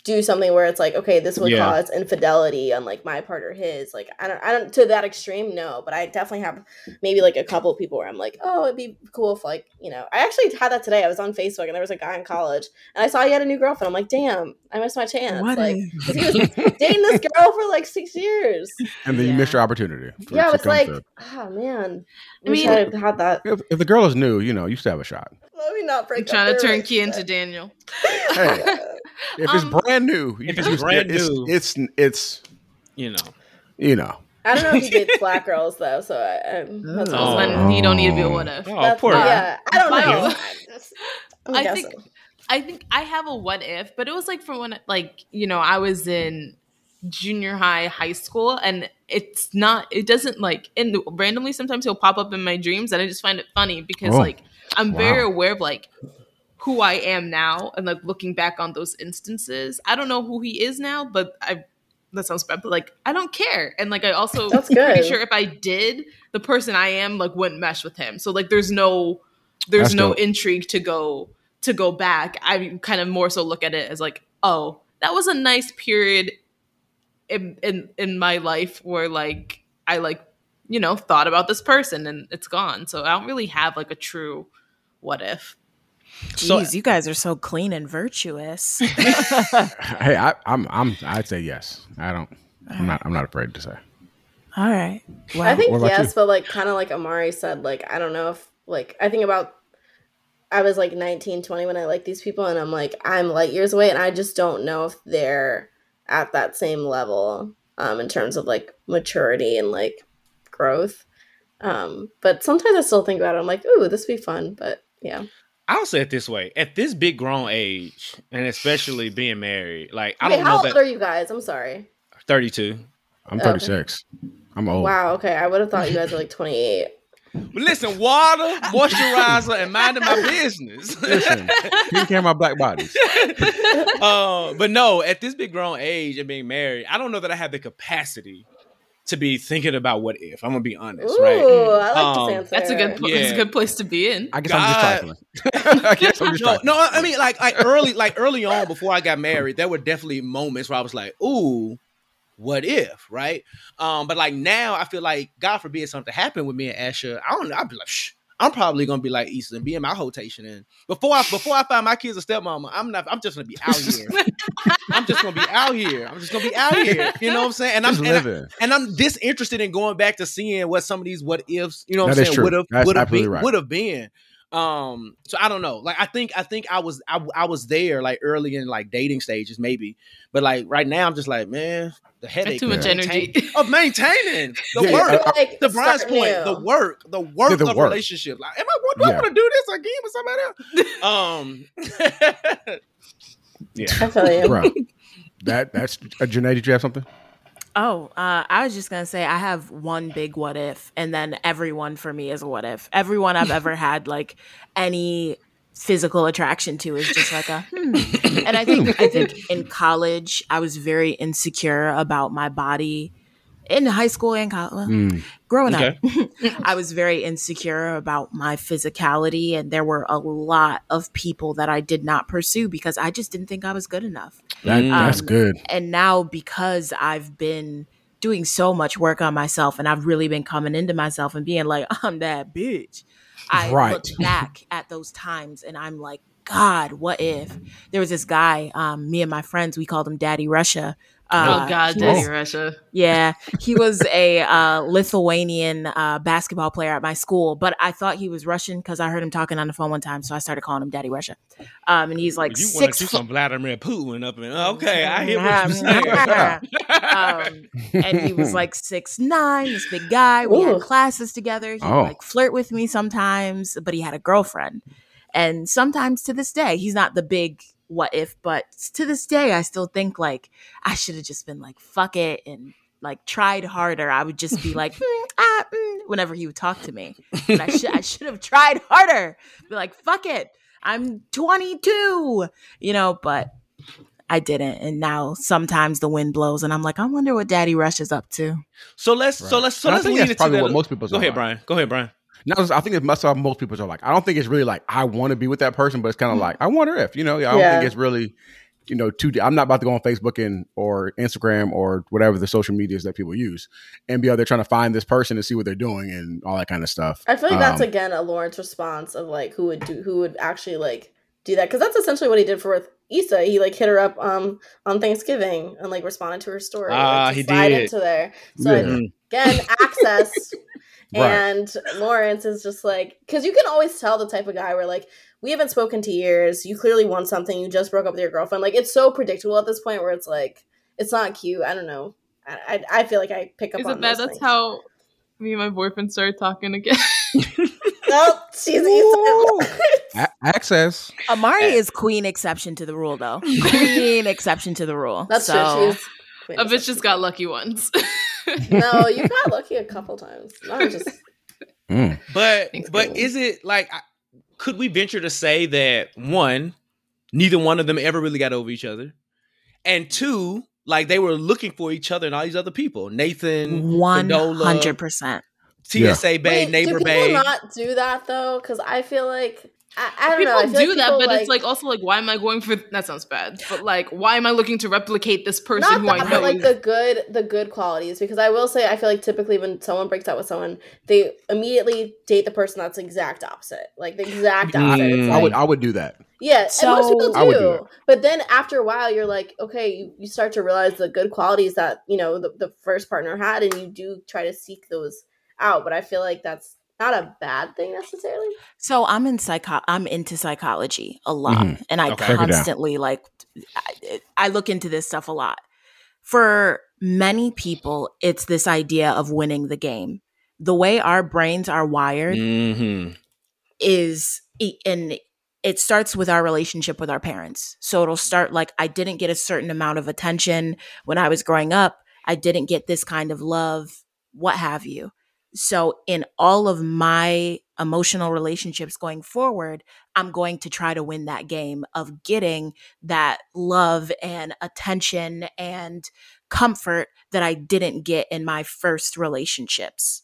do something where it's like, okay, this would Yeah. cause infidelity on like my part or his. Like, I don't, I don't to that extreme, no. But I definitely have maybe like a couple people where I'm like, oh, it'd be cool if like you know. I actually had that today. I was on Facebook and there was a guy in college, and I saw he had a new girlfriend. I'm like, damn, I missed my chance. What like, if? 'cause he was dating this girl for like six years. and then you missed your opportunity. to- Yeah, to it's like, through. oh man. I I wish mean- I had had that. if, if the girl is new, you know, you still have a shot. Let me not break I'm trying to turn key into. Daniel. Hey. If it's Um, brand new, if it's use- brand it's, new- it's it's You know. you know. I don't know if he dates black girls though, so I, I'm, that's Oh. what Then you don't need to be a what if. Oh, That's- poor. Yeah, I don't know. I, just, I'm I think I think I have a what if, but it was like from when like you know I was in junior high, high school, and it's not. It doesn't like and randomly sometimes he'll pop up in my dreams, and I just find it funny because Oh, like I'm very aware of like who I am now, and like looking back on those instances. I don't know who he is now, but I. That sounds bad, but like I don't care, and like I also That's pretty sure if I did, the person I am like wouldn't mesh with him. So like there's no there's That's no dope. intrigue to go to go back. I kind of more so look at it as like, oh, that was a nice period in in in my life where like I like you know thought about this person and it's gone. So I don't really have like a true what if. So- Jeez, you guys are so clean and virtuous. Hey, I, I'm I'm I'd say yes. I don't. I'm not. I'm not afraid to say. All right. Well, I think yes, you? but like kind of like Amari said, like I don't know if like I think about I was like 19, 20 when I like these people and I'm like I'm light years away and I just don't know if they're at that same level um in terms of like maturity and like growth. Um but sometimes I still think about it. I'm like, "Ooh, this would be fun." But yeah. I'll say it this way: at this big grown age, and especially being married, like I Wait, don't know. how old that are you guys? I'm sorry. thirty-two. I'm Okay. 36. I'm old. Wow, okay. I would have thought you guys were like 28. Listen, water, moisturizer, and minding my business. Listen, taking care of my black bodies. uh, but no, at this big grown age and being married, I don't know that I have the capacity to be thinking about what if. I'm gonna be honest, Ooh, right? I like Um, this answer. That's a good pl- that's a good place to be in. I guess God. I'm just trifling. I guess I'm just No, trifling. no, I mean like like early like early on before I got married, there were definitely moments where I was like, ooh, what if, right? Um, but like now I feel like God forbid something happened with me and Asher. I don't know, I'd be like, Shh, I'm probably gonna be like Easton and be in my hotation and before I before I find my kids a stepmama, I'm not I'm just gonna be out here. I'm just gonna be out here. I'm just gonna be out here. You know what I'm saying? And I'm Just and, I, living. and I'm disinterested in going back to seeing what some of these what ifs, you know what That I'm saying, true. would have That's would have absolutely been right. would have been. Um, so I don't know. Like I think I think I was I, I was there like early in like dating stages, maybe. But like right now I'm just like, man, the headache too much energy. of maintaining the Yeah, work. yeah, like the Bryan's point, new. the work, the work Yeah, the of work. relationship. Like, am I do I want to do this again with somebody else? Um Yeah. I feel you. Bro, that that's uh, Janae. Did you have something? Oh, uh, I was just gonna say I have one big what if, and then everyone for me is a what if. Everyone I've ever had like any physical attraction to is just like a hmm. And I think I think in college I was very insecure about my body. In high school and college, Mm. growing Okay. up, I was very insecure about my physicality, and there were a lot of people that I did not pursue because I just didn't think I was good enough That, Mm. that's Um, good. and now because I've been doing so much work on myself and I've really been coming into myself and being like, I'm that bitch. I Right. look back at those times and I'm like, God, what if there was this guy, um, me and my friends, we called him Daddy Russia. Uh, oh God, he Daddy was- Russia. yeah, he was a uh, Lithuanian uh, basketball player at my school, but I thought he was Russian because I heard him talking on the phone one time, so I started calling him Daddy Russia. Um, and he's like you want to six see foot some Vladimir Putin up in okay, I hear what you're saying. um, and he was like six nine, this big guy. We Ooh. had classes together. He Oh. would like flirt with me sometimes, but he had a girlfriend. And sometimes to this day, he's not the big what if, but to this day, I still think like I should have just been like fuck it and like tried harder. I would just be like "Hmm, ah, mm," whenever he would talk to me. But I should I should have tried harder. Be like fuck it. I'm 22, you know, but I didn't. And now sometimes the wind blows and I'm like, I wonder what Daddy Rush is up to. So let's so let's so And let's think lead that's it to probably that. what most people Go ahead. Bryan. Go ahead, Bryan. No, I think it's most of most people are like. I don't think it's really like I want to be with that person, but it's kind of like I wonder if you know. I don't Yeah. think it's really you know too. I'm not about to go on Facebook and or Instagram or whatever the social medias that people use and be out there trying to find this person and see what they're doing and all that kind of stuff. I feel like that's Um, again a Lawrence response of like who would do who would actually like do that because that's essentially what he did for with Issa. He like hit her up um on Thanksgiving and like responded to her story. Ah, like, he slide did. into there. So Yeah. again, access Right. And Lawrence is just like, because you can always tell the type of guy where like we haven't spoken to years. You clearly want something. You just broke up with your girlfriend. Like it's so predictable at this point where it's like it's not cute. I don't know. I I, I feel like I pick up Is on it bad? those That's things. how me and my boyfriend started talking again. Nope, she's A- access. Amari eh. is queen exception to the rule, though. Queen exception to the rule. That's so, true. She's a bitch just got lucky once. No, you got lucky a couple times. Not just Mm. But Thanks, but Caitlin. is it like could we venture to say that one, neither one of them ever really got over each other, and two, like they were looking for each other and all these other people, Nathan, hundred percent. TSA Bay, Wait, Neighbor do people Bay. not do that though? Because I feel like I, I don't people know. I do like that, people, but like, it's like also like, why am I going for? That sounds bad, but like, why am I looking to replicate this person not who that, I know? but like the good the good qualities. Because I will say, I feel like typically when someone breaks up with someone, they immediately date the person that's exact opposite, like the exact opposite. It's Mm. I would I would do that. Yeah, and most people So- I would do do. But then after a while, you're like, okay, you, you start to realize the good qualities that you know the, the first partner had, and you do try to seek those out. But I feel like that's not a bad thing necessarily. So I'm in psycho. I'm into psychology a lot, Mhm. and I Okay. Break it down. constantly like. I, I look into this stuff a lot. For many people, it's this idea of winning the game. The way our brains are wired Mm-hmm. is e- and it starts with our relationship with our parents. So it'll start like I didn't get a certain amount of attention when I was growing up. I didn't get this kind of love, what have you. So in all of my emotional relationships going forward, I'm going to try to win that game of getting that love and attention and comfort that I didn't get in my first relationships.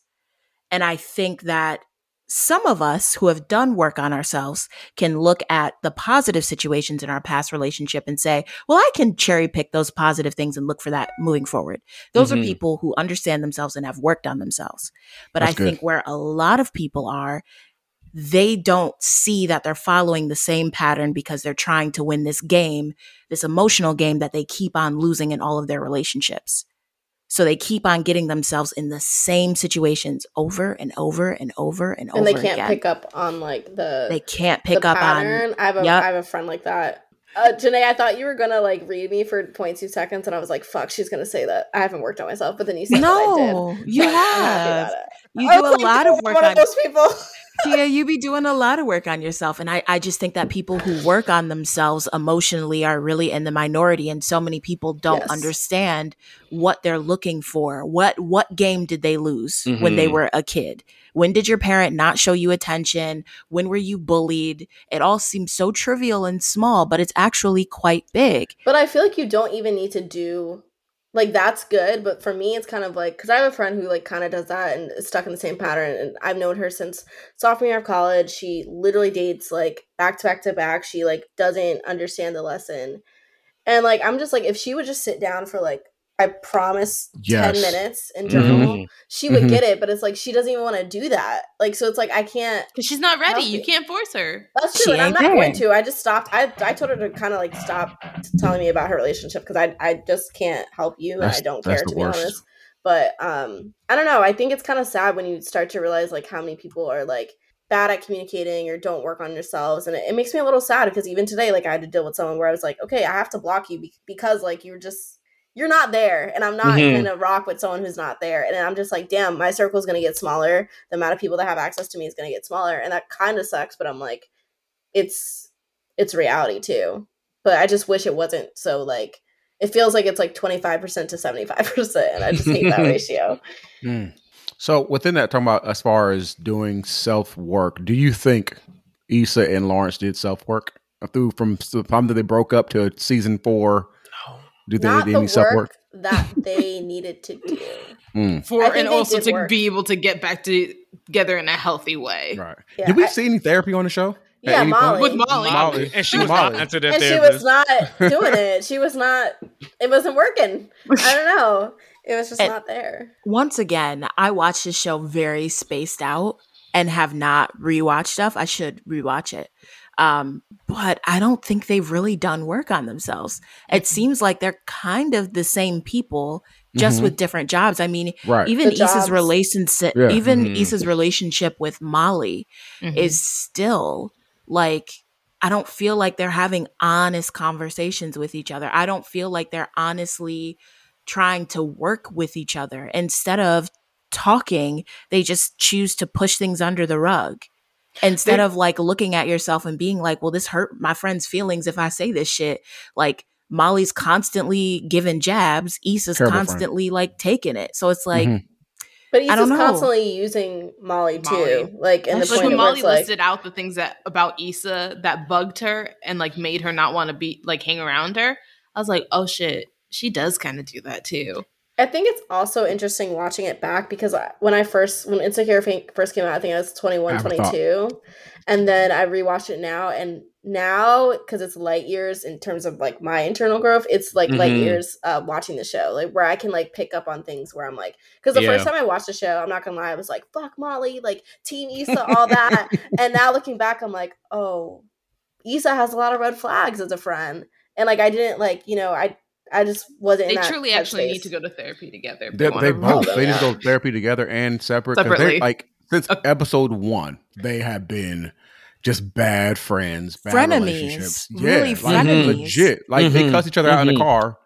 And I think that some of us who have done work on ourselves can look at the positive situations in our past relationship and say, well, I can cherry pick those positive things and look for that moving forward. Those Mhm. are people who understand themselves and have worked on themselves. But That's I good. think where a lot of people are, they don't see that they're following the same pattern because they're trying to win this game, this emotional game that they keep on losing in all of their relationships. So they keep on getting themselves in the same situations over and over and over and over and they can't again. pick up on like the they can't the pick up pattern. on I have a I Yep. have a friend like that. Uh, Janae, I thought you were gonna like read me for 0.2 seconds, and I was like, "Fuck, she's gonna say that." I haven't worked on myself, but then you said that I did. No, you So I'm happy have. You do a like, lot of work one on of those people. Tia, you be doing a lot of work on yourself. And I, I just think that people who work on themselves emotionally are really in the minority. And so many people don't Yes. understand what they're looking for. What what game did they lose when they Mhm. were a kid? When did your parent not show you attention? When were you bullied? It all seems so trivial and small, but it's actually quite big. But I feel like you don't even need to do like that's good. But for me, it's kind of like because I have a friend who like kind of does that and is stuck in the same pattern. And I've known her since sophomore year of college. She literally dates like back to back to back. She like doesn't understand the lesson. And like I'm just like if she would just sit down for like I promise Yes. ten minutes in journal, Mhm. she would Mhm. get it. But it's like she doesn't even want to do that. Like so, it's like I can't. because she's not ready. You you. can't force her. That's She true, and I'm not going to. I just stopped. I I told her to kind of like stop telling me about her relationship because I I just can't help you, and I don't care to be worst. honest. But um, I don't know. I think it's kind of sad when you start to realize like how many people are like bad at communicating or don't work on yourselves, and it, it makes me a little sad because even today, like I had to deal with someone where I was like, okay, I have to block you be- because like you're just you're not there, and I'm not Mhm. gonna rock with someone who's not there, and I'm just like, damn, my circle is gonna get smaller. The amount of people that have access to me is gonna get smaller, and that kind of sucks. But I'm like it's it's reality too. But I just wish it wasn't so like it feels like it's like 25% to 75% and I just hate that ratio. Mm. So within that, talking about as far as doing self work, do you think Issa and Lawrence did self work through from the time that they broke up to season four? Do they Not do the any self work work? that they needed to do. Mm, For and also to work. be able to get back to- together in a healthy way. right. Yeah, Did we I- see any therapy on the show? Yeah, any point? Molly. With Molly. Molly. and she was Molly. not into that And she was not doing it. She was not it wasn't working. I don't know. It was just And- not there. Once again, I watched this show very spaced out and have not rewatched stuff. I should rewatch it. Um, but I don't think they've really done work on themselves. It seems like they're kind of the same people, just Mhm. with different jobs. I mean, Right. even The Issa's jobs. relationship, Yeah. even Mhm. Issa's relationship with Molly Mhm. is still like I don't feel like they're having honest conversations with each other. I don't feel like they're honestly trying to work with each other. Instead of talking, they just choose to push things under the rug. Instead They- of like looking at yourself and being like, well, this hurt my friend's feelings if I say this shit. Like Molly's constantly giving jabs, Issa's Terrible friend. constantly like taking it. So it's like, Mhm. But I Issa's don't know. constantly using Molly too. Molly. Like in the That's like point when Molly it's like listed out the things that about Issa that bugged her and like made her not want to be like hang around her, I was like, oh shit, she does kind of do that too. I think it's also interesting watching it back because I- when I first when Insecure first came out, I think I was 21, I have a thought. 22. And then I rewatched it now and now because it's light years in terms of like my internal growth, it's like light Mhm. years uh, watching the show, like where I can like pick up on things where I'm like, because the Yeah. first time I watched the show, I'm not gonna lie, I was like, fuck Molly, like Team Issa, all that. and now looking back, I'm like, oh, Issa has a lot of red flags as a friend. And like I didn't like, you know, I I just wasn't. They in that truly actually headspace. need to go to therapy together. They, they both. They just yeah. go therapy together and separate. 'cause they're, Separately. Like since Okay. episode one, they have been just bad friends, bad Frenemies. relationships. Really like, frenemies. legit. Like they Mhm. cuss each other out in Mhm. the car.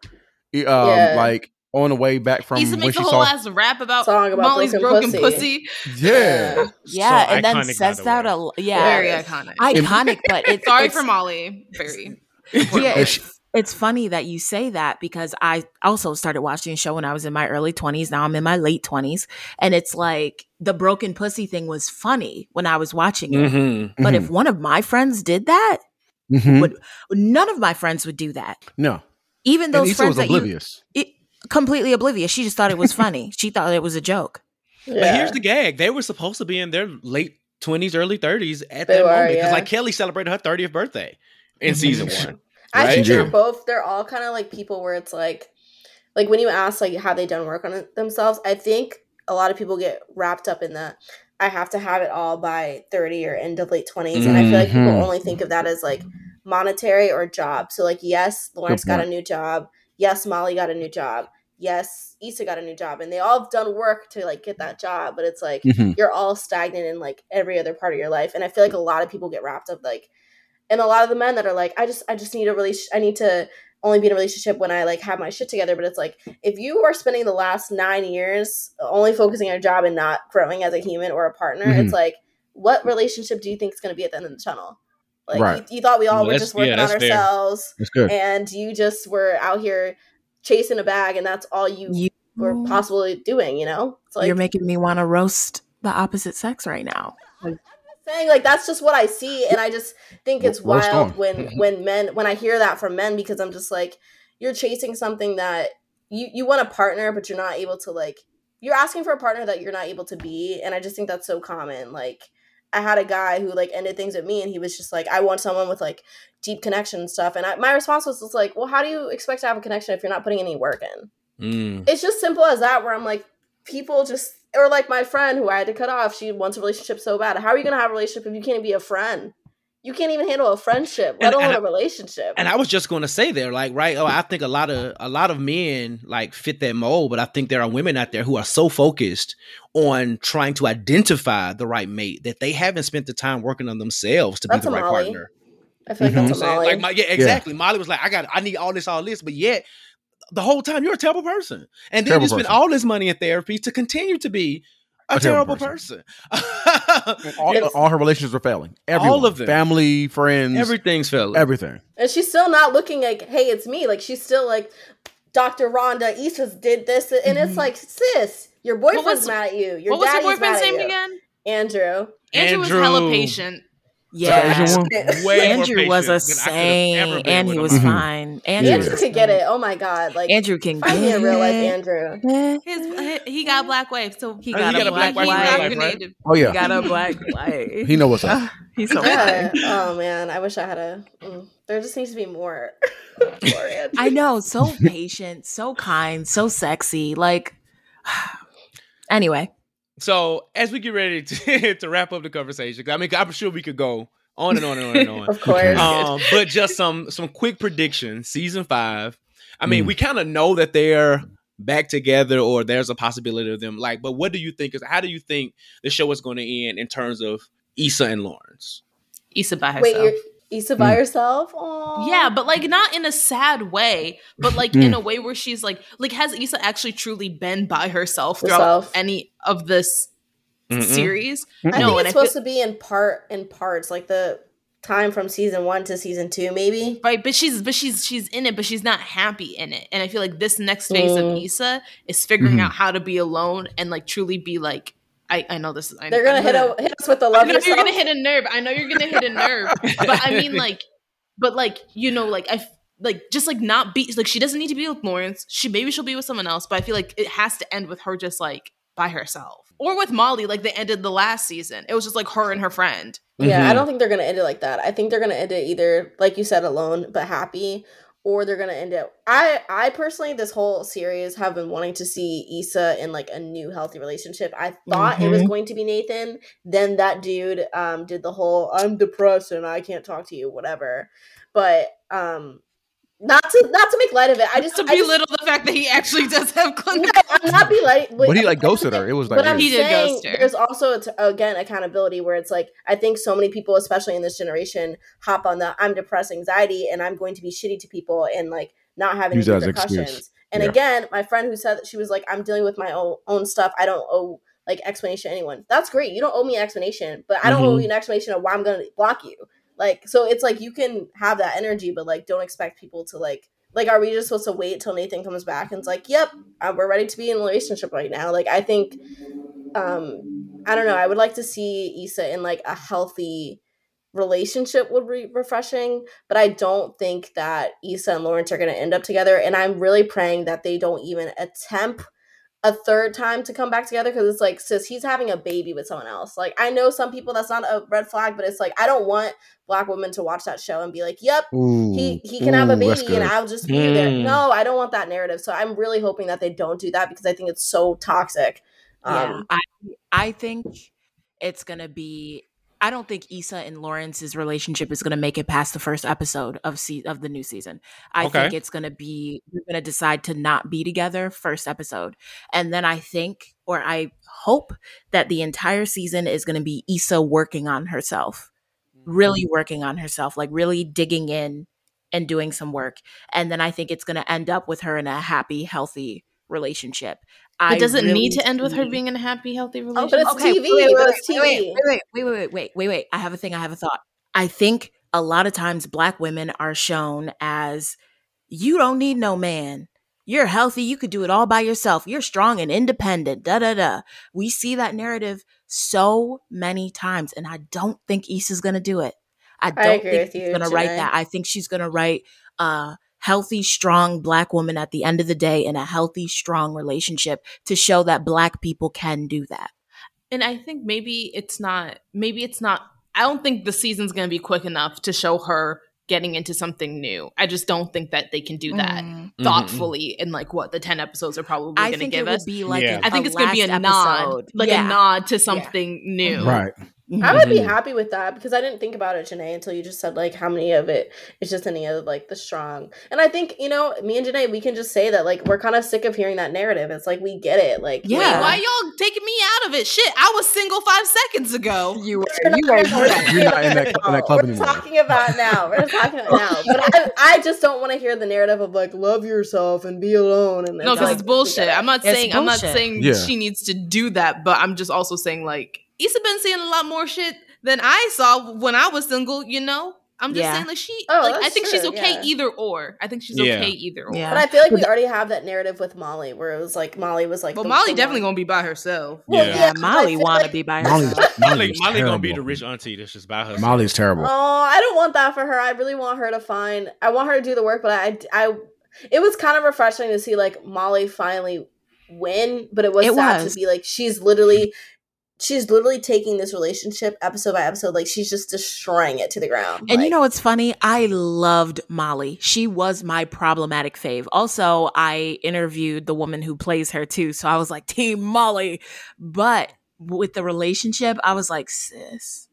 e- Um, Yeah. like on the way back from Issa when makes she a whole saw. ass rap about, Song about Molly's broken broken, pussy. pussy. yeah, yeah, So and then iconic, by says the that way. a l- yeah, Very iconic. iconic, but it's Sorry it's, for Molly. Very. yeah, And it's, funny that you say that because I also started watching a show when I was in my early 20s. Now I'm in my late 20s. And it's like the broken pussy thing was funny when I was watching it. Mm-hmm. But if one of my friends did that, Mhm. would none of my friends would do that. no, Even and those Issa friends was that you it, completely oblivious. She just thought it was funny. she thought it was a joke. But here's the gag: they were supposed to be in their late twenties, early thirties at They that were, moment because, yeah. like, Kelly celebrated her thirtieth birthday in Mhm. season one. I right? think they're both. They're all kind of like people where it's like, like when you ask like have they done work on it themselves? I think a lot of people get wrapped up in the I have to have it all by thirty or end of late 20s and I feel like people Mhm. only think of that as like monetary or job. So like yes, Lawrence got a new job. Yes, Molly got a new job. Yes, Issa got a new job, and they all have done work to like get that job. But it's like Mhm. you're all stagnant in like every other part of your life and i feel like a lot of people get wrapped up like and a lot of the men that are like i just i just need a relation i need to only be in a relationship when i like have my shit together but it's like if you are spending the last nine years only focusing on your job and not growing as a human or a partner Mhm. it's like what relationship do you think is going to be at the end of the tunnel like Right. you, you thought we all Well, were just working yeah, on ourselves and you just were out here chasing a bag and that's all you, You were possibly doing you know it's like You're making me want to roast the opposite sex right now. Saying like that's just what I see, and I just think it's wild when when men when I hear that from men because I'm just like you're chasing something that you you want a partner, but you're not able to like you're asking for a partner that you're not able to be, and I just think that's so common. Like I had a guy who like ended things with me, and he was just like, I want someone with like deep connection and stuff, and I, my response was just like, well, how do you expect to have a connection if you're not putting any work in? Mm. it's just simple as that where i'm like people just or like my friend who i had to cut off she wants a relationship so bad how are you going to have a relationship if you can't be a friend you can't even handle a friendship let And- alone and a relationship And I was just going to say there, like, right? Oh, I think a lot of a lot of men like fit that mold, but I think there are women out there who are so focused on trying to identify the right mate that they haven't spent the time working on themselves to That's be the right Molly. partner. i feel like Mhm. That's what a I'm saying? Molly. Like, my, yeah, exactly. Molly was like, I got, I need all this, all this, but yet the whole time you're a terrible person, and then Terrible you spend person. all this money in therapy to continue to be a, A terrible, terrible person. all, It's- all her relationships are failing. Everyone, of them. family, friends, everything's failing. everything. and she's still not looking like hey it's me like she's still like dr rhonda Issa's did this and it's Mhm. like sis your boyfriend's was- mad at you your what was your boyfriend's name you. again? andrew Andrew was hella patient. Yeah. Asian one? Way more Andrew was a patient than I could've ever saint, been and he was mom. Mhm. fine. Andrew, Yeah. andrew could get it oh my god like Andrew can find get me a real life andrew His, he got black wife, so He got, he a got a black, black wife wife. right? indoctrinated. Oh He yeah, got a black wife. he know what's up. He's so Yeah. oh man, I wish I had a. Mm, there just needs to be more. more I know, so patient, so kind, so sexy. Like, anyway, So as we get ready to, to wrap up the conversation, I mean, I'm sure we could go on and on and on and on. Of course. um, but just some some quick predictions. Season five. I mean, Mm. we kind of know that they're back together, or there's a possibility of them. Like, but what do you think is? How do you think the show is going to end in terms of Issa and Lawrence? Issa by herself. Wait, you're Issa by Mm. herself? Aww. Yeah, but like not in a sad way, but like Mm. in a way where she's like, like has Issa actually truly been by herself throughout Herself. any of this Mm-mm. series? I No, think it's I supposed feel- to be in part in parts, like the time from season one to season two, maybe. Right, but she's but she's she's in it, but she's not happy in it. And I feel like this next phase of Mm. Issa is figuring Mhm. out how to be alone and like truly be like, I I know this is I, They're gonna I'm hit, a, hit us with the I love know you're gonna hit a nerve. I know you're gonna hit a nerve. but I mean, like, but like, you know, like I like just like not be like she doesn't need to be with Lawrence. She maybe she'll be with someone else, but I feel like it has to end with her just like by herself or with Molly, like they ended the last season. It was just like her and her friend. Yeah, I Mhm. don't think they're gonna end it like that. I think they're gonna end it either, like you said, alone but happy, or they're gonna end up I, I personally, this whole series have been wanting to see Issa in like a new healthy relationship. I thought it was Mhm. going to be Nathan. Then that dude um did the whole "I'm depressed and I can't talk to you" whatever. But um, not to not to make light of it. I just to I just- belittle the fact that he actually does have no. I'm not be like, But he like ghosted her. It was like but I'm. He did saying ghost her. there's also again accountability where it's like I think so many people, especially in this generation, hop on the I'm depressed, anxiety, and I'm going to be shitty to people and like not having Use any as excuse. repercussions. And Yeah. again, my friend who said that she was like, I'm dealing with my own own stuff. I don't owe like explanation to anyone. That's great. You don't owe me an explanation, but I don't owe Mhm. you an explanation of why I'm gonna block you. Like so, it's like you can have that energy, but like don't expect people to like. Like, are we just supposed to wait till Nathan comes back and it's like, "Yep, uh, we're ready to be in a relationship right now"? Like, I think um i don't know i would like to see issa in like a healthy relationship would be refreshing but i don't think that issa and lawrence are going to end up together and i'm really praying that they don't even attempt a third time to come back together because it's like sis he's having a baby with someone else like i know some people that's not a red flag but it's like i don't want black women to watch that show and be like yep Ooh, he he can have a baby and. I'll just be there. Mm. No, I don't want that narrative. So I'm really hoping that they don't do that because I think it's so toxic. Yeah, Um, I I think it's gonna be. I don't think Issa and Lawrence's relationship is gonna make it past the first episode of se- of the new season. I Okay. think it's gonna be they're gonna decide to not be together first episode, and then I think or I hope that the entire season is gonna be Issa working on herself, mm-hmm. really working on herself, like really digging in and doing some work, and then I think it's gonna end up with her in a happy, healthy relationship. I It doesn't really need to end with her being in a happy, healthy Oh, relationship. but it's Okay, TV. wait, wait, but wait, it's wait, TV. Wait, wait, wait, wait, wait, wait, wait, wait. I have a thing. I have a thought. I think a lot of times black women are shown as you don't need no man. You're healthy. You could do it all by yourself. You're strong and independent. Da da da. We see that narrative so many times, and I don't think Issa's gonna do it. I don't agree think with she's you, gonna write that. I think she's gonna write a healthy, strong black woman at the end of the day in a healthy, strong relationship to show that black people can do that. and I think maybe it's not. Maybe it's not. I don't think the season's going to be quick enough to show her getting into something new. I just don't think that they can do that Mm. thoughtfully in like what the ten episodes are probably going to think give it us. would be like Yeah. a- I think it's going to be a last nod, like Yeah. a nod to something new. Right. I would be Mhm. happy with that because I didn't think about it, Janae, until you just said like how many of it is just any of like the strong. And I think you know, me and Janae, we can just say that like we're kind of sick of hearing that narrative. It's like we get it, like Yeah. Wait, why y'all taking me out of it? Shit, I was single five seconds ago. You We're you are not- we're not You're not in that- talking in that about- club We're anymore. talking about now. We're talking about now. But I, I just don't want to hear the narrative of like love yourself and be alone. And No, because like, it's bullshit. I'm not It's saying I'm not saying Yeah. she needs to do that, but I'm just also saying like Issa been seeing a lot more shit than I saw when I was single. You know, I'm just Yeah. saying like she. Oh, like I that's think she's okay yeah. either or. I think she's Yeah. okay either or. Yeah. But I feel like we already have that narrative with Molly, where it was like Molly was like. But the- Molly the definitely one- gonna be by herself. Well, Yeah. Yeah, Molly want to like- be by herself. Molly, Molly's, Molly gonna be the rich auntie that's just by herself. Molly's terrible. Oh, I don't want that for her. I really want her to find. I want her to do the work, but I, I, it was kind of refreshing to see like Molly finally win. But it was It sad was. to be like she's literally, she's literally taking this relationship episode by episode. Like she's just destroying it to the ground. And you know what's funny? I loved Molly. She was my problematic fave. Also, I interviewed the woman who plays her too, so I was like Team Molly. But with the relationship, I was like, sis,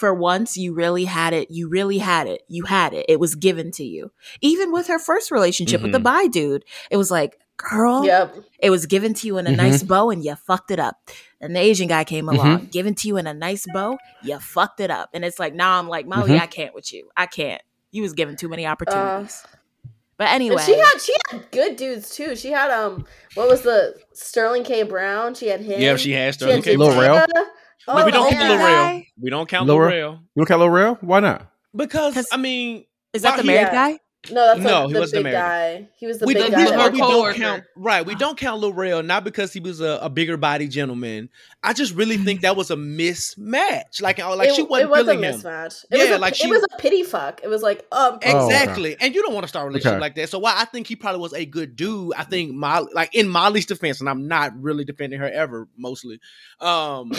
for once you really had it. You really had it. You had it. It was given to you. Even with her first relationship with the Mhm. bi dude, it was like, girl, Yep. it was given to you in a Mhm. nice bow and you fucked it up. And the Asian guy came along, given to you in a nice bow, you fucked it up. And it's like, now I'm like, Molly, Mhm. I can't with you. I can't. You was given too many opportunities. but anyway, And she had she had good dudes too. She had um what was the Sterling K. Brown? She had him. Yeah, she had She Sterling had K. Lil Rel? Jada. No, Oh, we don't count older Lil guy? Rel. We don't count Lil Lil Rel? Rel You don't count Lil Why not? Because I mean, is that Why the he- married yeah. guy? No, that's No, the, he the wasn't big married. guy. He was the we, big the guy. reason why we coworker. don't count right, we don't count Lil not because he was a, a bigger body gentleman. I just really think that was a mismatch. Like, uh, like it, she wasn't it was a feeling him. mismatch. It Yeah, was a, like it she- was a pity fuck. It was like um Oh, okay. Exactly, and you don't want to start a relationship Okay. like that. So while I think he probably was a good dude, I think Molly, like in Molly's defense, and I'm not really defending her ever, mostly. Um,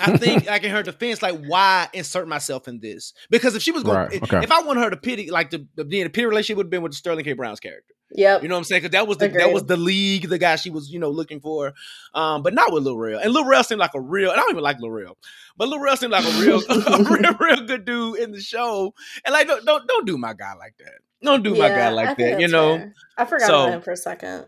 I think, like in her defense, like why insert myself in this? Because if she was going, Right, if, okay. if I wanted her to pity, like the, the being a pity relationship would have been with Sterling K. Brown's character. Yep. You know what I'm saying? Because that was the that was the league, the guy she was, you know, looking for. Um, but not with Lil Rel. And Lil Rel seemed like a real, and I don't even like Lil Rel, but Lil Rel seemed like a real, a real, real good dude in the show. And like, don't don't, don't do my guy like that. Don't do my guy Yeah, I like that. You know? fair. I forgot So- about him for a second.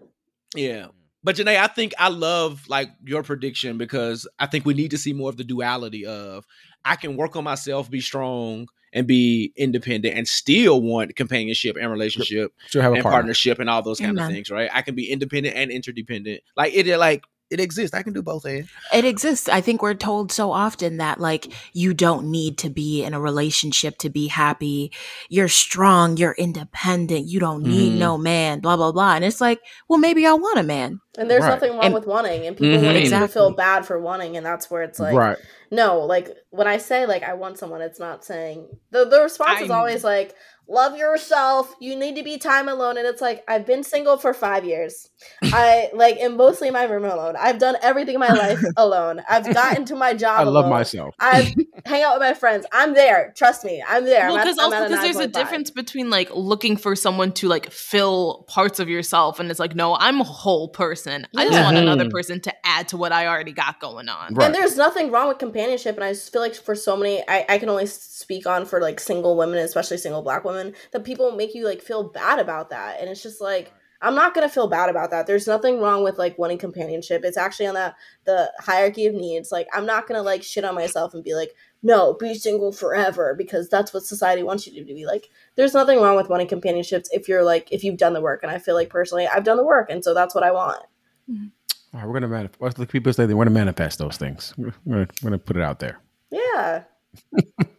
Yeah. But Janae, I think I love like your prediction because I think we need to see more of the duality of I can work on myself, be strong, and be independent, and still want companionship and relationship She'll have a and partner. partnership and all those kind of things, right? I can be independent and interdependent. Like it, like it exists. I can do both. Ed. It exists. I think we're told so often that like you don't need to be in a relationship to be happy. You're strong, you're independent, you don't need Mhm. no man, blah blah blah. And it's like, well, maybe I want a man. And there's Right. nothing wrong And- with wanting, and people Mhm. want to Exactly. feel bad for wanting, and that's where it's like, right. no, like when I say like I want someone, it's not saying the the response is I'm- always like, love yourself. You need to be time alone, and it's like I've been single for five years. I like am mostly in my room alone. I've done everything in my life alone. I've gotten to my job. I love alone. myself. I've hang out with my friends. I'm there. Trust me, I'm there. Well, because I'm also because there's a difference between like looking for someone to like fill parts of yourself, and it's like, no, I'm a whole person. I just Yeah. want another person to add to what I already got going on. Right. And there's nothing wrong with companionship, and I just feel like for so many, I, I can only speak on for like single women, especially single black women, that people make you like feel bad about that, and it's just like I'm not gonna feel bad about that. There's nothing wrong with like wanting companionship. It's actually on that the hierarchy of needs. Like I'm not gonna like shit on myself and be like, no, be single forever because that's what society wants you to be. Like there's nothing wrong with wanting companionships if you're like if you've done the work, and I feel like personally I've done the work, and so that's what I want. Mm-hmm. All right, we're gonna manifest. What the people say they want to manifest those things. We're gonna, we're gonna put it out there. Yeah.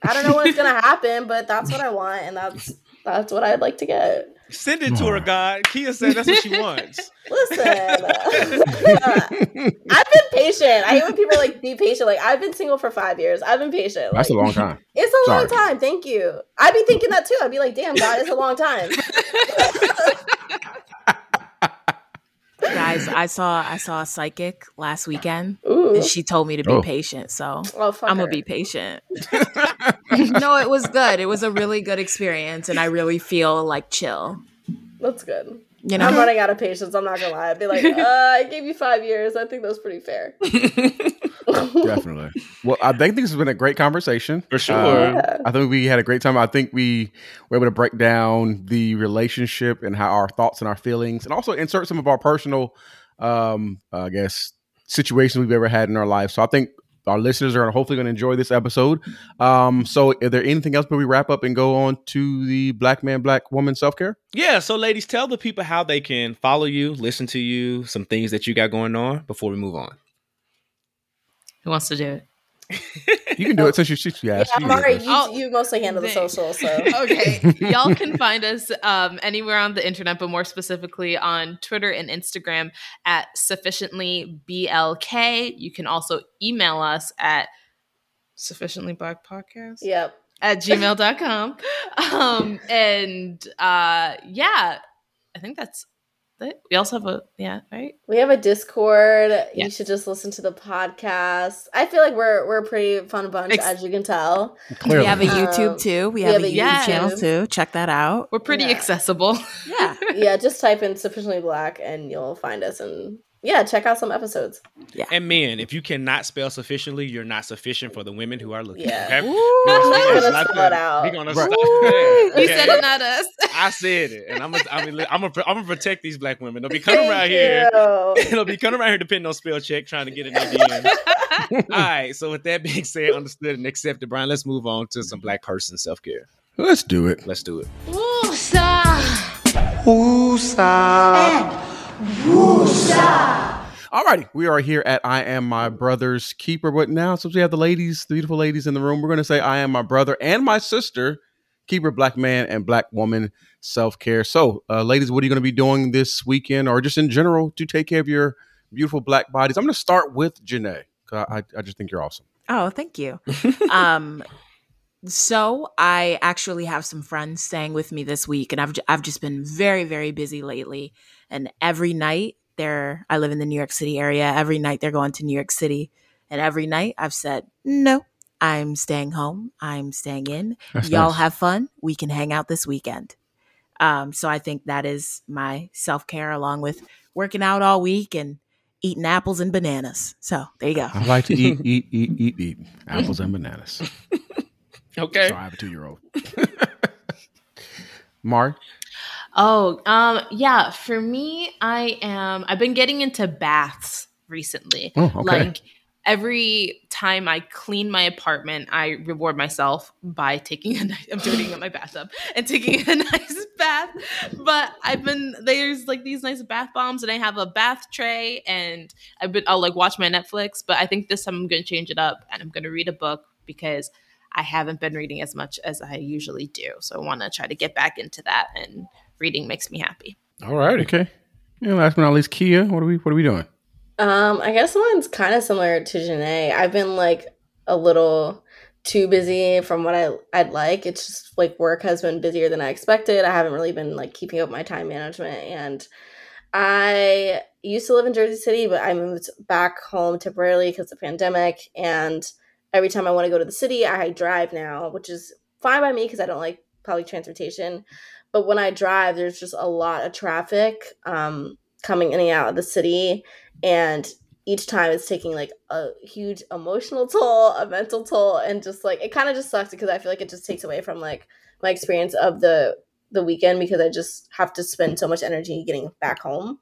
I don't know what's gonna happen, but that's what I want, and that's that's what I'd like to get. Send it to her, God. Kia said that's what she wants. Listen, I've been patient. I hate when people are like be patient. Like I've been single for five years. I've been patient. That's a long time. It's a long time. Thank you. I'd be thinking that too. I'd be like, damn, God, it's a long time. Guys, I saw I saw a psychic last weekend Ooh. and she told me to be Oh. patient. So fuck I'm gonna be patient. no, it was good. It was a really good experience and I really feel like chill. That's good. You know, I'm running out of patience. I'm not gonna lie. I'd be like, uh, I gave you five years. I think that's pretty fair. Definitely. Well, I think this has been a great conversation. For sure. Uh, Yeah. I think we had a great time. I think we were able to break down the relationship and how our thoughts and our feelings, and also insert some of our personal, um, I guess, situations we've ever had in our life. So I think our listeners are hopefully going to enjoy this episode. Um, so, is there anything else before we wrap up and go on to the Black Man, Black Woman self care? Yeah, so ladies, tell the people how they can follow you, listen to you, some things that you got going on before we move on. Who wants to do it? You can do it since you shoot. Yeah, Yeah, Mari, you, Oh, you mostly handle the social, so okay y'all can find us um, anywhere on the internet but more specifically on twitter and instagram at sufficiently blk you can also email us at sufficiently black podcast yep. at gmail.com um, and uh, yeah i think that's it we also have a yeah right We have a Discord. You should just listen to the podcast. I feel like we're we're a pretty fun bunch, Ex- as you can tell. Clearly. We have a Um, YouTube too. We we have, have a a YouTube YouTube. channel too. Check that out. we're pretty Yeah. accessible Yeah. yeah, just type in sufficiently black and you'll find us and yeah, check out some episodes. Yeah. And men, if you cannot spell sufficiently, you're not sufficient for the women who are looking. Yeah. Okay? Ooh. We're gonna gonna spell it out. We're gonna Right. stop there. You said it, not us. I said it, and I'm gonna, I mean, I'm gonna, I'm gonna protect these black women. They'll be coming around Thank here. They'll be coming around here depending on spell check, trying to get an ADM. All right. So with that being said, understood and accepted, Bryan. Let's move on to some black person self care. Let's do it. Let's do it. Alrighty, we are here at I Am My Brother's Keeper. But now, since we have the ladies, the beautiful ladies in the room, we're going to say I am my brother and my sister, keeper, black man and black woman self care. So, uh, ladies, what are you going to be doing this weekend or just in general to take care of your beautiful black bodies? I'm going to start with Janae because I, I just think you're awesome. Oh, thank you. um, so I actually have some friends staying with me this week, and I've j- I've just been very very busy lately. And every night they're I live in the New York City area. Every night they're going to New York City, and every night I've said no. I'm staying home. I'm staying in. That's Y'all nice. have fun. We can hang out this weekend. Um, so I think that is my self care, along with working out all week and eating apples and bananas. So there you go. I like to eat, eat, eat, eat, eat apples and bananas. Okay. So I have a two year old. Mari, Oh, um, yeah. For me, I am. I've been getting into baths recently. Oh, okay. Like every time I clean my apartment, I reward myself by taking a nice. I'm dirtying up my bathtub and taking a nice bath. But I've been there's like these nice bath bombs, and I have a bath tray, and I've been I'll like watch my Netflix. But I think this time I'm gonna change it up, and I'm gonna read a book because. I haven't been reading as much as I usually do. So I want to try to get back into that and reading makes me happy. All right. okay. And last but not least, Kia, what are we what are we doing? Um, I guess mine's kind of similar to Janae. I've been like a little too busy from what I I'd like. It's just like work has been busier than I expected. I haven't really been like keeping up my time management and I used to live in Jersey City, but I moved back home temporarily because of the pandemic and every time I want to go to the city, I drive now, which is fine by me because I don't like public transportation. But when I drive, there's just a lot of traffic um, coming in and out of the city. And each time it's taking like a huge emotional toll, a mental toll, and just like it kind of just sucks because I feel like it just takes away from like my experience of the the weekend because I just have to spend so much energy getting back home.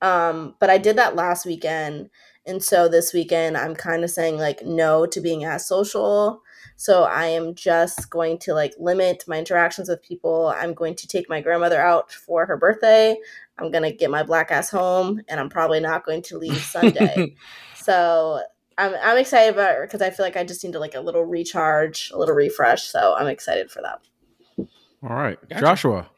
Um, but I did that last weekend, and so this weekend I'm kind of saying like no to being as social. So I am just going to like limit my interactions with people. I'm going to take my grandmother out for her birthday. I'm gonna get my black ass home, and I'm probably not going to leave Sunday. so I'm I'm excited about it because I feel like I just need to like a little recharge, a little refresh. So I'm excited for that. All right. Gotcha. Joshua.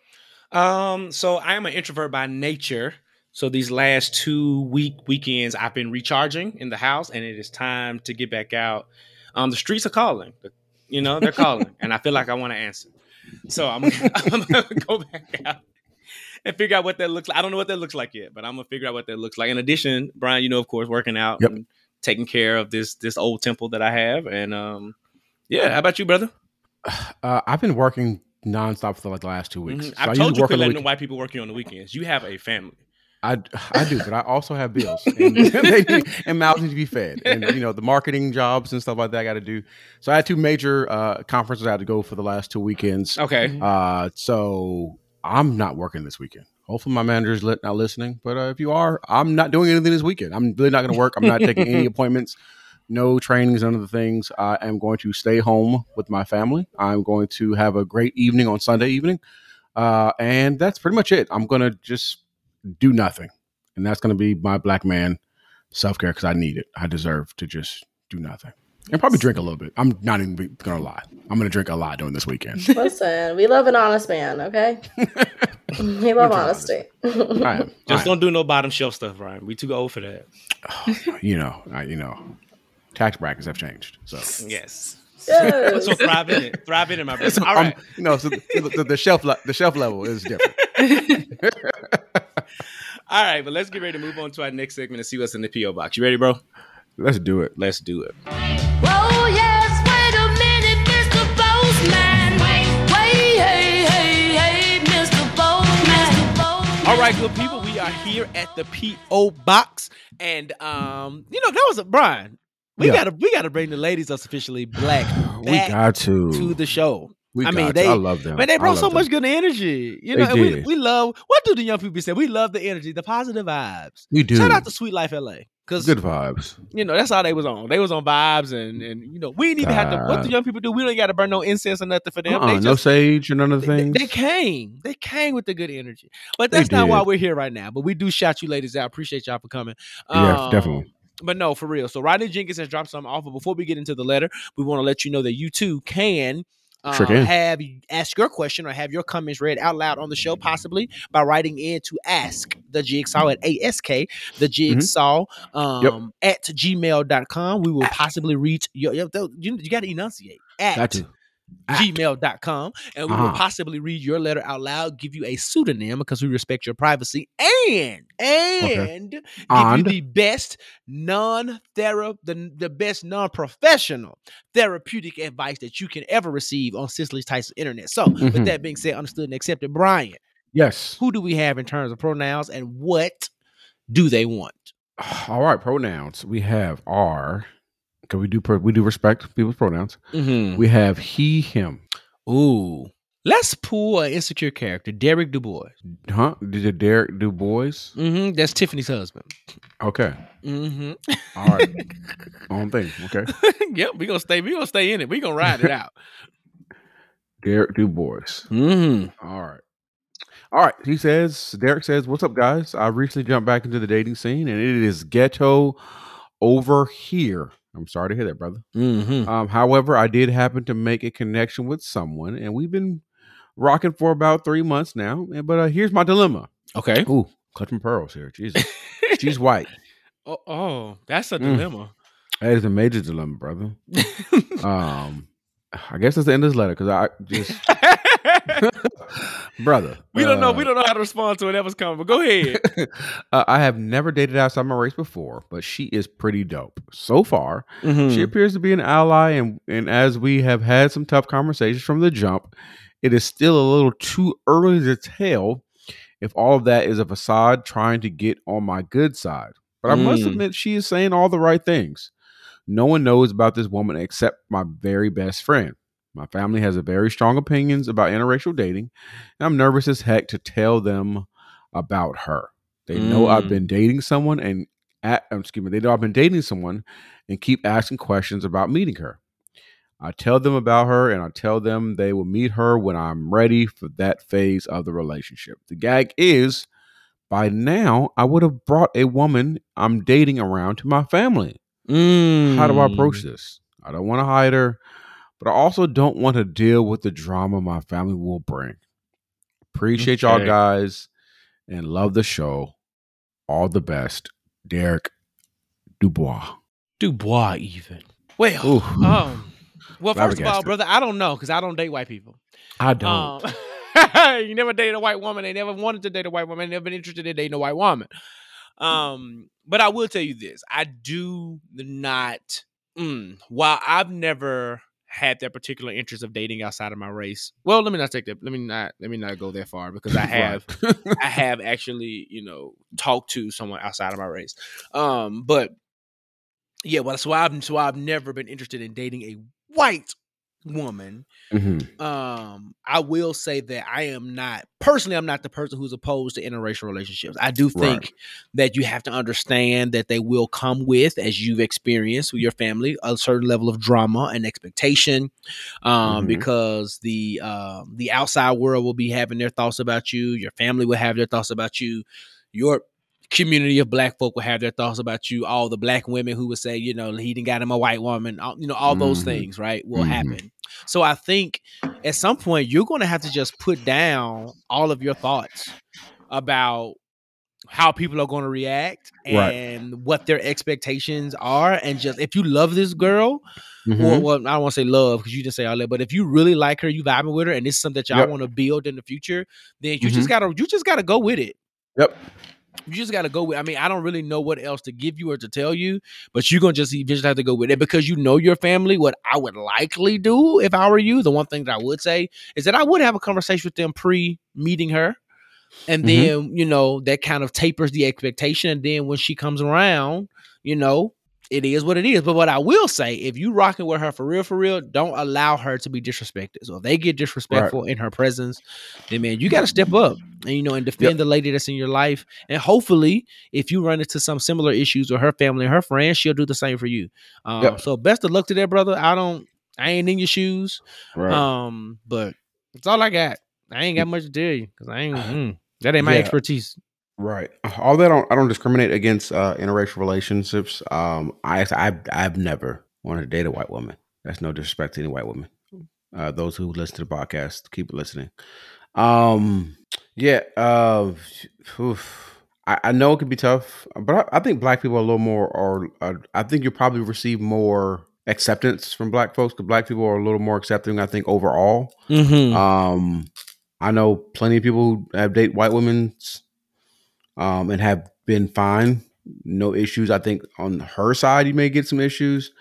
Um, so I am an introvert by nature. So these last two week weekends, I've been recharging in the house, and it is time to get back out. Um, the streets are calling. You know, they're calling, and I feel like I want to answer. So I'm, I'm gonna go back out and figure out what that looks like. I don't know what that looks like yet, but I'm gonna figure out what that looks like. In addition, Bryan, you know, of course, working out Yep. and taking care of this this old temple that I have, and um, yeah. How about you, brother? Uh, I've been working nonstop for like the last two weeks. Mhm. So I I've usually told you quit letting the week- white people work you on the weekends. You have a family. I, I do, but I also have bills and, they need, and mouths need to be fed, and you know the marketing jobs and stuff like that I got to do. So I had two major uh, conferences I had to go for the last two weekends. Okay. Uh, so I'm not working this weekend. Hopefully my manager's lit, not listening. But uh, if you are, I'm not doing anything this weekend. I'm really not going to work. I'm not taking any appointments, no trainings, none of the things. I am going to stay home with my family. I'm going to have a great evening on Sunday evening, uh, and that's pretty much it. I'm going to just do nothing, and that's going to be my black man self care because I need it. I deserve to just do nothing. And probably drink a little bit. I'm not even going to lie. I'm going to drink a lot during this weekend. Listen, we love an honest man, okay? we love We're honesty. I am. I Just am. don't do no bottom shelf stuff, Ryan. We too old for that. you know, I, you know, tax brackets have changed. So, Yes. Yes. So thrive in it. In my brother. So, All um, right. you know, so the, the, the shelf le- the shelf level is different. All right, but let's get ready to move on to our next segment and see what's in the PO box. You ready, bro? Let's do it. Let's do it. Oh yes, wait a minute, Mr. Postman. Wait, wait, hey, hey, hey, Mr. Postman. Mr. All right, good people. We are here at the PO box, and um, you know that was a Bryan. We Yeah. gotta we gotta bring the ladies of sufficiently black we got to. to the show. we I mean, they- I love them. Man, they brought so love much good energy. You know, we, we love what do the young people say? We love the energy, the positive vibes. We do. Shout out to Sweet Life LA. Cause Good vibes. you know, that's all they was on. They was on vibes and and you know, we didn't even have to what the Vibe. young people do. We don't gotta burn no incense or nothing for them. Uh-uh, they no sage or none of the things. they came. They came with the good energy. But They that's not why we're here right now. But we do shout you ladies out. Appreciate y'all for coming. Yeah, definitely. Um, But no, for real. So Rodney Jenkins has dropped something off. But before we get into the letter, we want to let you know that you too can. Uh, Sure can. have ask your question or have your comments read out loud on the show, possibly by writing in to ask the jigsaw at ask the jigsaw um, at gmail.com. We will possibly reach your, your- you, you got to enunciate at Got to. Gmail.com and we will Uh-huh. possibly read your letter out loud, give you a pseudonym because we respect your privacy and and give you the best non-thera the, the best non-professional therapeutic advice that you can ever receive on Cicely Tyson internet. So with Mhm. that being said, understood and accepted, Bryan, Yes. who do we have in terms of pronouns and what do they want? All right. Pronouns. We have our. Can we do? pro- We do respect people's pronouns. Mm-hmm. We have he, him. Ooh. Let's pull an insecure character, Derek Dubois. Huh? Did it Derek Du Bois? Mm-hmm. That's Tiffany's husband. Okay. Mm-hmm. All right. On thing. Okay. yep, we gonna stay. We gonna stay in it. We gonna ride it out. Derek Du Bois. Mm-hmm. All right. All right. He says, Derek says, What's up, guys? I recently jumped back into the dating scene and it is ghetto over here. I'm sorry to hear that, brother. Mm-hmm. Um, however, I did happen to make a connection with someone and we've been rocking for about three months now. But uh, here's my dilemma. Okay. Ooh, clutching pearls here. Jesus. She's white. oh, oh, that's a Mm. dilemma. That is a major dilemma, brother. Um, I guess that's the end of this letter because I just, brother. we don't know. uh, We don't know how to respond to it. That was coming. But go ahead. uh, I have never dated outside my race before, but she is pretty dope. So far, Mm-hmm. she appears to be an ally, and, and as we have had some tough conversations from the jump, it is still a little too early to tell if all of that is a facade trying to get on my good side. But I must Mm. admit, she is saying all the right things. No one knows about this woman except my very best friend. My family has a very strong opinions about interracial dating, and I'm nervous as heck to tell them about her. They know I've Mm. been dating someone and at, um, excuse me, they know I've been dating someone and keep asking questions about meeting her. I tell them about her and I tell them they will meet her when I'm ready for that phase of the relationship. The gag is by now I would have brought a woman I'm dating around to my family. How do I Mm. approach this? I don't want to hide her, but I also don't want to deal with the drama my family will bring. Appreciate y'all guys and love the show. All the best. Derek Dubois. Dubois, even. Well, Ooh. um, well, first of all, brother, I don't know because I don't date white people. I don't. Um, you never dated a white woman. They never wanted to date a white woman. They never been interested in dating a white woman. Um, but I will tell you this: I do not. Mm, while I've never had that particular interest of dating outside of my race. Well, let me not take that. Let me not. Let me not go that far because I have. I have actually, you know, talked to someone outside of my race. Um, but yeah, well, so I've so I've never been interested in dating a white woman. Mhm. Um, I will say that I am not personally. I'm not the person who's opposed to interracial relationships. I do think that you have to understand that they will come with, as you've experienced with your family, a certain level of drama and expectation. Um, Mhm. because the um the outside world will be having their thoughts about you. Your family will have their thoughts about you. Your community of black folk will have their thoughts about you. All the black women who would say, you know, he didn't got him a white woman. All, you know, all those Mhm. things, right, will Mhm. happen. So I think at some point you're going to have to just put down all of your thoughts about how people are going to react Right. and what their expectations are and just if you love this girl or Mhm. well I don't want to say love because you didn't say all that but if you really like her you vibing with her and this is something that y'all Yep. want to build in the future then you Mhm. just gotta you just gotta go with it Yep. You just got to go with. I mean, I don't really know what else to give you or to tell you, but you're gonna just you just have to go with it because you know your family. What I would likely do if I were you, the one thing that I would say is that I would have a conversation with them pre meeting her, and Mhm. then you know that kind of tapers the expectation and then when she comes around you know it is what it is. But what i will say if you rocking with her for real for real don't allow her to be disrespected. So if they get disrespectful in her presence then man you got to step up and you know and defend the lady that's in your life. And hopefully if you run into some similar issues with her family and her friends she'll do the same for you. Um, Yep. so best of luck to that brother. I don't i ain't in your shoes. Right. um but that's all i got. I ain't got much to tell you because i ain't mm, that ain't my Yeah. expertise Right. Although I don't, I don't discriminate against uh, interracial relationships. Um, I, I've, I've never wanted to date a white woman. That's no disrespect to any white woman. Uh, those who listen to the podcast, keep listening. Um, yeah. Uh, oof. I, I know it can be tough, but I, I think black people are a little more, or uh, I think you'll probably receive more acceptance from black folks because black people are a little more accepting. I think overall. mm-hmm. Um, I know plenty of people who have date white women, um, and have been fine, no issues. I think on her side, you may get some issues,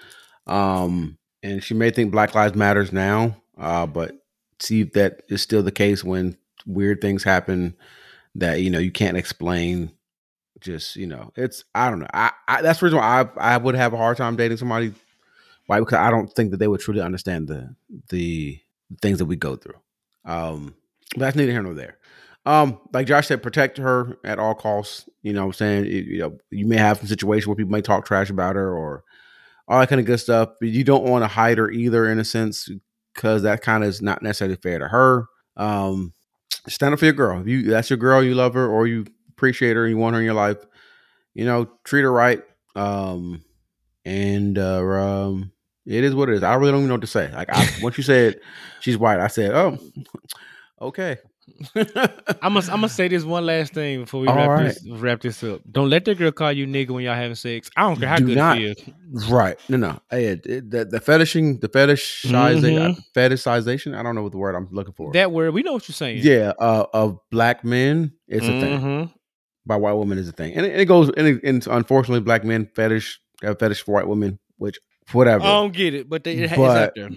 um, and she may think Black Lives Matters now, uh, but see if that is still the case when weird things happen that you know you can't explain. Just you know, it's I don't know. I, I that's the reason why I I would have a hard time dating somebody white because I don't think that they would truly understand the the things that we go through. Um, but that's neither here nor there. Um, like Josh said, protect her at all costs. You know what I'm saying? You, you know, you may have some situation where people may talk trash about her or all that kind of good stuff, but you don't want to hide her either in a sense because that kind of is not necessarily fair to her. Um, stand up for your girl. If you that's your girl, you love her or you appreciate her, you want her in your life, you know, treat her right. Um, and uh, um, it is what it is. I really don't even know what to say. Like I, once you said she's white, I said, oh, okay. I'm gonna I'm say this one last thing before we wrap right. this wrap this up. Don't let that girl call you nigga when y'all having sex. I don't care how Do good not. it feels. Right. No, no. Hey, it, it- the, the fetishing, the fetishizing, Mhm. uh, fetishization. I don't know what the word I'm looking for. That word, we know what you're saying. yeah, uh, of black men, it's a thing. Mhm. By white women is a thing, and it, it goes. And, it, and unfortunately, black men fetish have fetish for white women, which whatever. I don't get it, but they, it, it's out there.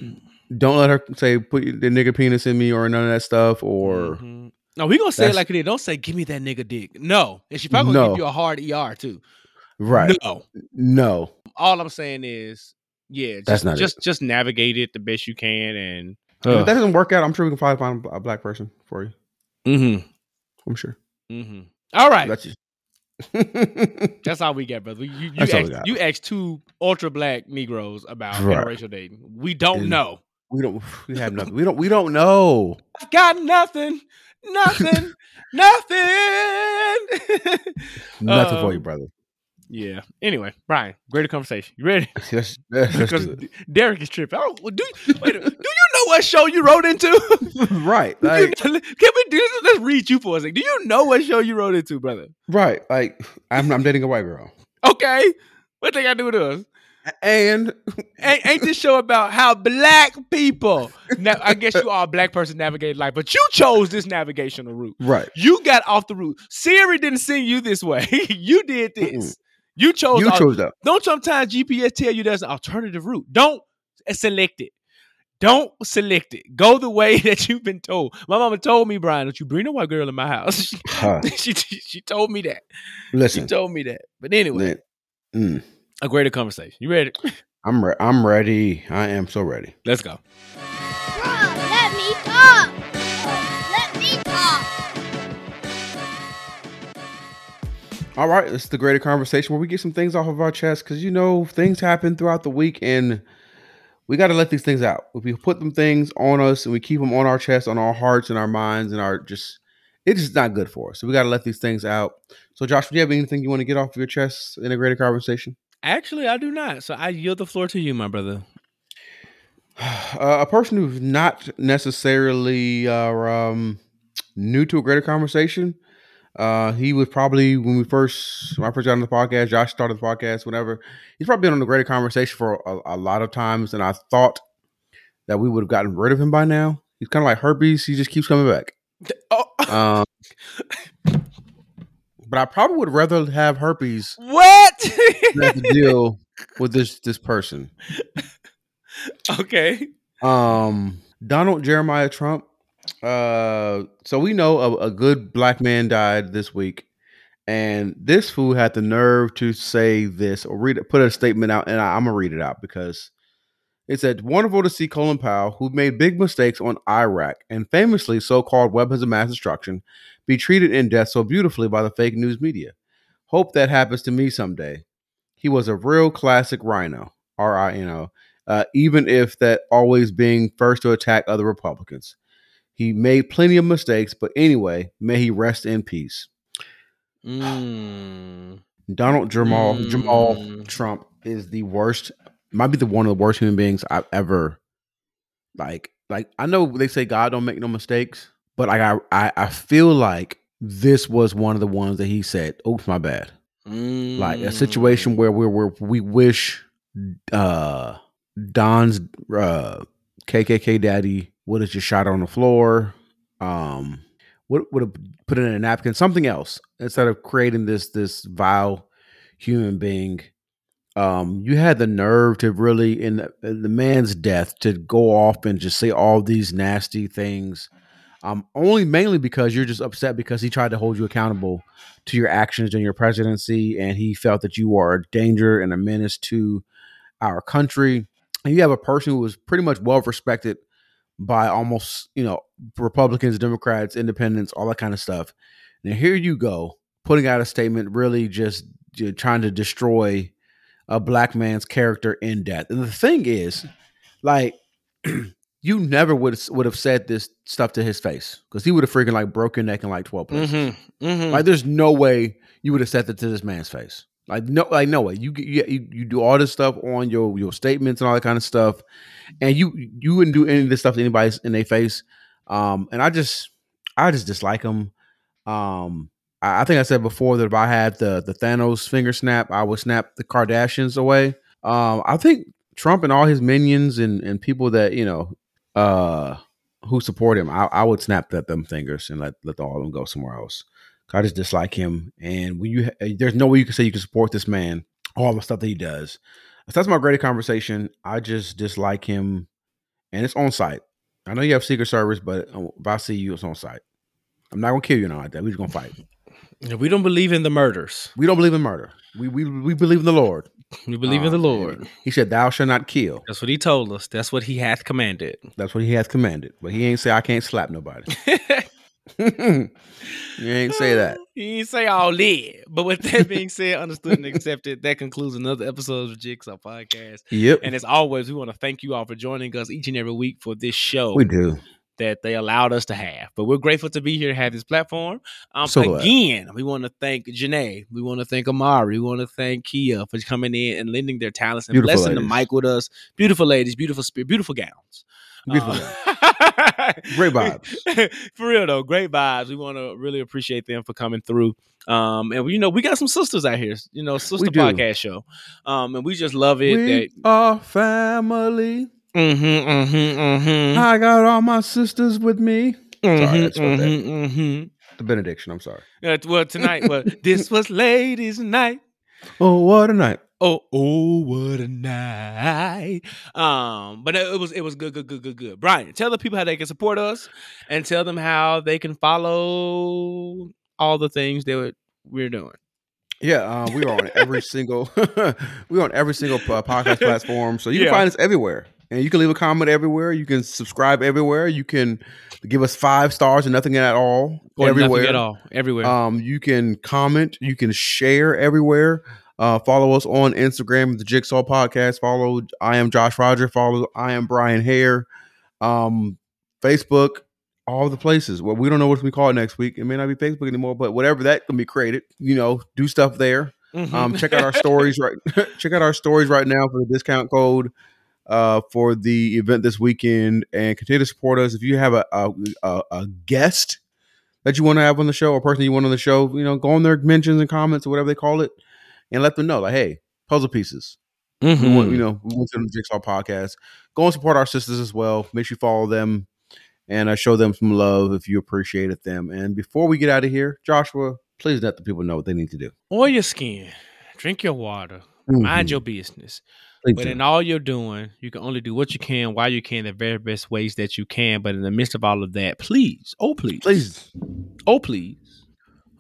Don't let her say put the nigga penis in me or none of that stuff. Or Mhm. No, we gonna say it like it is. Don't say give me that nigga dick. No, and she probably gonna No. give you a hard ER too. right? No, No, all I'm saying is, yeah, just, That's not just just navigate it the best you can, and And if that doesn't work out, I'm sure we can probably find a black person for you. mm-hmm, I'm sure. mm-hmm. All right, That's all we got, brother. You you, That's all we asked, you asked two ultra black Negroes about Right. interracial dating. We don't And- know. We don't. We have nothing. We don't. We don't know. I've got nothing, nothing, nothing. Nothing for Um, you, brother. Yeah. Anyway, Bryan, greater conversation. You ready? Let's, let's Because. Derek is tripping. Oh, well, do you, wait, do you know what show you wrote into? right. Do you know- can we do this? Let's read you for a second. Do you know what show you wrote into, brother? right. Like, I'm, I'm dating a white girl, Okay. What they got to do with us? And Ain't, ain't this show about how black people? Now, I guess you are a black person navigating life, but you chose this navigational route. right. You got off the route. Siri didn't send you this way. you did this. Mm-mm. You chose. You chose that. Don't sometimes GPS tell you there's an alternative route? Don't select it. Don't select it. Go the way that you've been told. My mama told me, Bryan, don't you bring a white girl in my house. Huh. she, she she told me that. Listen, She told me that. But anyway, Lin- mm, a greater conversation. You ready? I'm re- I'm ready. I am so ready. Let's go. Let me talk. Let me talk. All right, this is the greater conversation where we get some things off of our chest because you know things happen throughout the week and we got to let these things out. If we put them things on us and we keep them on our chest, on our hearts and our minds and our just, it's just not good for us. So we got to let these things out. So Josh, do you have anything you want to get off of your chest in a greater conversation? Actually, I do not. So I yield the floor to you, my brother. Uh, a person who's not necessarily uh, um, new to a greater conversation. Uh, he was probably when we first when I first got on the podcast. Josh started the podcast. Whatever. He's probably been on the greater conversation for a, a lot of times, and I thought that we would have gotten rid of him by now. He's kind of like herpes. He just keeps coming back. Oh, Um, but I probably would rather have herpes what? than have to deal with this this person. okay. Um, Donald Jeremiah Trump Uh, so we know a, a good black man died this week, and this fool had the nerve to say this or read it, put a statement out, and I, I'm gonna read it out because it said, "Wonderful to see Colin Powell, who made big mistakes on Iraq and famously so-called weapons of mass destruction, be treated in death so beautifully by the fake news media. Hope that happens to me someday. He was a real classic rhino, R I N O. Uh, even if that always being first to attack other Republicans." He made plenty of mistakes, but anyway, may he rest in peace. Mm. Donald Jamal Jamal Mm. Trump is the worst, might be the one of the worst human beings I've ever like. Like I know they say God don't make no mistakes, but like I I, I feel like this was one of the ones that he said, "Oops, my bad." Like a situation where we're, we're wish uh Don's uh KKK daddy would have just shot on the floor. Um, would would have put it in a napkin, something else instead of creating this this vile human being. Um, you had the nerve to really in the, in the man's death to go off and just say all these nasty things. Um, only mainly because you're just upset because he tried to hold you accountable to your actions during your presidency, and he felt that you are a danger and a menace to our country. And you have a person who was pretty much well respected by almost you know Republicans, Democrats, Independents, all that kind of stuff. Now here you go, putting out a statement, really just j- trying to destroy a black man's character in death. And the thing is, like, you never would would have said this stuff to his face because he would have freaking like broke your neck in like twelve places. Mm-hmm. Mm-hmm. Like, there's no way you would have said that to this man's face. Like, no, like no way. You you you, you do all this stuff on your your statements and all that kind of stuff, and you you wouldn't do any of this stuff to anybody in their face. Um, and I just I just dislike him. Um, I, I think I said before that if I had the the Thanos finger snap, I would snap the Kardashians away. Um, I think Trump and all his minions and and people that you know uh who support him, I, I would snap that them fingers and let let all of them go somewhere else. I just dislike him, and when you uh, there's no way you can say you can support this man, all the stuff that he does. So that's my great conversation. I just dislike him, and it's on site. I know you have Secret Service, but uh, if I see you, it's on site. I'm not gonna kill you, not like that. We're just gonna fight. We don't believe in the murders. We don't believe in murder. We we we believe in the Lord. We believe in the um, Lord. He said, "Thou shalt not kill." That's what he told us. That's what he hath commanded. That's what he hath commanded. But he ain't say I can't slap nobody. he ain't say that. He ain't say all that. But with that being said, understood and accepted, that concludes another episode of Jigsaw Podcast. Yep. And as always, we want to thank you all for joining us each and every week for this show we do. That they allowed us to have. But we're grateful to be here to have this platform. Um, So glad. again, we want to thank Janae. We want to thank Amari. We want to thank Kia for coming in and lending their talents and Beautiful blessing the mic with us. Beautiful ladies, beautiful spirit, beautiful gowns. Beautiful Uh, Great vibes. for real though, great vibes. We want to really appreciate them for coming through. Um, and you know, we got some sisters out here, you know, sister podcast show. Um, and we just love it. We are family. That mm-hmm, mm-hmm, mm-hmm, I got all my sisters with me. Sorry, mm-hmm, that's what that- mm-hmm, mm-hmm. The benediction. I'm sorry. Uh, well, tonight, well, this was ladies' night. Oh, what a night! Oh, oh, what a night! Um, but it was it was good, good, good, good, good. Bryan, tell the people how they can support us, and tell them how they can follow all the things that we're doing. Yeah, um, we are on every single we're on every single uh, podcast platform, so you Yeah. can find us everywhere, and you can leave a comment everywhere. You can subscribe everywhere. You can give us five stars and nothing at all Or everywhere nothing at all, everywhere. Um, you can comment. You can share everywhere. Uh, follow us on Instagram, the Jigsaw Podcast. Follow I am Josh Roger. Follow I am Bryan Hare. Um, Facebook, all the places. Well, we don't know what we call it next week. It may not be Facebook anymore, but whatever that can be created. You know, do stuff there. Mm-hmm. Um, check out our stories right. check out our stories right now for the discount code uh for the event this weekend and continue to support us. If you have a a, a, a guest that you want to have on the show or person you want on the show you know go on their mentions and comments or whatever they call it and let them know like hey puzzle pieces. Mm-hmm. want, you know we went to the jigsaw podcast. Go and support our sisters as well. Make sure you follow them and uh, show them some love if you appreciated them. And before we get out of here joshua please let the people know what they need to do. Oil your skin, drink your water, mind Mhm. your business. Please But do. in all you're doing, you can only do what you can while you can, the very best ways that you can. But in the midst of all of that, please, oh please, Please. oh please,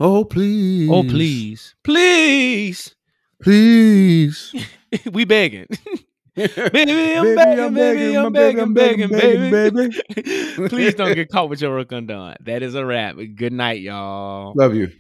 Oh please. oh please, please, Please. we begging. baby, I'm Baby, begging, baby, I'm begging, I'm begging, begging, baby. Please don't get caught with your work undone. That is a wrap. Good night, y'all. Love you.